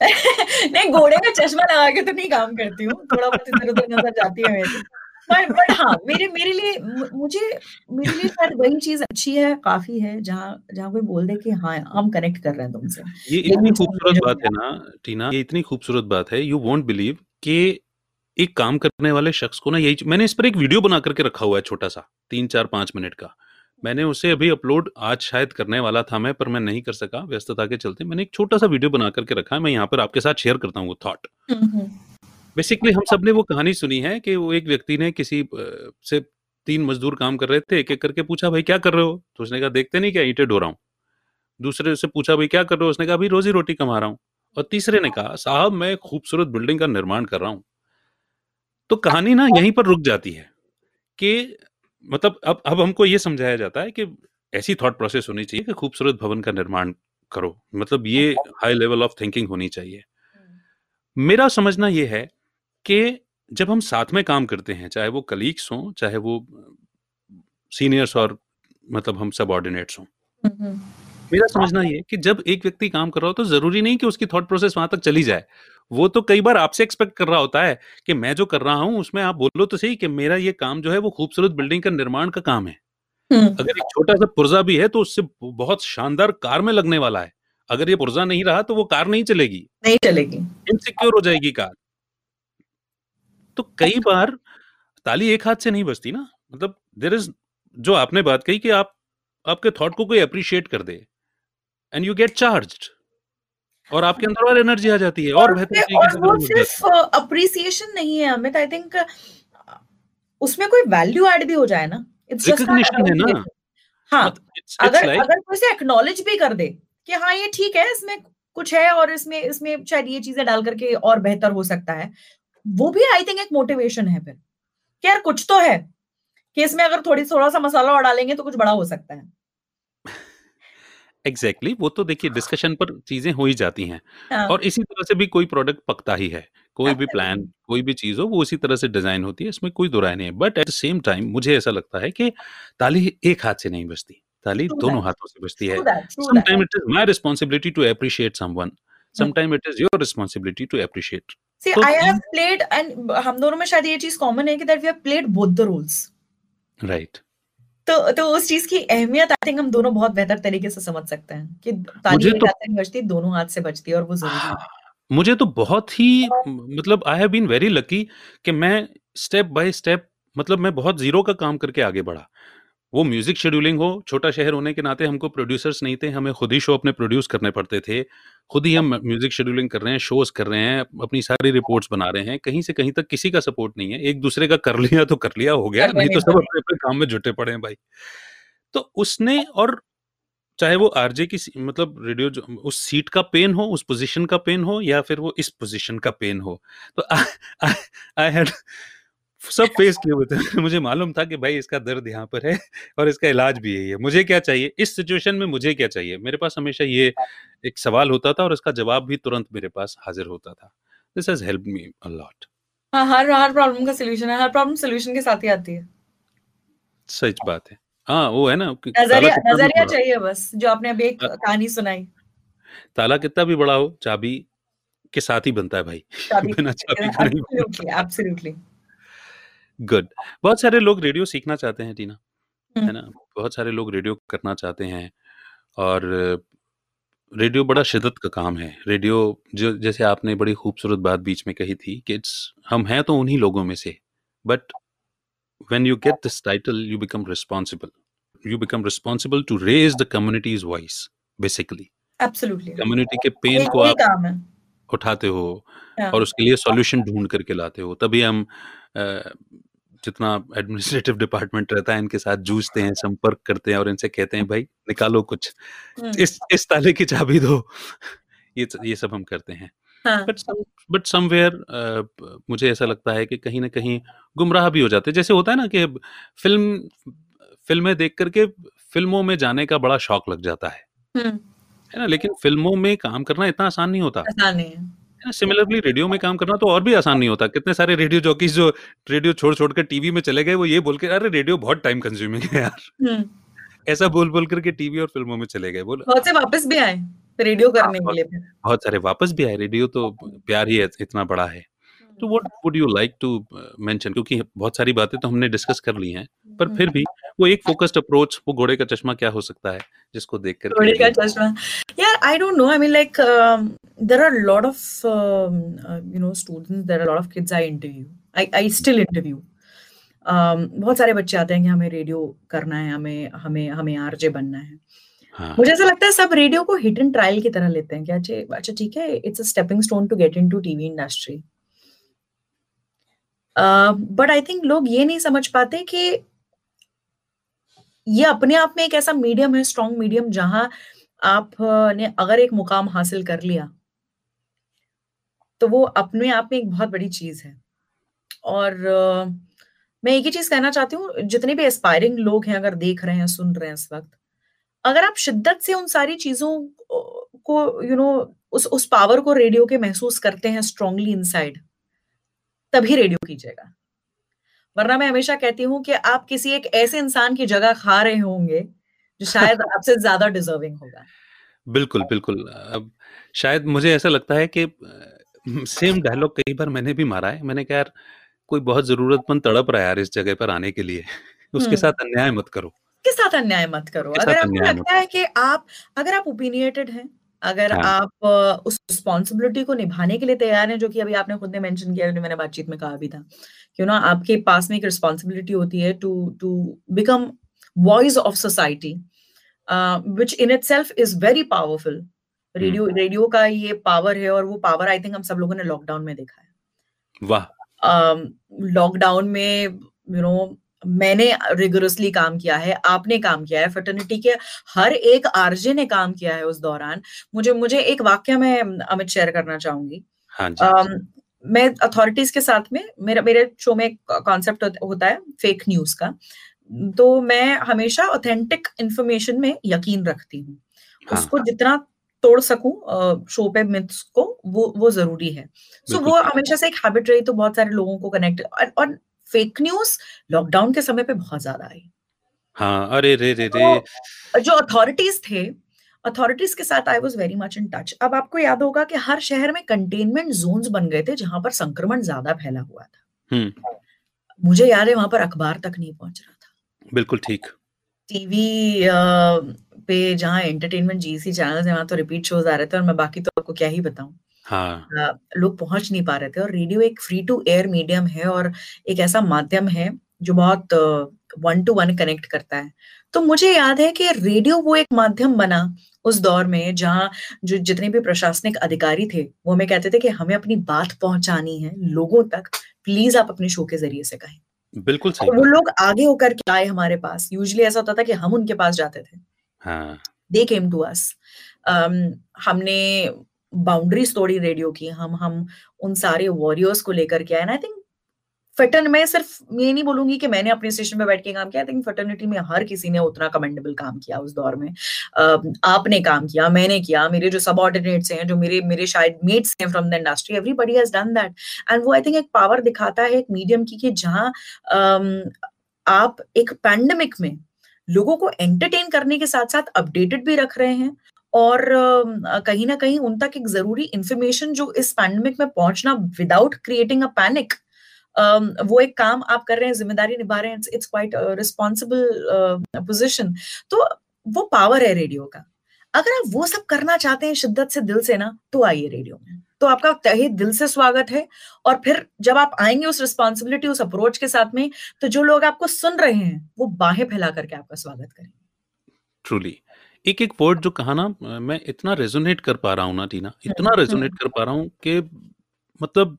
नहीं घोड़े का चश्मा लगा के तो नहीं काम करती हूँ थोड़ा बहुत इधर उधर नज़र जाती है मेरी। बट बट हाँ मेरे मेरे लिए मुझे मेरे लिए शायद वही चीज़ अच्छी है काफ़ी है जहाँ जहाँ कोई बोल दे कि हाँ हम कनेक्ट कर रहे हैं तुमसे। ये इतनी खूबसूरत बात है ना टीना ये इतनी खूबसूरत बात है यू वोंट बिलीव कि एक काम करने वाले शख्स को ना यही मैंने इस पर एक वीडियो बना करके रखा हुआ है छोटा सा तीन चार पाँच मिनट का। मैंने उसे अभी अपलोड आज शायद करने वाला था मैं पर मैं नहीं कर सका व्यस्तता के चलते मैंने एक छोटा सा वीडियो बना करके रखा है मैं यहाँ पर आपके साथ शेयर करता हूँ वो थॉट बेसिकली हम सबने वो कहानी सुनी है कि वो एक व्यक्ति ने किसी से तीन मजदूर काम कर रहे थे एक एक करके पूछा भाई क्या कर रहे हो? तो उसने कहा देखते नहीं क्या ईटे ढो रहा हूँ। दूसरे से पूछा भाई क्या कर रहे हो? उसने कहा भाई रोजी रोटी कमा रहा हूँ। और तीसरे ने कहा साहब मैं खूबसूरत बिल्डिंग का निर्माण कर रहा हूँ। तो कहानी ना यहीं पर रुक जाती है कि मतलब अब अब हमको ये समझाया जाता है कि ऐसी थॉट प्रोसेस होनी चाहिए कि खूबसूरत भवन का निर्माण करो। मतलब ये हाई लेवल ऑफ़ थिंकिंग होनी चाहिए। मेरा समझना ये है कि जब हम साथ में काम करते हैं चाहे वो कलीग्स हों चाहे वो सीनियर्स और मतलब हम सबॉर्डिनेट्स हों। मेरा समझना ये कि जब एक व्यक्ति काम कर रहा हो तो ज़रूरी नहीं कि उसकी थॉट प्रोसेस वहाँ तक चली जाए। वो तो कई बार आपसे एक्सपेक्ट कर रहा होता है कि मैं जो कर रहा हूँ उसमें आप बोलो तो सही कि मेरा ये काम जो है वो खूबसूरत बिल्डिंग का निर्माण का काम है। हम्म। अगर एक छोटा सा पुर्जा भी है तो उससे बहुत शानदार कार में लगने वाला है। अगर ये पुर्जा नहीं रहा तो वो कार नहीं चलेगी। नहीं चलेगी। इनसिक्योर हो जाएगी कार। तो कई बार ताली एक हाथ से नहीं बजती ना। मतलब देर इज़ जो आपने बात कही कि आप आपके थॉट को कोई अप्रिशिएट कर दे एंड यू गेट चार्ज और आपके अंदर और एनर्जी आ जाती है और बेहतर तरीके से अप्रिसिएशन नहीं है अमित आई थिंक उसमें कोई वैल्यू ऐड भी हो जाए ना। इट्स रिकॉग्निशन है ना। हाँ मत इट्स इट्स अगर लाइक अगर कोई से एक्नॉलेज भी कर दे कि हाँ ये ठीक है इसमें कुछ है और इसमें इसमें शायद ये चीज़ें डाल करके और बेहतर हो सकता है वो भी आई थिंक एक मोटिवेशन है फिर। कि यार कुछ तो है कि इसमें अगर थोड़ी थोड़ा सा मसाला और डालेंगे तो कुछ बड़ा हो सकता है। एग्जैक्टली exactly, वो तो देखिए डिस्कशन पर चीज़ें हो ही जाती हैं। हाँ। और इसी तरह से भी कोई प्रोडक्ट पकता ही है। कोई भी प्लान कोई भी चीज़ हो वो उसी तरह से डिज़ाइन होती है इसमें कोई दो राय नहीं है। But at the same time मुझे ऐसा लगता है कि ताली एक हाथ से नहीं बजती। ताली दोनों हाथों से बजती है। Sometime it is my responsibility to appreciate someone sometime it is your responsibility to appreciate see तो आई हैव प्लेड एंड हम दोनों में शायद ये चीज़ कॉमन है कि that we have played both the roles right तो तो उस चीज़ की अहमियत आई थिंक हम दोनों बहुत बेहतर तरीके से समझ सकते हैं कि ताली मुझे तो नहीं बजती दोनों हाथ से बजती है और वो ज़रूरी है मुझे तो बहुत ही मतलब I have been very lucky कि मैं स्टेप बाय स्टेप मतलब मैं बहुत ज़ीरो का काम करके आगे बढ़ा। वो म्यूज़िक शेड्यूलिंग हो छोटा शहर होने के नाते हमको प्रोड्यूसर्स नहीं थे हमें खुद ही शो अपने प्रोड्यूस करने पड़ते थे। खुद ही हम म्यूज़िक शेड्यूलिंग कर रहे हैं शोज़ कर रहे हैं अपनी सारी रिपोर्ट्स बना रहे हैं। कहीं से कहीं तक किसी का सपोर्ट नहीं है। एक दूसरे का कर लिया तो कर लिया हो गया। कर नहीं तो सब वाले अपने अपने काम में जुटे पड़े हैं भाई। तो उसने और चाहे वो आरजे की सी- मतलब रेडियो जो उस सीट का पेन हो उस पोजीशन का पेन हो या फिर वो इस पोजीशन का पेन हो। तो आई हैड सब फेस किए हुए थे। मुझे मालूम था कि भाई इसका दर्द यहाँ पर है और इसका इलाज भी यही है। मुझे क्या चाहिए? इस सिचुएशन में मुझे क्या चाहिए? मेरे पास हमेशा ये एक सवाल होता था और इसका जवाब भी तुरंत मेरे पास हाजिर होता था। This has help me a lot हाँ हर हर प्रॉब्लम का सॉल्यूशन है। हर प्रॉब्लम सॉल्यूशन के साथ ही आती है। सच बात है। हाँ वो है ना नज़रिया नज़रिया चाहिए बस जो आपने अभी एक कहानी सुनाई। ताला कितना भी बड़ा हो चाबी के साथ ही बनता है भाई। बिना चाबी का नहीं एब्सोल्युटली गुड बहुत सारे लोग रेडियो सीखना चाहते हैं टीना है। ना? बहुत सारे लोग रेडियो करना चाहते हैं और रेडियो बड़ा शिद्दत का काम है। रेडियो जो जैसे आपने बड़ी खूबसूरत बात बीच में कही थी कि इट्स हम हैं तो उन्हीं लोगों में से। But when you get this title you become responsible. You become responsible to raise the community's voice basically. Absolutely community के पेन को आप उठाते हो और उसके लिए सॉल्यूशन ढूंढ करके लाते हो। तभी हम जितना एडमिनिस्ट्रेटिव डिपार्टमेंट रहता है इनके साथ जूझते हैं संपर्क करते हैं और इनसे कहते हैं भाई निकालो कुछ। हम्म। इस इस ताले की चाबी दो। ये ये सब हम करते हैं। बट बट समवेयर मुझे ऐसा लगता है कि कहीं ना कहीं गुमराह भी हो जाते हैं। जैसे होता है ना कि फ़िल्म फ़िल्में देख करके फ़िल्मों में जाने का बड़ा शौक लग जाता है। हम्म। है ना? लेकिन फ़िल्मों में काम करना इतना आसान नहीं होता। आसान नहीं है। सिमिलरली रेडियो में काम करना तो और भी आसान नहीं होता। कितने सारे रेडियो जॉकीज जो रेडियो छोड़ छोड़ कर टीवी में चले गए वो ये बोल के अरे रेडियो बहुत टाइम कंज्यूमिंग है यार। हम्म। ऐसा बोल बोल करके टीवी और फ़िल्मों में चले गए बोल। बहुत से वापस भी आए रेडियो हाँ, करने के लिए बहुत सारे वापस भी आए। रेडियो तो प्यार ही है- इतना बड़ा है। तो what would you like to mention क्योंकि बहुत सारी बातें तो हमने डिस्कस कर ली हैं पर फिर भी वो एक फोकस्ड अप्रोच वो घोड़े का चश्मा क्या हो सकता है जिसको देख कर घोड़े का चश्मा। यार I don't know I mean like there are lot of you know students there are lot of kids I interview I I still interview बहुत सारे बच्चे आते हैं कि हमें रेडियो करना है हमें हमें हमें आरजे बनना है। हाँ। मुझे ऐसा लगता है सब रेडियो को हिट एंड ट्रायल की तरह लेते हैं कि अच्छा अच्छा ठीक है it's a stepping stone to get into TV industry but I think लोग ये नहीं समझ पाते कि ये अपने आप में एक ऐसा मीडियम है स्ट्रॉन्ग मीडियम जहाँ आपने अगर एक मुकाम हासिल कर लिया तो वो अपने आप में एक बहुत बड़ी चीज़ है। और अ, मैं एक ही चीज़ कहना चाहती हूँ जितने भी एस्पायरिंग लोग हैं अगर देख रहे हैं सुन रहे हैं इस वक्त अगर आप शिद्दत से उन सारी चीज़ों को यू you नो know, उस उस पावर को रेडियो के महसूस करते हैं स्ट्रांगली इनसाइड तभी रेडियो कीजिएगा। वरना मैं हमेशा कहती हूँ कि आप किसी एक ऐसे इंसान की जगह खा रहे होंगे जो शायद आपसे ज़्यादा डिजर्विंग होगा। बिल्कुल बिल्कुल। अब शायद मुझे ऐसा लगता है कि सेम डायलॉग कई बार मैंने भी मारा है। मैंने कहा यार कोई बहुत जरूरतमंद तड़प रहा है यार इस जगह पर आने के लिए। उसके हम्म। साथ अन्याय मत करो। के साथ अन्याय मत करो? अगर आपको लगता है कि आप अगर आप ओपिनियटेड हैं अगर हाँ। आप उस रिस्पॉन्सिबिलिटी को निभाने के लिए तैयार हैं जो कि अभी आपने खुद ने मेंशन किया जो मैंने बातचीत में कहा भी था। क्यों ना आपके पास में एक रिस्पॉन्सिबिलिटी होती है to to become voice of society which in itself is very powerful radio radio का ये पावर है और वो पावर आई थिंक हम सब लोगों ने लॉकडाउन में देखा है। वाह। लॉकडाउन में यू नो मैंने रिगोरसली काम किया है आपने काम किया है फर्टर्निटी के हर एक आरजे ने काम किया है उस दौरान। मुझे मुझे एक वाक्य मैं अमित शेयर करना चाहूँगी। हाँ जी, um, मैं अथॉरिटीज के साथ में मेरा मेरे शो में कॉन्सेप्ट होता है फेक न्यूज़ का। तो मैं हमेशा ऑथेंटिक इंफॉर्मेशन में यकीन रखती हूँ। हाँ. उसको जितना तोड़ सकूँ शो पे मिथ्स को वो वो ज़रूरी है। सो so, वो हमेशा से एक हैबिट रही तो बहुत सारे लोगों को कनेक्ट और, और फेक न्यूज़ लॉकडाउन के समय पे बहुत ज़्यादा आई। हाँ अरे रे रे रे। तो जो अथॉरिटीज थे अथॉरिटीज के साथ I was very much in touch अब आपको याद होगा कि हर शहर में कंटेनमेंट जोन्स बन गए थे जहाँ पर संक्रमण ज़्यादा फैला हुआ था। हम्म। मुझे याद है वहाँ पर अखबार तक नहीं पहुँच रहा था। बिल्कुल ठीक। टीवी पे जहाँ एंटरटेनमेंट जीसी चैनल है वहाँ तो रिपीट शोज़ आ रहे थे और मैं बाकी तो आपको क्या ही बताऊँ। हाँ। लोग पहुँच नहीं पा रहे थे और रेडियो एक फ्री टू एयर मीडियम है और एक ऐसा माध्यम है जो बहुत वन टू वन कनेक्ट करता है। तो मुझे याद है कि रेडियो वो एक माध्यम बना उस दौर में जहाँ जो जितने भी प्रशासनिक अधिकारी थे वो हमें कहते थे कि हमें अपनी बात पहुंचानी है लोगों तक प्लीज़ आप अपने शो के ज़रिए से कहें। बिल्कुल सही वो लोग आगे होकर के आए हमारे पास? यूजली ऐसा होता था कि हम उनके पास जाते थे। दे केम टू अस हमने बाउंड्रीज तोड़ी रेडियो की हम हम उन सारे वॉरियर्स को लेकर के आए। आई थिंक फटन मैं सिर्फ़ ये नहीं बोलूँगी कि मैंने अपने स्टेशन पे बैठ के काम किया। आई थिंक फटर्निटी में हर किसी ने उतना कमेंडेबल काम किया उस दौर में। आपने काम किया, मैंने किया, मेरे जो सब ऑर्डिनेट्स हैं, जो मेरे मेरे शायद मेट्स हैं from the industry everybody has done that and वो आई थिंक एक पावर दिखाता है एक मीडियम की कि जहाँ आप एक पैंडमिक में लोगों को एंटरटेन करने के साथ साथ अपडेटेड भी रख रहे हैं। और कहीं ना कहीं उन तक एक ज़रूरी इंफॉर्मेशन जो इस पैंडमिक में पहुँचना विदाउट क्रिएटिंग अ पैनिक वो एक काम आप कर रहे हैं, ज़िम्मेदारी निभा रहे हैं इट्स क्वाइट रिस्पॉन्सिबल पोजिशन तो वो पावर है रेडियो का। अगर आप वो सब करना चाहते हैं शिद्दत से दिल से ना तो आइए रेडियो में। तो आपका तहे दिल से स्वागत है, और फिर जब आप आएँगे उस रिस्पॉन्सिबिलिटी उस अप्रोच के साथ में तो जो लोग आपको सुन रहे हैं, वो बाहें फैला करके आपका स्वागत करेंगे। ट्रूली एक एक वर्ड जो कहा ना मैं इतना रेजोनेट कर पा रहा हूँ ना टीना इतना रेजोनेट हम्म, हम्म। कर पा रहा हूँ कि मतलब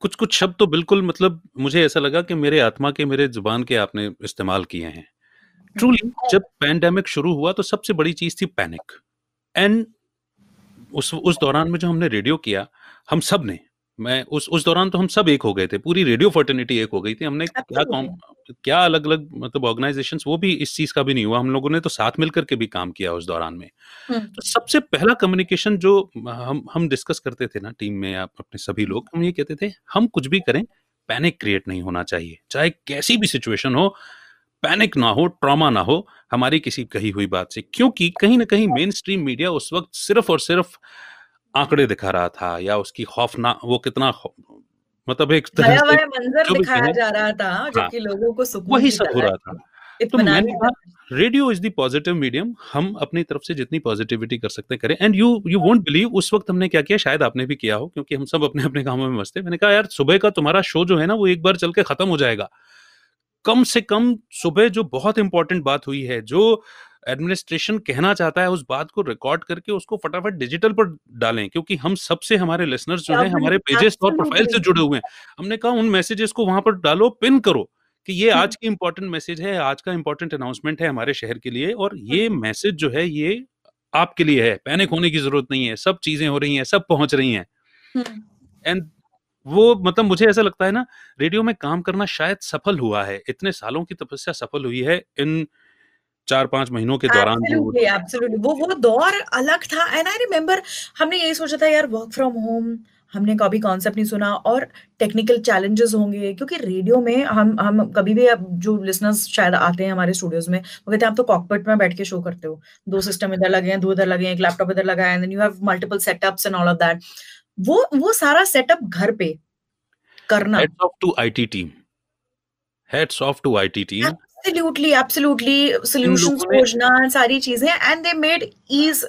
कुछ कुछ शब्द तो बिल्कुल मतलब मुझे ऐसा लगा कि मेरे आत्मा के मेरे ज़ुबान के आपने इस्तेमाल किए हैं। ट्रूली जब पैंडेमिक शुरू हुआ तो सबसे बड़ी चीज़ थी पैनिक एंड उस उस दौरान में जो हमने रेडियो किया हम सबने मैं उस उस दौरान तो हम सब एक हो गए थे पूरी रेडियो फर्टर्निटी एक हो गई थी हमने क्या कॉम क्या अलग अलग मतलब ऑर्गेनाइजेशन वो भी इस चीज़ का भी नहीं हुआ हम लोगों ने तो साथ मिलकर के भी काम किया उस दौरान में। तो सबसे पहला कम्युनिकेशन जो हम हम डिस्कस करते थे ना टीम में आप अपने सभी लोग हम ये कहते थे हम कुछ भी करें पैनिक क्रिएट नहीं होना चाहिए। चाहे कैसी भी सिचुएशन हो पैनिक ना हो ट्रॉमा ना हो हमारी किसी कही हुई बात से। क्योंकि कहीं ना कहीं मेन स्ट्रीम मीडिया उस वक्त सिर्फ़ और सिर्फ़ आंकड़े दिखा रहा था या उसकी खौफना वो कितना मतलब एक तरह से मंजर दिखाया जा रहा था हाँ। जबकि लोगों को सुकून वही सब हो रहा था। तो मैंने कहा radio is the positive medium हम अपनी तरफ़ से जितनी पॉजिटिविटी कर सकते हैं करें। And you you won't believe उस वक्त हमने क्या किया? शायद आपने भी किया हो क्योंकि हम सब अपने अपने कामों में मस्त थे। मैंने कहा यार सुबह का तुम्हारा शो जो है ना वो एक बार चल के खत्म हो जाएगा। कम से कम सुबह जो बहुत इंपॉर्टेंट बात हुई है जो एडमिनिस्ट्रेशन कहना चाहता है उस बात को रिकॉर्ड करके उसको फटाफट डिजिटल पर डालें क्योंकि हम सबसे हमारे लिसनर्स जो है हमारे पेजेस और प्रोफ़ाइल से जुड़े हुए हैं। हमने कहा उन मैसेजेस को वहाँ पर डालो पिन करो कि ये आज की इंपॉर्टेंट मैसेज है आज का इंपॉर्टेंट अनाउंसमेंट है हमारे शहर के लिए और ये मैसेज जो है ये आपके लिए है। पैनिक होने की ज़रूरत नहीं है सब चीज़ें हो रही हैं सब पहुँच रही हैं। एंड वो मतलब मुझे ऐसा लगता है ना रेडियो में काम करना शायद सफल हुआ है। इतने सालों की तपस्या सफल हुई है। इन चार पाँच महीनों के दौरान absolutely. वो वो दौर अलग था। एंड आई रिमेम्बर हमने यही सोचा था यार वर्क फ्रॉम होम हमने कभी कॉन्सेप्ट नहीं सुना और टेक्निकल चैलेंजेस होंगे क्योंकि रेडियो में हम हम कभी भी अब जो लिसनर्स शायद आते हैं हमारे स्टूडियोज में वो कहते हैं आप तो कॉकपिट में बैठ के शो करते हो। दो सिस्टम इधर लगे हैं दो इधर लगे हैं एक लैपटॉप इधर लगा है you have multiple setups and all of that वो वो सारा सेटअप घर पे करना। Heads off to IT team heads off to IT team absolutely absolutely solutions खोजना सारी चीज़ें एंड दे मेड ईज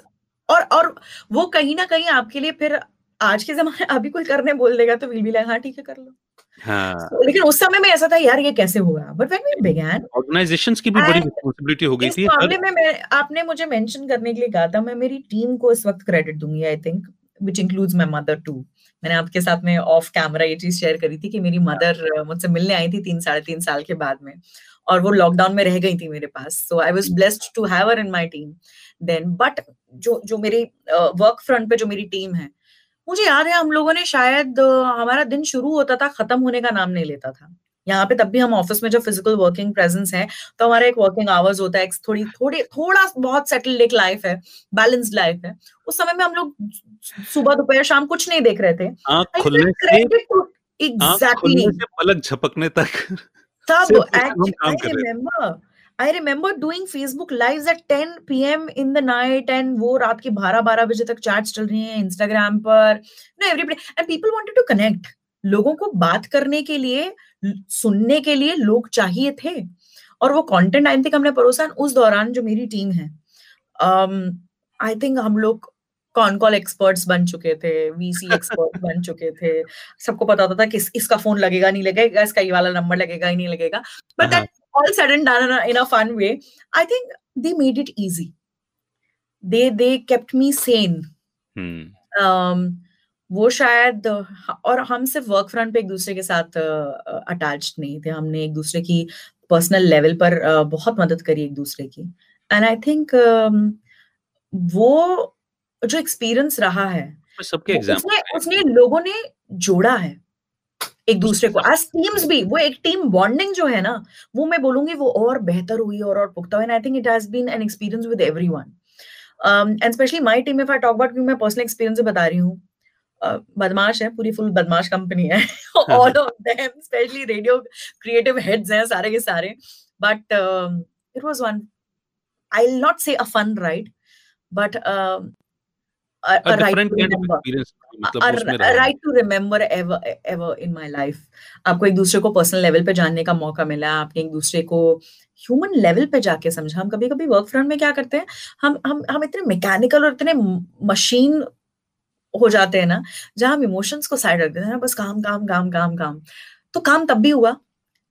और और वो कहीं ना कहीं आपके लिए फिर आज के जमाने अभी कोई करने बोल देगा तो विल भी हाँ ठीक है कर लो। हाँ। So, लेकिन उस समय में ऐसा था यार ये कैसे होगा but when we began organisations की भी बड़ी रिस्पांसिबिलिटी हो गई इस थी मामले में मैं आपने मुझे मेंशन करने के लिए कहा था मैं मेरी टीम को इस वक्त क्रेडिट दूँगी I think which includes my mother too मैंने आपके साथ में ऑफ़ कैमरा ये चीज़ शेयर करी थी कि मेरी मदर मुझसे मिलने आई थी तीन साढ़े तीन साल के बाद में। और वो लॉकडाउन में रह गई थी मेरे पास। So I was blessed to have in my team then but जो जो मेरी वर्क फ्रंट पे जो मेरी टीम है मुझे याद है हम लोगों ने शायद हमारा दिन शुरू होता था खत्म होने का नाम नहीं लेता था। यहाँ पे तब भी हम ऑफ़िस में जो फ़िज़िकल वर्किंग प्रेजेंस है तो हमारा एक वर्किंग आवर्स होता है एक थोड़ी थोड़ी थोड़ा बहुत सेटल्ड एक लाइफ है बैलेंस्ड लाइफ है। उस समय में हम लोग सुबह दोपहर शाम कुछ नहीं देख रहे थे। खुलने से एग्जैक्टली पलक झपकने तक। तब I remember I remember doing Facebook live at 10 PM in the night and वो रात के 12 12 बजे तक चैट्स चल रही हैं इंस्टाग्राम पर no everybody and people wanted to connect लोगों को बात करने के लिए सुनने के लिए लोग चाहिए थे। और वो कंटेंट आई थिंक हमने परोसा उस दौरान जो मेरी टीम है। आई um, थिंक हम लोग कॉन कॉल एक्सपर्ट्स बन चुके थे वीसी एक्सपर्ट बन चुके थे। सबको पता होता था कि इसका फ़ोन लगेगा नहीं लगेगा इसका ये वाला नंबर लगेगा ही नहीं लगेगा। But that a, in a fun way i think they made it easy. They they kept me sane. Hmm. um, वो शायद और हम सिर्फ़ वर्क फ्रंट पे एक दूसरे के साथ अटैच नहीं थे। हमने एक दूसरे की पर्सनल लेवल पर बहुत मदद करी एक दूसरे की। एंड आई थिंक वो जो एक्सपीरियंस रहा है सबके उसने, उसने लोगों ने जोड़ा है एक दूसरे को। एज टीम्स भी वो एक टीम बॉन्डिंग जो है ना वो मैं बोलूँगी वो और बेहतर हुई और और पुख्ता हुई I think it has been an experience with everyone and specially my team if I talk about मैं पर्सनल एक्सपीरियंस से बता रही हूँ uh, बदमाश है पूरी फुल बदमाश कंपनी है। All of them specially radio creative heads हैं सारे के सारे। But it was one I will not say a fun ride but right to remember in my life आपको एक दूसरे को पर्सनल लेवल पे जानने का मौका मिला आपने एक दूसरे को ह्यूमन लेवल पे जाके समझा। हम कभी कभी वर्क फ्रंट में क्या करते हैं? हम हम हम इतने मैकेनिकल और इतने मशीन हो जाते हैं ना जहाँ हम इमोशंस को साइड रख देते हैं बस काम काम काम काम काम। तो काम तब भी हुआ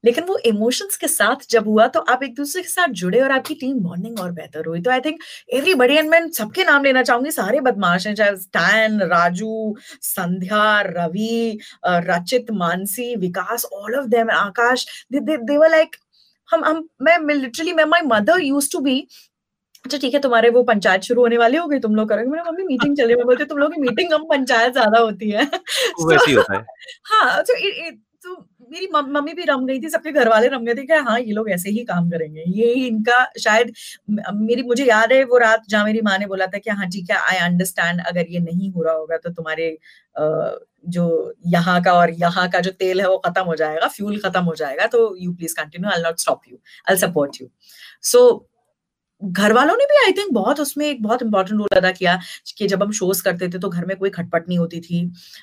लेकिन वो इमोशंस के साथ जब हुआ तो आप एक दूसरे के साथ जुड़े और आपकी टीम बॉन्डिंग और बेहतर हुई। तो आई थिंक एवरीबडी एंड मैं सबके नाम लेना चाहूँगी। सारे बदमाश हैं चाहे stand Raju Sandhya Ravi Rachit Mansi Vikas all of them Akash they were like हम हम मैं लिटरली मैं my mother used to be अच्छा ठीक है तुम्हारे वो पंचायत शुरू होने वाली हो गई तुम लोग करोगे? मेरे मम्मी मीटिंग चले मैं बोलते तुम लोग की मीटिंग हम पंचायत ज़्यादा होती है। वैसी होता है। तो मेरी मम्मी भी रम गई थी, सबके घर वाले रम गए थे कि हाँ ये लोग ऐसे ही काम करेंगे। ये इनका शायद मेरी, मुझे याद है वो रात जहाँ मेरी माँ ने बोला था कि हाँ ठीक है आई अंडरस्टैंड अगर ये नहीं हो रहा होगा तो तुम्हारे जो यहाँ का और यहाँ का जो तेल है वो खत्म हो जाएगा फ्यूल खत्म हो जाएगा तो you please continue I not stop you I support you so घर वालों ने भी आई थिंक बहुत उसमें एक बहुत इंपॉर्टेंट रोल अदा किया कि जब हम शोज़ करते थे तो घर में कोई खटपट नहीं होती थी।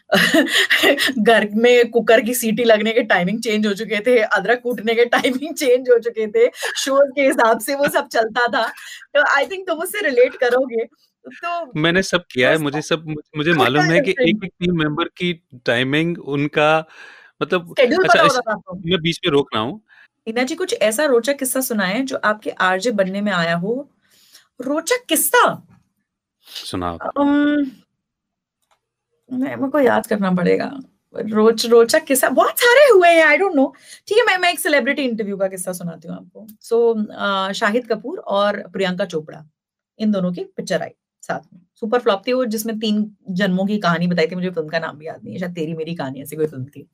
घर में कुकर की सीटी लगने के टाइमिंग चेंज हो चुके थे अदरक कूटने के टाइमिंग चेंज हो चुके थे शोज़ के हिसाब से वो सब चलता था। तो आई थिंक तुम उससे रिलेट करोगे। तो मैंने सब किया है मुझे सब मुझे मालूम है कि एक एक टीम मेंबर की टाइमिंग उनका मतलब अच्छा मैं बीच में रोक रहा हूँ। नीना जी कुछ ऐसा रोचक किस्सा सुनाए जो आपके आरजे बनने में आया हो? रोचक किस्सा? सुना मेरे को याद करना पड़ेगा। रोच रोचक किस्सा बहुत सारे हुए हैं आई डोंट नो ठीक है मैं मैं एक सेलिब्रिटी इंटरव्यू का किस्सा सुनाती हूँ आपको। सो so, शाहिद कपूर और प्रियंका चोपड़ा इन दोनों की पिक्चर आई साथ में। सुपर फ्लॉप थी वो जिसमें तीन जन्मों की कहानी बताई थी मुझे फ़िल्म का नाम भी याद नहीं है शायद तेरी मेरी कहानी ऐसी कोई फ़िल्म थी।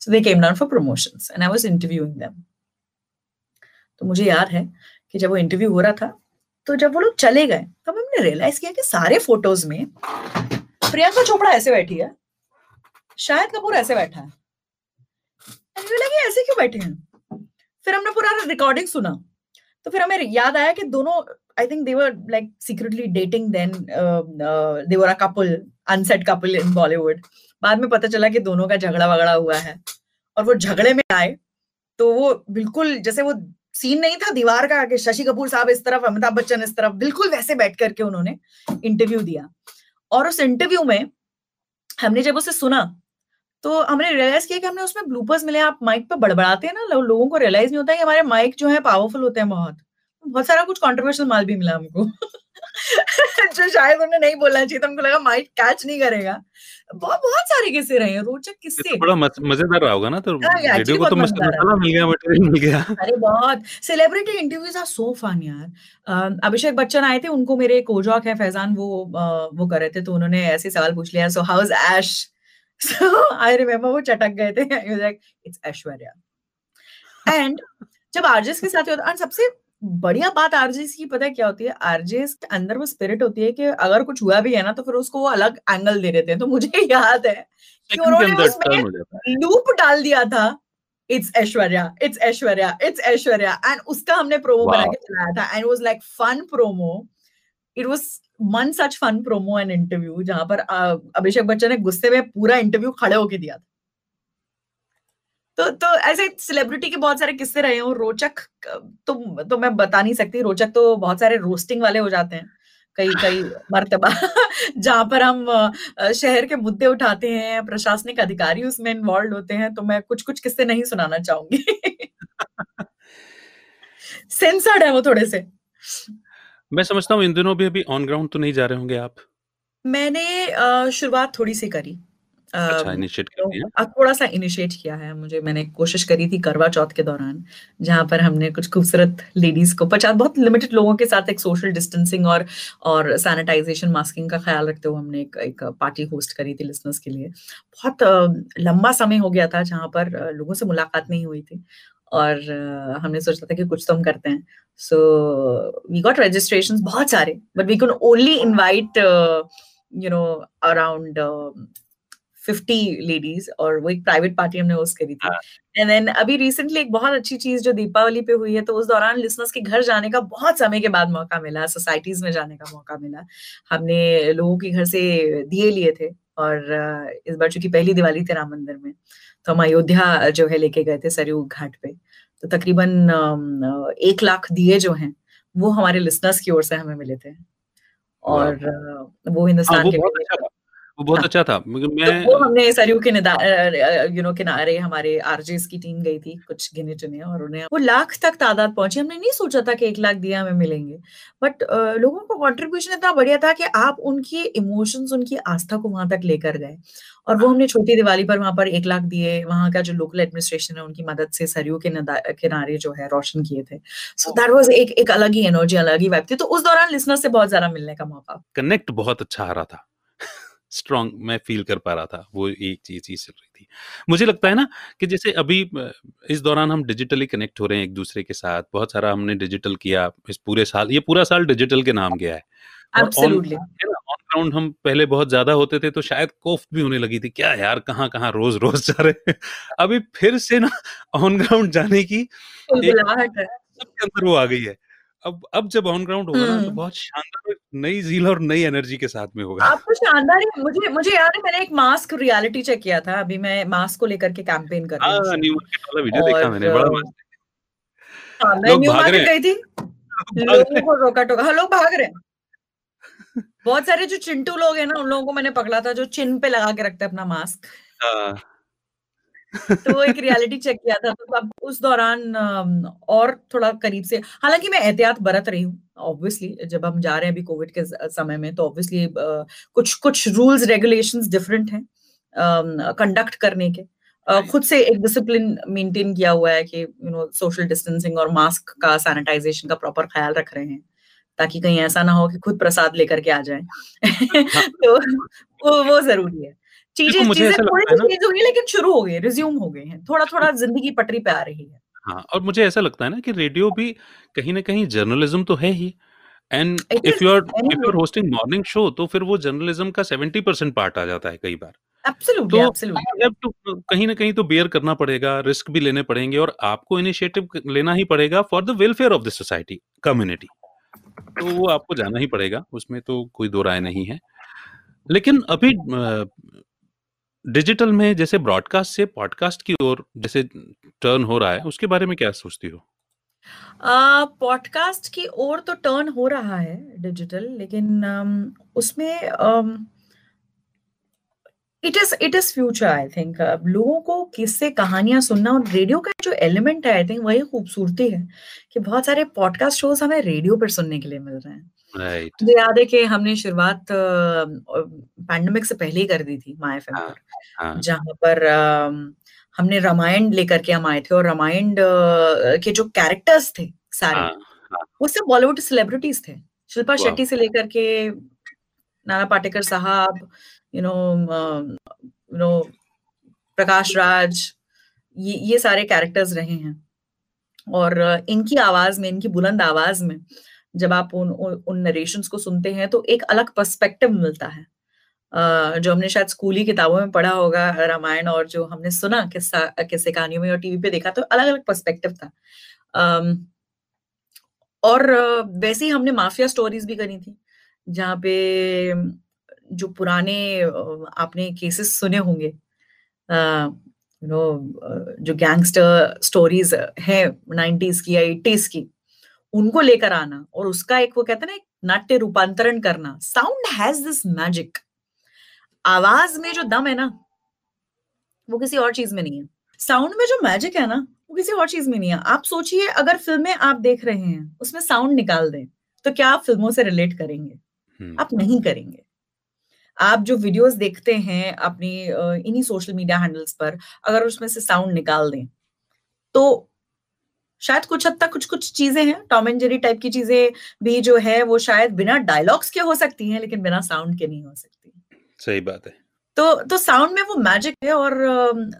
So they came down for promotions and I was interviewing them तो मुझे याद है कि जब वो इंटरव्यू हो रहा था तो जब वो लोग चले गए, तब हमने रियलाइज़ किया कि सारे फ़ोटोज़ में प्रियंका चोपड़ा ऐसे बैठी है, शायद कपूर ऐसे बैठा है। लगे ऐसे क्यों बैठे हैं? फिर हमने पूरा रिकॉर्डिंग सुना। तो फिर हमें याद आया कि दोनों I think they were like secretly dating then they were couple unset couple in Bollywood बाद में पता चला कि दोनों का झगड़ा वगड़ा हुआ है। और वो झगड़े में आए तो वो बिल्कुल जैसे वो सीन नहीं था, दीवार का आगे शशि कपूर साहब इस तरफ़, अमिताभ बच्चन इस तरफ़, बिल्कुल वैसे बैठ करके उन्होंने इंटरव्यू दिया। और उस इंटरव्यू में हमने जब उसे सुना तो हमने रियलाइज़ किया कि हमने उसमें ब्लूपर्स मिले। आप माइक पर बड़बड़ाते हैं ना, लो, लोगों को रियलाइज़ नहीं होता है कि हमारे माइक जो है पावरफुल होते हैं बहुत। बहुत सारा कुछ कॉन्ट्रोवर्शियल माल भी मिला हमको। जो शायद उन्हें नहीं बोलना चाहिए था, हमको लगा माइक कैच नहीं करेगा। बहुत बहुत सारे किस्से रहे हैं, रोचक किस्से। तो बड़ा मज़ेदार रहा होगा ना तो हाँ, ये रेडियो को तो है। मसाला मिल गया, मटेरियल मिल गया। अरे बहुत, celebrity interviews are so fun यार। अभिषेक बच्चन आए थे, उनको मेरे कोजॉक है फैज़ान वो वो कर रहे थे, तो उन्होंने ऐसे सवाल पूछ लिया, "so how is Aish?" So I remember वो चटक गए थे। He was like, "it's Aishwarya." And जब आरजेस के साथ होता और सबसे बढ़िया बात आरजेस की पता है क्या होती है? आरजेस के अंदर वो स्पिरिट होती है कि अगर कुछ हुआ भी है ना, तो फिर उसको वो अलग एंगल दे देते हैं। तो मुझे याद है कि उन्होंने उसमें। लूप डाल दिया था, "it's Aishwarya, it's Aishwarya, it's Aishwarya" and उसका हमने प्रोमो wow. बना के चलाया था and was like fun promo. It was one such fun promo and interview जहाँ पर अभिषेक बच्चन ने गुस्से में पूरा इंटरव्यू खड़े होके दिया था। तो तो ऐसे सेलिब्रिटी के बहुत सारे किस्से रहे हैं रोचक तो तो मैं बता नहीं सकती, रोचक तो बहुत सारे रोस्टिंग वाले हो जाते हैं, कई कई मरतबा जहाँ पर हम शहर के मुद्दे उठाते हैं, प्रशासनिक अधिकारी उसमें इन्वॉल्व्ड होते हैं, तो मैं कुछ-कुछ किस्से नहीं सुनाना चाहूँगी सेंसर्ड है वो थोड़े से। मैं समझता हूँ इन दिनों भी अभी ऑन ग्राउंड तो नहीं जा रहे होंगे आप? मैंने शुरुआत थोड़ी-सी करी। अच्छा इनिशिएट कर दिया। अ, थोड़ा-सा इनिशिएट किया है मुझे मैंने कोशिश करी थी करवा चौथ के दौरान, जहाँ पर हमने कुछ खूबसूरत लेडीज़ को 50 बहुत लिमिटेड लोगों के साथ एक सोशल डिस्टेंसिंग और और सैनिटाइज़ेशन, मास्किंग का ख़्याल रखते हुए हमने एक एक पार्टी होस्ट करी थी लिसनर्स के लिए। बहुत लंबा समय हो गया था जहाँ पर लोगों से मुलाकात नहीं हुई थी और हमने सोचा था कि कुछ तो हम करते हैं। सो वी गॉट रजिस्ट्रेशन बहुत सारे, but we could only invite you know around 50 ladies और वो एक प्राइवेट पार्टी हमने होस्ट करी थी। हाँ। एंड देन अभी रिसेंटली एक बहुत अच्छी चीज़ जो दीपावली पे हुई है, तो उस दौरान लिसनर्स के घर जाने का बहुत समय के बाद मौका मिला, सोसाइटीज़ में जाने का मौका मिला। हमने लोगों के घर से दिए लिए थे और इस बार चूँकि पहली दिवाली थी राम मंदिर में, तो हम अयोध्या जो है लेके गए थे सरयू घाट पे। तो तकरीबन एक लाख दिए जो हैं, वो हमारे लिसनर्स की ओर से हमें मिले थे। और वो हाँ, हिंदुस्तान वो के बहुत अच्छा था। वो बहुत हाँ। अच्छा था। मगर तो वो हमने सरयू के यू नो किनारे हमारे आरजेस की टीम गई थी, कुछ गिने-चुने और उन्हें वो लाख तक तादाद पहुँची हमने नहीं सोचा था कि एक लाख दिया हमें मिलेंगे। बट लोगों का कंट्रीब्यूशन इतना बढ़िया था कि आप उनकी इमोशंस, उनकी आस्था को वहाँ तक लेकर गए। और वो हमने छोटी दिवाली पर वहाँ पर एक लाख दिए, वहाँ का जो लोकल एडमिनिस्ट्रेशन है उनकी मदद से सरयू के किनारे जो है रोशन किए थे। सो दैट वाज़ एक एक अलग ही एनर्जी, अलग ही वाइब थी। तो उस दौरान लिसनर से बहुत ज़्यादा मिलने का मौका कनेक्ट बहुत अच्छा आ रहा था। स्ट्रॉन्ग मैं फ़ील कर पा रहा था। वो एक चीज़ चीज़ चल रही थी। मुझे लगता है ना कि जैसे अभी इस दौरान हम डिजिटली कनेक्ट हो रहे हैं एक-दूसरे के साथ। बहुत सारा हमने डिजिटल किया इस पूरे साल। ये पूरा साल डिजिटल के नाम गया है। ऑन ग्राउंड हम पहले बहुत ज़्यादा होते थे तो शायद कोफ्त भी होने लगी थी। क्या यार कहाँ-कहाँ रोज़-रोज़ जा रहे। अभी फिर से ना ऑन ग्राउंड जाने की एक। सबके अंदर वो आ गई है। अब अब जब ऑन ग्राउंड होगा ना तो बहुत शानदार नई ज़ील और नई एनर्जी के साथ में होगा। आपको शानदार ही मुझे मुझे याद है मैंने एक मास्क रियलिटी चेक किया था। अभी मैं मास्क को लेकर के कैंपेन कर रही हूँ हाँ, न्यू मार्केट वाला वीडियो देखा मैंने। बड़ा मस्त है। मैं न्यू मार्केट गई थी। लोग को रोका-टोका हाँ, लोग भाग रहे हैं। बहुत सारे जो चिंटू लोग हैं ना, उन लोगों को मैंने पकड़ा था जो चिन पे लगा के रखते हैं अपना मास्क। तो वो एक रियलिटी चेक किया था, तो तब उस दौरान और थोड़ा करीब से हालाँकि मैं एहतियात बरत रही हूँ, ऑब्वियसली जब हम जा रहे हैं अभी कोविड के समय में तो ऑब्वियसली कुछ कुछ रूल्स रेगुलेशंस डिफरेंट हैं कंडक्ट करने के। खुद से एक डिसिप्लिन मेंटेन किया हुआ है कि यू नो सोशल डिस्टेंसिंग और मास्क का सैनिटाइज़ेशन का प्रॉपर ख़्याल रख रहे हैं, ताकि कहीं ऐसा ना हो कि खुद प्रसाद लेकर के आ जाएँ। हाँ, तो वो वो ज़रूरी है। चीज़ें मुझे चीज़ें है है लेकिन शुरू हो है, रिज़्यूम हो गई हैं। थोड़ा-थोड़ा ज़िंदगी पटरी पे आ रही है। हाँ, और मुझे ऐसा लगता है ना कि रेडियो भी कहीं न कहीं जर्नलिज़्म तो है ही and if you are if you are hosting morning show तो फिर वो जर्नलिज़्म का 70% पार्ट आ जाता है कई बार। तो। यू कहीं न कहीं तो बेयर करना पड़ेगा, रिस्क भी लेने पड़ेंगे और आपको इनिशिएटिव लेना ही पड़ेगा for the welfare of the society, community. तो वो आपको जाना ही पड़ेगा, उसमें तो कोई दो राय नहीं है। लेकिन अभी डिजिटल में जैसे ब्रॉडकास्ट से पॉडकास्ट की ओर जैसे टर्न हो रहा है, उसके बारे में क्या सोचती हो? पॉडकास्ट की ओर तो टर्न हो रहा है डिजिटल लेकिन उसमें it is it is future I think लोगों को किससे कहानियाँ सुनना और रेडियो का जो एलिमेंट है आई थिंक वही खूबसूरती है कि बहुत सारे पॉडकास्ट शोज़ हमें रेडियो पर सुनने के लिए मिल रहे हैं। राइट मुझे याद है कि हमने शुरुआत पैंडमिक से पहले ही कर दी थी माई एफ़ हाँ, पर हाँ, जहाँ पर हमने रामायण लेकर के हम आए थे और रामायण के जो कैरेक्टर्स थे सारे हाँ, हाँ, वो सब बॉलीवुड सेलिब्रिटीज थे। शिल्पा। शेट्टी से लेकर के नाना पाटेकर साहब you know you know Prakash Raj ये ये सारे कैरेक्टर्स रहे हैं। और इनकी आवाज़ में इनकी बुलंद आवाज़ में जब आप उन उन, नरेशंस को सुनते हैं तो एक अलग पर्सपेक्टिव मिलता है। जो हमने शायद स्कूली किताबों में पढ़ा होगा रामायण और जो हमने सुना किस्सा किस्से कहानियों में और टीवी पे देखा तो अलग अलग पर्सपेक्टिव था। अम, और वैसे ही हमने माफिया स्टोरीज भी करी थी जहाँ पे जो पुराने आपने केसेस सुने होंगे। यू नो जो गैंगस्टर स्टोरीज हैं 90s की या 80s की उनको लेकर आना और उसका एक वो कहते हैं ना नाट्य रूपांतरण करना। साउंड हैज़ दिस मैजिक आवाज़ में जो दम है ना वो किसी और चीज़ में नहीं है। साउंड में जो मैजिक है ना वो किसी और चीज़ में नहीं है। आप सोचिए अगर फ़िल्में आप देख रहे हैं उसमें साउंड निकाल दें तो क्या आप फ़िल्मों से रिलेट करेंगे? हम्म, आप नहीं करेंगे। आप जो वीडियोस देखते हैं अपनी इन्हीं सोशल मीडिया हैंडल्स पर अगर उसमें से साउंड निकाल दें तो शायद कुछ हद तक कुछ कुछ चीज़ें हैं टॉम एंड जेरी टाइप की चीज़ें भी जो है वो शायद बिना डायलॉग्स के हो सकती हैं लेकिन बिना साउंड के नहीं हो सकती। सही बात है। तो तो साउंड में वो मैजिक है और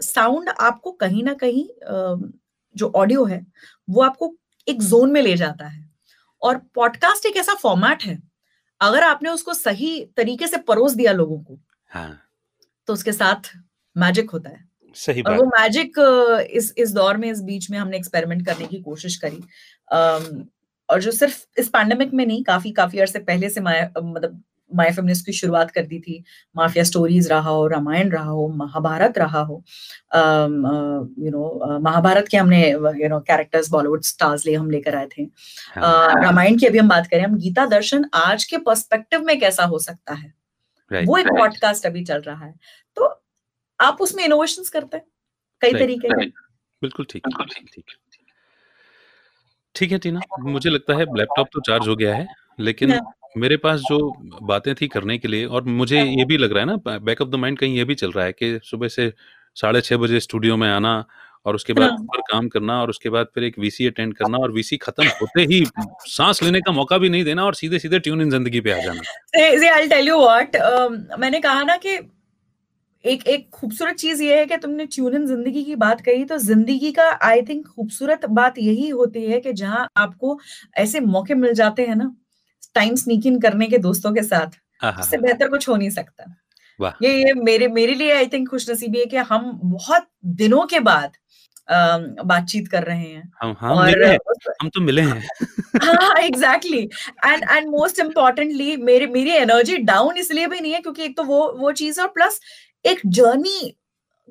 साउंड आपको कहीं ना कहीं अम, जो ऑडियो है वो आपको एक जोन में ले जाता है। और पॉडकास्ट एक ऐसा फॉर्मेट है अगर आपने उसको सही तरीके से परोस दिया लोगों को हाँ। तो उसके साथ मैजिक होता है। सही और बात। वो मैजिक इस इस दौर में इस बीच में हमने एक्सपेरिमेंट करने की कोशिश करी। अम, और जो सिर्फ़ इस पैंडेमिक में नहीं काफ़ी काफ़ी अरसे पहले से माया मतलब माया फेमिनिस्ट की शुरुआत कर दी थी। माफिया स्टोरीज रहा हो रामायण रहा हो महाभारत रहा हो यू नो महाभारत के हमने you know characters Bollywood stars लिए हम लेकर आए थे। हाँ, रामायण की अभी हम बात करें हम गीता दर्शन आज के पर्सपेक्टिव में कैसा हो सकता है? वो एक पॉडकास्ट अभी चल रहा है। तो आप उसमें इनोवेशन करते हैं? कई Right, तरीके बिल्कुल ठीक ठीक ठीक। ठीक है टीना। मुझे लगता है लैपटॉप तो चार्ज हो गया है लेकिन हाँ। मेरे पास जो बातें थी करने के लिए और मुझे ये भी लग रहा है ना बैक ऑफ़ द माइंड कहीं ये भी चल रहा है कि सुबह से साढ़े छह बजे स्टूडियो में आना और उसके बाद हाँ। काम करना और उसके बाद फिर एक वीसी अटेंड करना और वीसी खत्म होते ही सांस लेने का मौका भी नहीं देना और सीधे सीधे ट्यून इन ज़िंदगी पे आ जाना। आई टेल यू व्हाट मैंने कहा ना कि एक एक खूबसूरत चीज़ ये है कि तुमने ट्यून इन ज़िंदगी की बात कही तो ज़िंदगी का आई थिंक खूबसूरत बात यही होती है कि जहाँ आपको ऐसे मौके मिल जाते हैं ना। टाइम स्नीक इन करने के दोस्तों के साथ उससे बेहतर कुछ हो नहीं सकता। ये ये मेरे मेरे लिए आई थिंक खुशनसीबी है कि हम बहुत दिनों के बाद बातचीत कर रहे हैं। हम हम और मिले हैं। हम तो मिले हैं। हाँ exactly and and most importantly मेरी मेरी एनर्जी डाउन इसलिए भी नहीं है क्योंकि एक तो वो वो चीज़ और प्लस एक जर्नी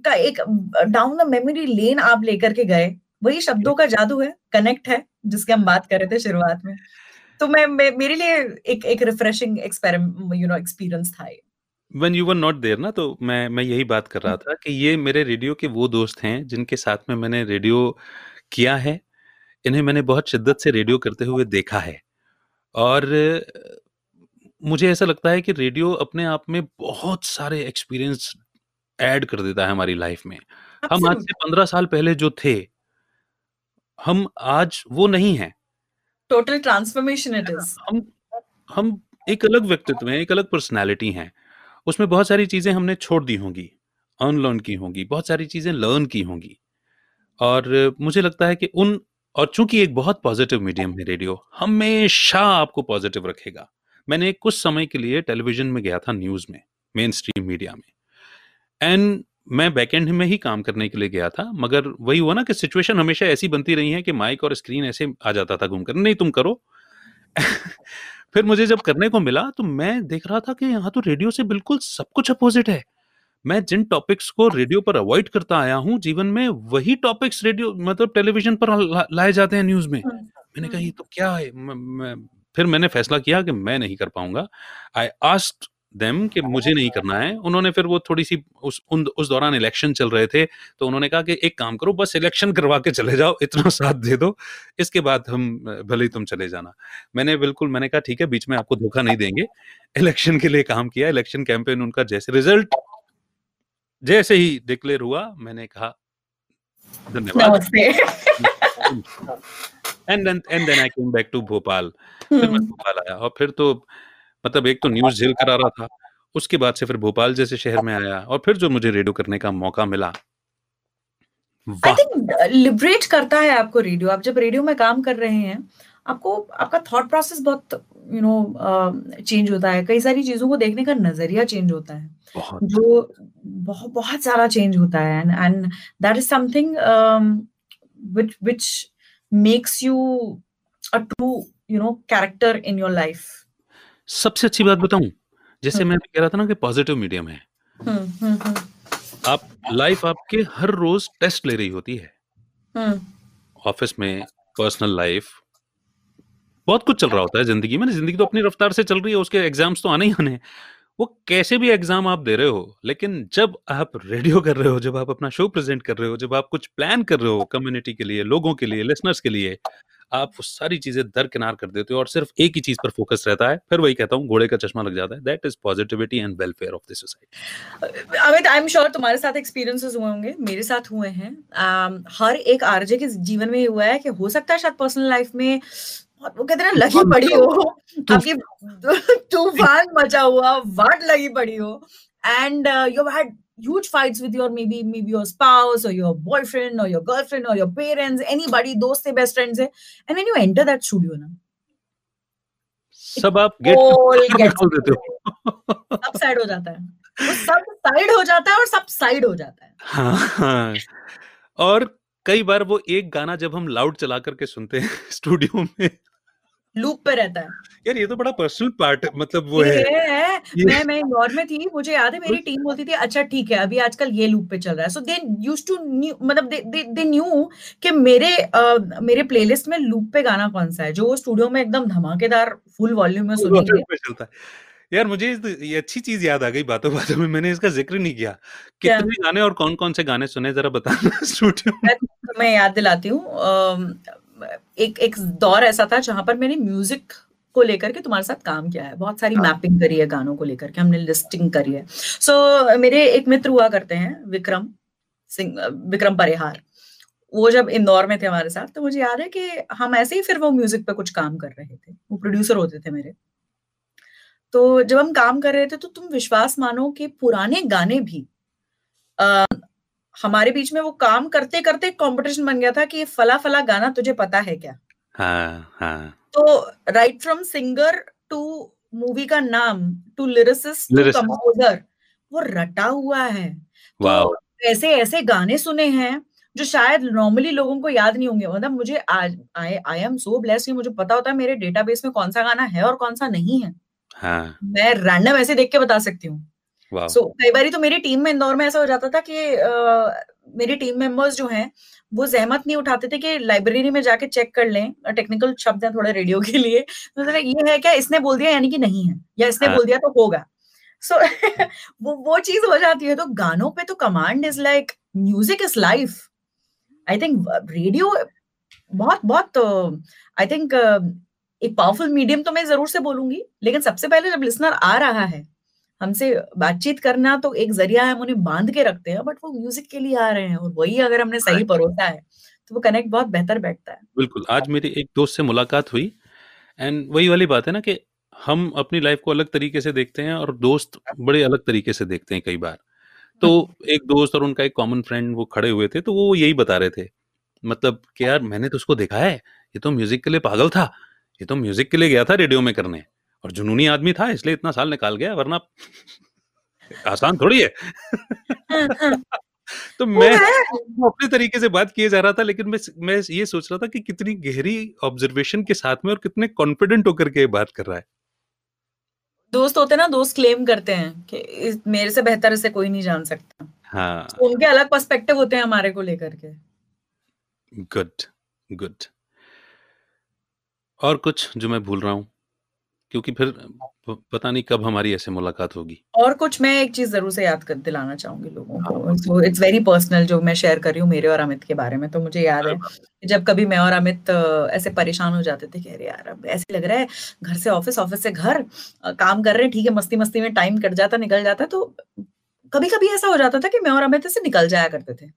का एक डाउन द मेमोरी लेन आप लेकर के गए। वही शब्दों का जादू है कनेक्ट है जिसकी हम बात कर रहे थे शुरुआत में। तो मैं, मैं मेरे लिए एक एक refreshing experiment you know experience था ये। When you were not there ना तो मैं मैं यही बात कर रहा था कि ये मेरे रेडियो के वो दोस्त हैं जिनके साथ में मैंने रेडियो किया है इन्हें मैंने बहुत शिद्दत से रेडियो करते हुए देखा है। और मुझे ऐसा लगता है कि रेडियो अपने आप में बहुत सारे एक्सपीरियंस ऐड कर देता है हमारी लाइफ में। हम आज से पंद्रह साल पहले जो थे हम आज वो नहीं हैं। टोटल ट्रांसफॉर्मेशन इट इज़ हम हम एक अलग व्यक्तित्व हैं, एक अलग पर्सनालिटी हैं। उसमें बहुत सारी चीज़ें हमने छोड़ दी होंगी अनलर्न की होंगी, बहुत सारी चीज़ें लर्न की होंगी। और मुझे लगता है कि उन, और चूँकि एक बहुत पॉजिटिव मीडियम है रेडियो हमेशा आपको पॉजिटिव रखेगा। मैंने कुछ समय के लिए टेलीविज़न में गया था न्यूज़ में मेन स्ट्रीम मीडिया में। एंड मैं बैकएंड में ही काम करने के लिए गया था मगर वही हुआ ना कि सिचुएशन हमेशा ऐसी बनती रही है कि माइक और स्क्रीन ऐसे आ जाता था घूमकर नहीं तुम करो। फिर मुझे जब करने को मिला तो मैं देख रहा था कि यहाँ तो रेडियो से बिल्कुल सब कुछ अपोजिट है। मैं जिन टॉपिक्स को रेडियो पर अवॉइड करता आया हूँ जीवन में वही टॉपिक्स रेडियो मतलब टेलीविज़न पर ला- लाए जाते हैं न्यूज़ में। मैंने कहा ये तो क्या है? म- मैं- फिर मैंने फैसला किया कि मैं नहीं कर पाऊँगा। आई आस्ट देम कि मुझे नहीं करना है। उन्होंने फिर वो थोड़ी सी उस उन, उस दौरान इलेक्शन चल रहे थे तो उन्होंने कहा कि एक काम करो बस इलेक्शन करवा के चले जाओ इतना साथ दे दो इसके बाद हम भले ही तुम चले जाना। मैंने बिल्कुल मैंने कहा ठीक है बीच में आपको धोखा नहीं देंगे। इलेक्शन के लिए काम किया इलेक्शन कैंपेन उनका जैसे रिज़ल्ट जैसे ही डिक्लेयर हुआ मैंने कहा धन्यवाद। And and then I came back to Bhopal फिर मैं भोपाल आया और फिर तो मतलब एक तो न्यूज़ झेल कर आ रहा था उसके बाद से फिर भोपाल जैसे शहर में आया और फिर जो मुझे रेडियो करने का मौका मिला। आई थिंक लिबरेट करता है आपको रेडियो। आप जब रेडियो में काम कर रहे हैं आपको आपका थॉट प्रोसेस बहुत यू नो चेंज होता है। कई सारी चीज़ों को देखने का नज़रिया चेंज होता है। बहुत। जो बहुत बहुत सारा चेंज होता है। And and that is something which which makes you a true you know character in your life सबसे अच्छी बात बताऊँ जैसे मैं कह रहा था ना कि पॉजिटिव मीडियम है। आप लाइफ आपके हर रोज टेस्ट ले रही होती है। ऑफ़िस में पर्सनल लाइफ बहुत कुछ चल रहा होता है ज़िंदगी में। ज़िंदगी तो अपनी रफ्तार से चल रही है उसके एग्ज़ाम्स तो आने ही आने वो कैसे भी एग्ज़ाम आप दे रहे हो लेकिन जब आप रेडियो कर रहे हो जब आप अपना शो प्रेजेंट कर रहे हो जब आप कुछ प्लान कर रहे हो कम्युनिटी के लिए लोगों के लिए लिसनर्स के लिए आप वो सारी चीज़ें दरकिनार कर देते हो और सिर्फ़ एक ही चीज़ पर फोकस रहता है फिर वही कहता हूँ घोड़े का चश्मा लग जाता है। That is positivity and welfare of the society Amit I am sure तुम्हारे साथ एक्सपीरियंसेस हुए होंगे मेरे साथ हुए हैं। Um, हर एक आरजे के जीवन में हुआ है कि हो सकता है शायद पर्सनल लाइफ में वो कहते हैं लगी पड़ी हो। आपकी तूफ़ान मचा हुआ वाट लगी पड़ी हो। And you had huge fights with your maybe maybe your spouse or your boyfriend or your girlfriend or your parents anybody दोस्त से best friends है and when you enter that studio ना सब आप गेट गेट खोल देते हो सब साइड हो जाता है वो सब साइड हो जाता है और सब साइड हो जाता है हाँ, हाँ. और कई बार वो एक गाना जब हम लाउड चला करके सुनते हैं स्टूडियो में लूप पे रहता है। यार ये तो बड़ा पर्सनल पार्ट मतलब वो है, है मैं मैं इंदौर में थी मुझे याद है मेरी टीम बोलती थी अच्छा ठीक है अभी आजकल ये लूप पे चल रहा है। सो दे यूज़ टू मतलब दे दे न्यू कि मेरे आ, मेरे प्लेलिस्ट में लूप पे गाना कौन सा है जो स्टूडियो में एकदम धमाकेदार फुल वॉल्यूम में सुनेंगे। चलता है। यार मुझे ये अच्छी चीज़ याद आ गई बातों बातों में मैंने इसका ज़िक्र नहीं किया। कितने गाने और कौन कौन से गाने सुने जरा बताना स्टूडियो मैं। याद दिलाती हूँ एक एक दौर ऐसा था जहाँ पर मैंने म्यूज़िक को लेकर के तुम्हारे साथ काम किया है। बहुत सारी मैपिंग हाँ। करी है गानों को लेकर के हमने लिस्टिंग करी है। सो so, मेरे एक मित्र हुआ करते हैं विक्रम सिंह विक्रम परिहार। वो जब इंदौर में थे हमारे साथ तो मुझे याद है कि हम ऐसे ही फिर वो म्यूज़िक पे कुछ काम कर रहे थे। वो प्रोड्यूसर होते थे मेरे। तो जब हम काम कर रहे थे तो तुम विश्वास मानो कि पुराने गाने भी आ, हमारे बीच में वो काम करते करते कंपटीशन बन गया था कि फला फला गाना तुझे पता है क्या? हाँ हाँ। तो right from singer to movie का नाम टू लिरिसिस्ट टू कंपोजर वो रटा हुआ है। तो ऐसे ऐसे गाने सुने हैं जो शायद नॉर्मली लोगों को याद नहीं होंगे। मतलब मुझे आज आई आई एम सो ब्लेस्ड कि मुझे पता होता है मेरे डेटाबेस में कौन सा गाना है और कौन सा नहीं है। हाँ. मैं रैंडम ऐसे देख के बता सकती हूँ। सो so, कई बार तो मेरी टीम में इंदौर में ऐसा हो जाता था कि मेरी टीम मेंबर्स जो हैं वो जहमत नहीं उठाते थे कि लाइब्रेरी में जाके चेक कर लें टेक्निकल शब्द है थोड़े रेडियो के लिए। तो ये है क्या? इसने बोल दिया यानी कि नहीं है या इसने हाँ. बोल दिया तो होगा। सो so, वो वो चीज़ हो जाती है तो गानों पे तो command is like music is life I think radio बहुत बहुत आई थिंक एक पावरफुल मीडियम तो मैं ज़रूर से बोलूँगी लेकिन सबसे पहले जब लिसनर आ रहा है हमसे बातचीत करना तो एक ज़रिया है हम उन्हें बाँध के रखते हैं बट वो म्यूज़िक के लिए आ रहे हैं और वही अगर हमने सही परोसा है तो वो कनेक्ट बहुत बेहतर बैठता है। बिल्कुल आज मेरी एक दोस्त से मुलाकात हुई एंड वही वाली बात है ना कि हम अपनी लाइफ को अलग तरीके से देखते हैं और दोस्त बड़े अलग तरीके से देखते हैं कई बार। तो एक दोस्त और उनका एक कॉमन फ्रेंड वो खड़े हुए थे तो वो यही बता रहे थे मतलब कि यार मैंने तो उसको देखा है ये तो म्यूज़िक के लिए पागल था ये तो म्यूज़िक के लिए गया था रेडियो में करने। और जुनूनी आदमी था इसलिए इतना साल निकाल गया वरना आसान थोड़ी है। तो मैं अपने तरीके से बात किए जा रहा था लेकिन मैं मैं ये सोच रहा था कि कितनी गहरी ऑब्जर्वेशन के साथ में और कितने कॉन्फिडेंट होकर के बात कर रहा है। दोस्त होते ना दोस्त क्लेम करते हैं कि मेरे से बेहतर इसे कोई नहीं जान सकता। हाँ। तो उनके अलग पर्सपेक्टिव होते हैं हमारे को लेकर के। गुड गुड और कुछ जो मैं भूल रहा हूँ। क्योंकि फिर पता नहीं कब हमारी ऐसे मुलाकात होगी। और कुछ मैं एक चीज़ ज़रूर से याद कर दिलाना चाहूँगी लोगों को। सो इट्स वेरी पर्सनल जो मैं शेयर कर रही हूँ मेरे और अमित के बारे में। तो मुझे याद है कि जब कभी मैं और अमित ऐसे परेशान हो जाते थे कि अरे यार अब ऐसे लग रहा है घर से ऑफ़िस, ऑफ़िस से घर काम कर रहे हैं ठीक है, मस्ती-मस्ती में टाइम कट जाता, निकल जाता तो कभी-कभी ऐसा हो जाता था कि मैं और अमित ऐसे निकल जाया करते थे।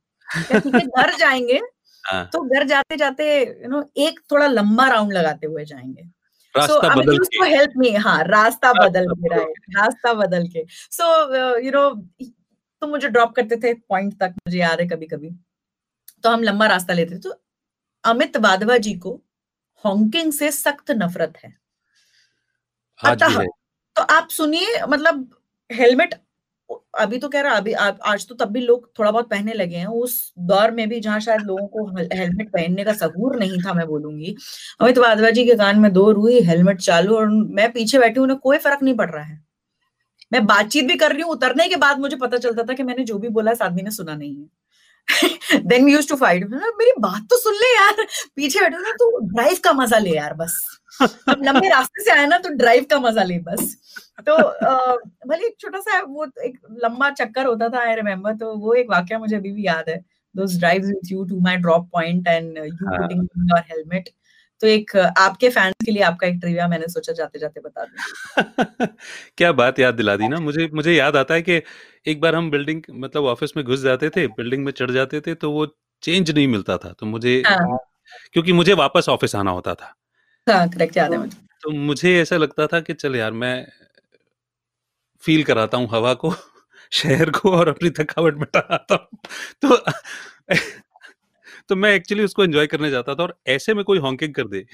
घर जाएँगे हाँ। तो घर जाते-जाते यू नो एक थोड़ा लंबा राउंड लगाते हुए जाएँगे। रास्ता so, बदल के। हेल्प मी हाँ, रास्ता बदल के राइट, रास्ता बदल के। सो यू नो तो मुझे ड्रॉप करते थे पॉइंट तक मुझे याद है कभी-कभी। तो हम लंबा रास्ता लेते थे। तो अमित वाधवा जी को हॉन्किंग से सख्त नफ़रत है। अतः तो आप सुनिए मतलब हेलमेट अभी तो कह रहा अभी आ आज तो तब भी लोग थोड़ा बहुत पहनने लगे हैं। उस दौर में भी जहाँ शायद लोगों को हेलमेट पहनने का सहूर नहीं था मैं बोलूँगी अमित वाधवा जी के कान में दो रुई, हेलमेट चालू और मैं पीछे बैठी हूँ, उन्हें कोई फ़र्क नहीं पड़ रहा है। मैं बातचीत भी कर रही हूँ, उतरने के बाद मुझे पता चलता था कि मैंने जो भी बोला इस आदमी ने सुना नहीं है। Then we used to fight मेरी बात तो सुन ले यार, पीछे बैठो हो ना तो ड्राइव का मज़ा ले यार बस। अब लंबे रास्ते से आया ना तो ड्राइव का मज़ा ले बस। तो भले एक छोटा-सा वो एक लंबा चक्कर होता था आई रिमेम्बर तो वो एक वाक्य मुझे अभी भी याद है। Those drives with you to my drop point and you putting putting your helmet. तो एक आपके फैन्स के लिए आपका एक ट्रिविया मैंने सोचा जाते-जाते बता दूँ। क्या बात याद दिला दी ना मुझे मुझे याद आता है कि एक बार हम बिल्डिंग मतलब ऑफ़िस में घुस जाते थे, बिल्डिंग में चढ़ जाते थे तो वो चेंज नहीं मिलता था। तो मुझे हाँ। क्योंकि मुझे वापस ऑफ़िस आना होता था। हाँ, करेक्ट याद है तो मुझे। तो मुझे ऐसा लगता था कि चल यार मैं फ़ील कराता हूँ हवा को, शहर को और अपनी थकावट मिटा आता हूँ। तो तो मैं एक्चुअली उसको एन्जॉय करने जाता था और ऐसे में कोई हॉकिंग कर दे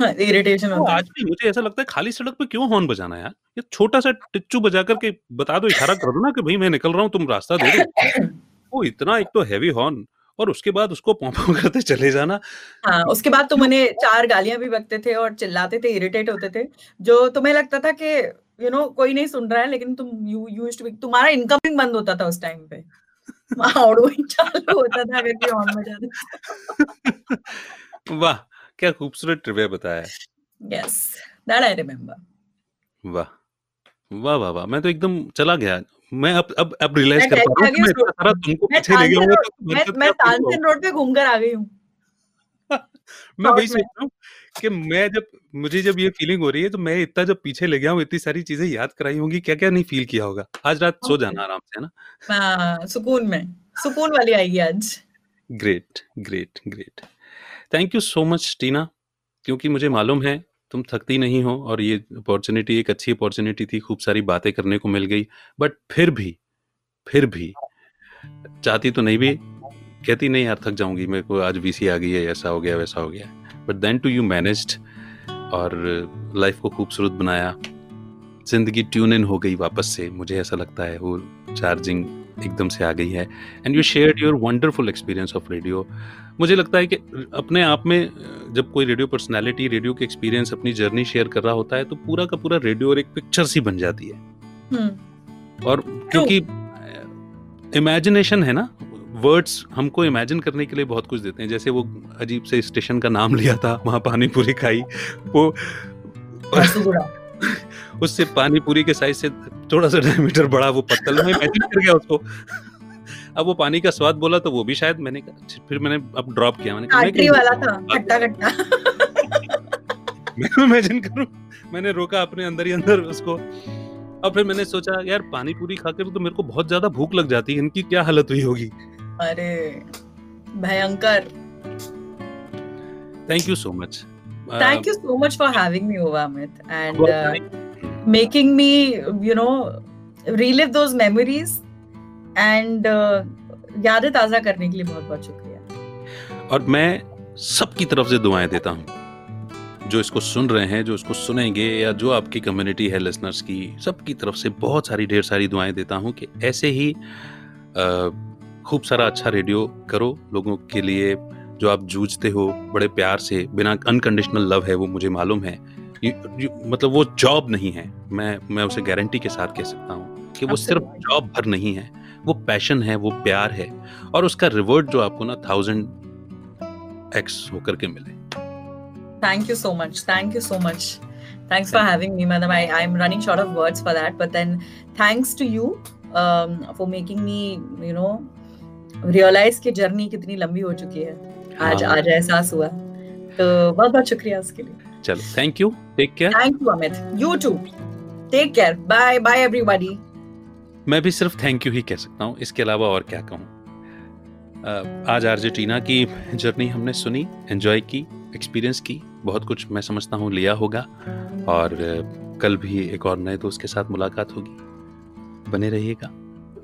हाँ, इरिटेशन तो होता आज भी मुझे ऐसा लगता है खाली सड़क पे क्यों हॉर्न बजाना यार? ये छोटा-सा टिच्चू बजा कर के बता दो, इशारा कर दो ना कि भई मैं निकल रहा हूँ, तुम रास्ता दे दो। वो इतना एक तो हेवी हॉर्न और उसके बाद उसको करते चले जाना। हाँ, उसके बाद तुम उन्हें 4 गालियाँ भी बकते थे और चिल्लाते थे, इरिटेट होते थे, जो तुम्हें लगता था कि यू नो कोई नहीं सुन रहा है लेकिन तुम यू तुम्हारा इनकमिंग बंद होता था उस टाइम पे। चालू होता था अगर। वाह! क्या खूबसूरत ट्रिविया बताया है। Yes, that I remember. वाह! वाह, वाह, वाह! मैं तो एकदम चला गया। मैं अब अब अब रियलाइज़ कर पा रहा हूँ मैं सारा तुमको पीछे ले गया रोड तो मैं मैं तानसेन रोड पे घूमकर आ गई हूँ। मैं वही सोच रहा हूँ कि मैं जब मुझे जब ये फ़ीलिंग हो रही है तो मैं इतना जब पीछे ले गया हूँ, इतनी सारी चीज़ें याद कराई होंगी, क्या-क्या नहीं फ़ील किया होगा। आज रात सो जाना आराम से, है ना? हाँ, सुकून में, सुकून वाली आएगी आज। Great, great, great. Thank you so much Tina क्योंकि मुझे मालूम है तुम थकती नहीं हो और ये अपॉर्चुनिटी एक अच्छी अपॉर्चुनिटी थी, खूब सारी बातें करने को मिल गई। बट फिर भी फिर भी चाहती तो नहीं भी कहती नहीं यार थक जाऊँगी मेरे को आज वीसी आ गई है, ऐसा हो गया, वैसा हो गया। But then to you managed और लाइफ़ को खूबसूरत बनाया। ज़िंदगी ट्यून इन हो गई वापस से, मुझे ऐसा लगता है वो चार्जिंग एकदम से आ गई है and you share your wonderful experience of radio. मुझे लगता है कि अपने आप में जब कोई रेडियो पर्सनैलिटी रेडियो के एक्सपीरियंस अपनी जर्नी शेयर कर रहा होता है तो पूरा का पूरा रेडियो और एक पिक्चर सी बन जाती है। हुँ। और क्योंकि इमेजिनेशन है ना, वर्ड्स हमको इमेजिन करने के लिए बहुत कुछ देते हैं। जैसे वो अजीब से स्टेशन का नाम लिया था, वहाँ पानी पूरी खाई, वो उससे पानी पूरी के साइज़ से थोड़ा-सा डायमीटर बढ़ा वो पत्तल, मैं इमेजिन कर गया उसको। अब वो पानी का स्वाद बोला तो वो भी शायद मैंने कहा फिर मैंने अब ड्रॉप किया मैंने कहा मैं वाला था, खट्टा-खट्टा। मैं इमेजिन करूँ? मैंने रोका अपने अंदर ही अंदर उसको और फिर मैंने सोचा यार पानी पूरी खाकर तो मेरे को बहुत ज़्यादा भूख लग जाती है, इनकी क्या हालत हुई होगी? अरे! भयंकर। Thank you so much. Uh, Thank you so much for having me over, Amit, and well, uh, thank making me, you know, relive those memories and uh, यादें ताज़ा करने के लिए बहुत-बहुत शुक्रिया। और मैं सबकी तरफ़ से दुआएँ देता हूँ। जो इसको सुन रहे हैं, जो इसको सुनेंगे या जो आपकी कम्युनिटी है लिसनर्स की, सबकी तरफ़ से बहुत सारी ढेर सारी दुआएँ देता हूँ कि ऐसे ही अ, खूब सारा अच्छा रेडियो करो लोगों के लिए जो आप जूझते हो बड़े प्यार से बिना अनकंडीशनल लव है वो मुझे मालूम है। यू, यू, मतलब वो जॉब नहीं है मैं मैं उसे गारंटी के साथ कह सकता हूँ कि वो सिर्फ़ जॉब भर नहीं है वो पैशन है वो प्यार है और उसका रिवर्ट जो आपको ना थाउज़ेंड एक्स होकर के मिले। Thank you so much thank you so much thanks for having me madam I I am running short of words for that but then thanks to you for making me you know realize कि journey कितनी लंबी हो चुकी है। आज हाँ। आज एहसास हुआ तो बहुत बहुत शुक्रिया उसके लिए। चलो thank you take care thank you Amit you too take care bye bye everybody मैं भी सिर्फ़ थैंक यू ही कह सकता हूँ। इसके अलावा और क्या कहूँ? आज अर्जेंटीना की जर्नी हमने सुनी एंजॉय की एक्सपीरियंस की। बहुत कुछ मैं समझता हूँ लिया होगा। और कल भी एक और नए दोस्त के साथ मुलाकात होगी। बने रहिएगा।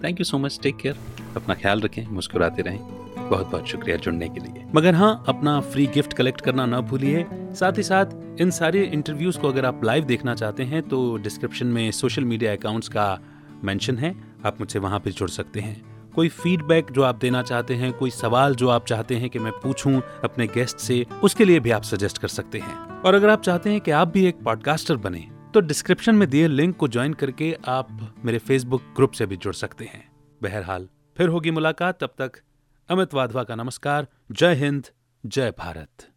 Thank you so much take care अपना ख्याल रखें, मुस्कुराते रहें। बहुत बहुत शुक्रिया जुड़ने के लिए। मगर हाँ अपना फ्री गिफ्ट कलेक्ट करना ना भूलिए। साथ ही साथ, इन सारे इंटरव्यूज़ को अगर आप लाइव देखना चाहते हैं तो डिस्क्रिप्शन में सोशल मीडिया अकाउंट्स का मेंशन है। आप मुझसे वहाँ पर जुड़ सकते हैं। कोई फीडबैक जो आप देना चाहते हैं, कोई सवाल जो आप चाहते हैं कि मैं पूछूँ अपने गेस्ट से, उसके लिए भी आप सजेस्ट कर सकते हैं। और अगर आप चाहते हैं कि आप भी एक पॉडकास्टर बने तो डिस्क्रिप्शन में दिए लिंक को ज्वाइन करके आप मेरे फेसबुक ग्रुप से भी जुड़ सकते हैं। बहरहाल, फिर होगी मुलाकात। तब तक अमित वाधवा का नमस्कार। जय हिंद, जय भारत।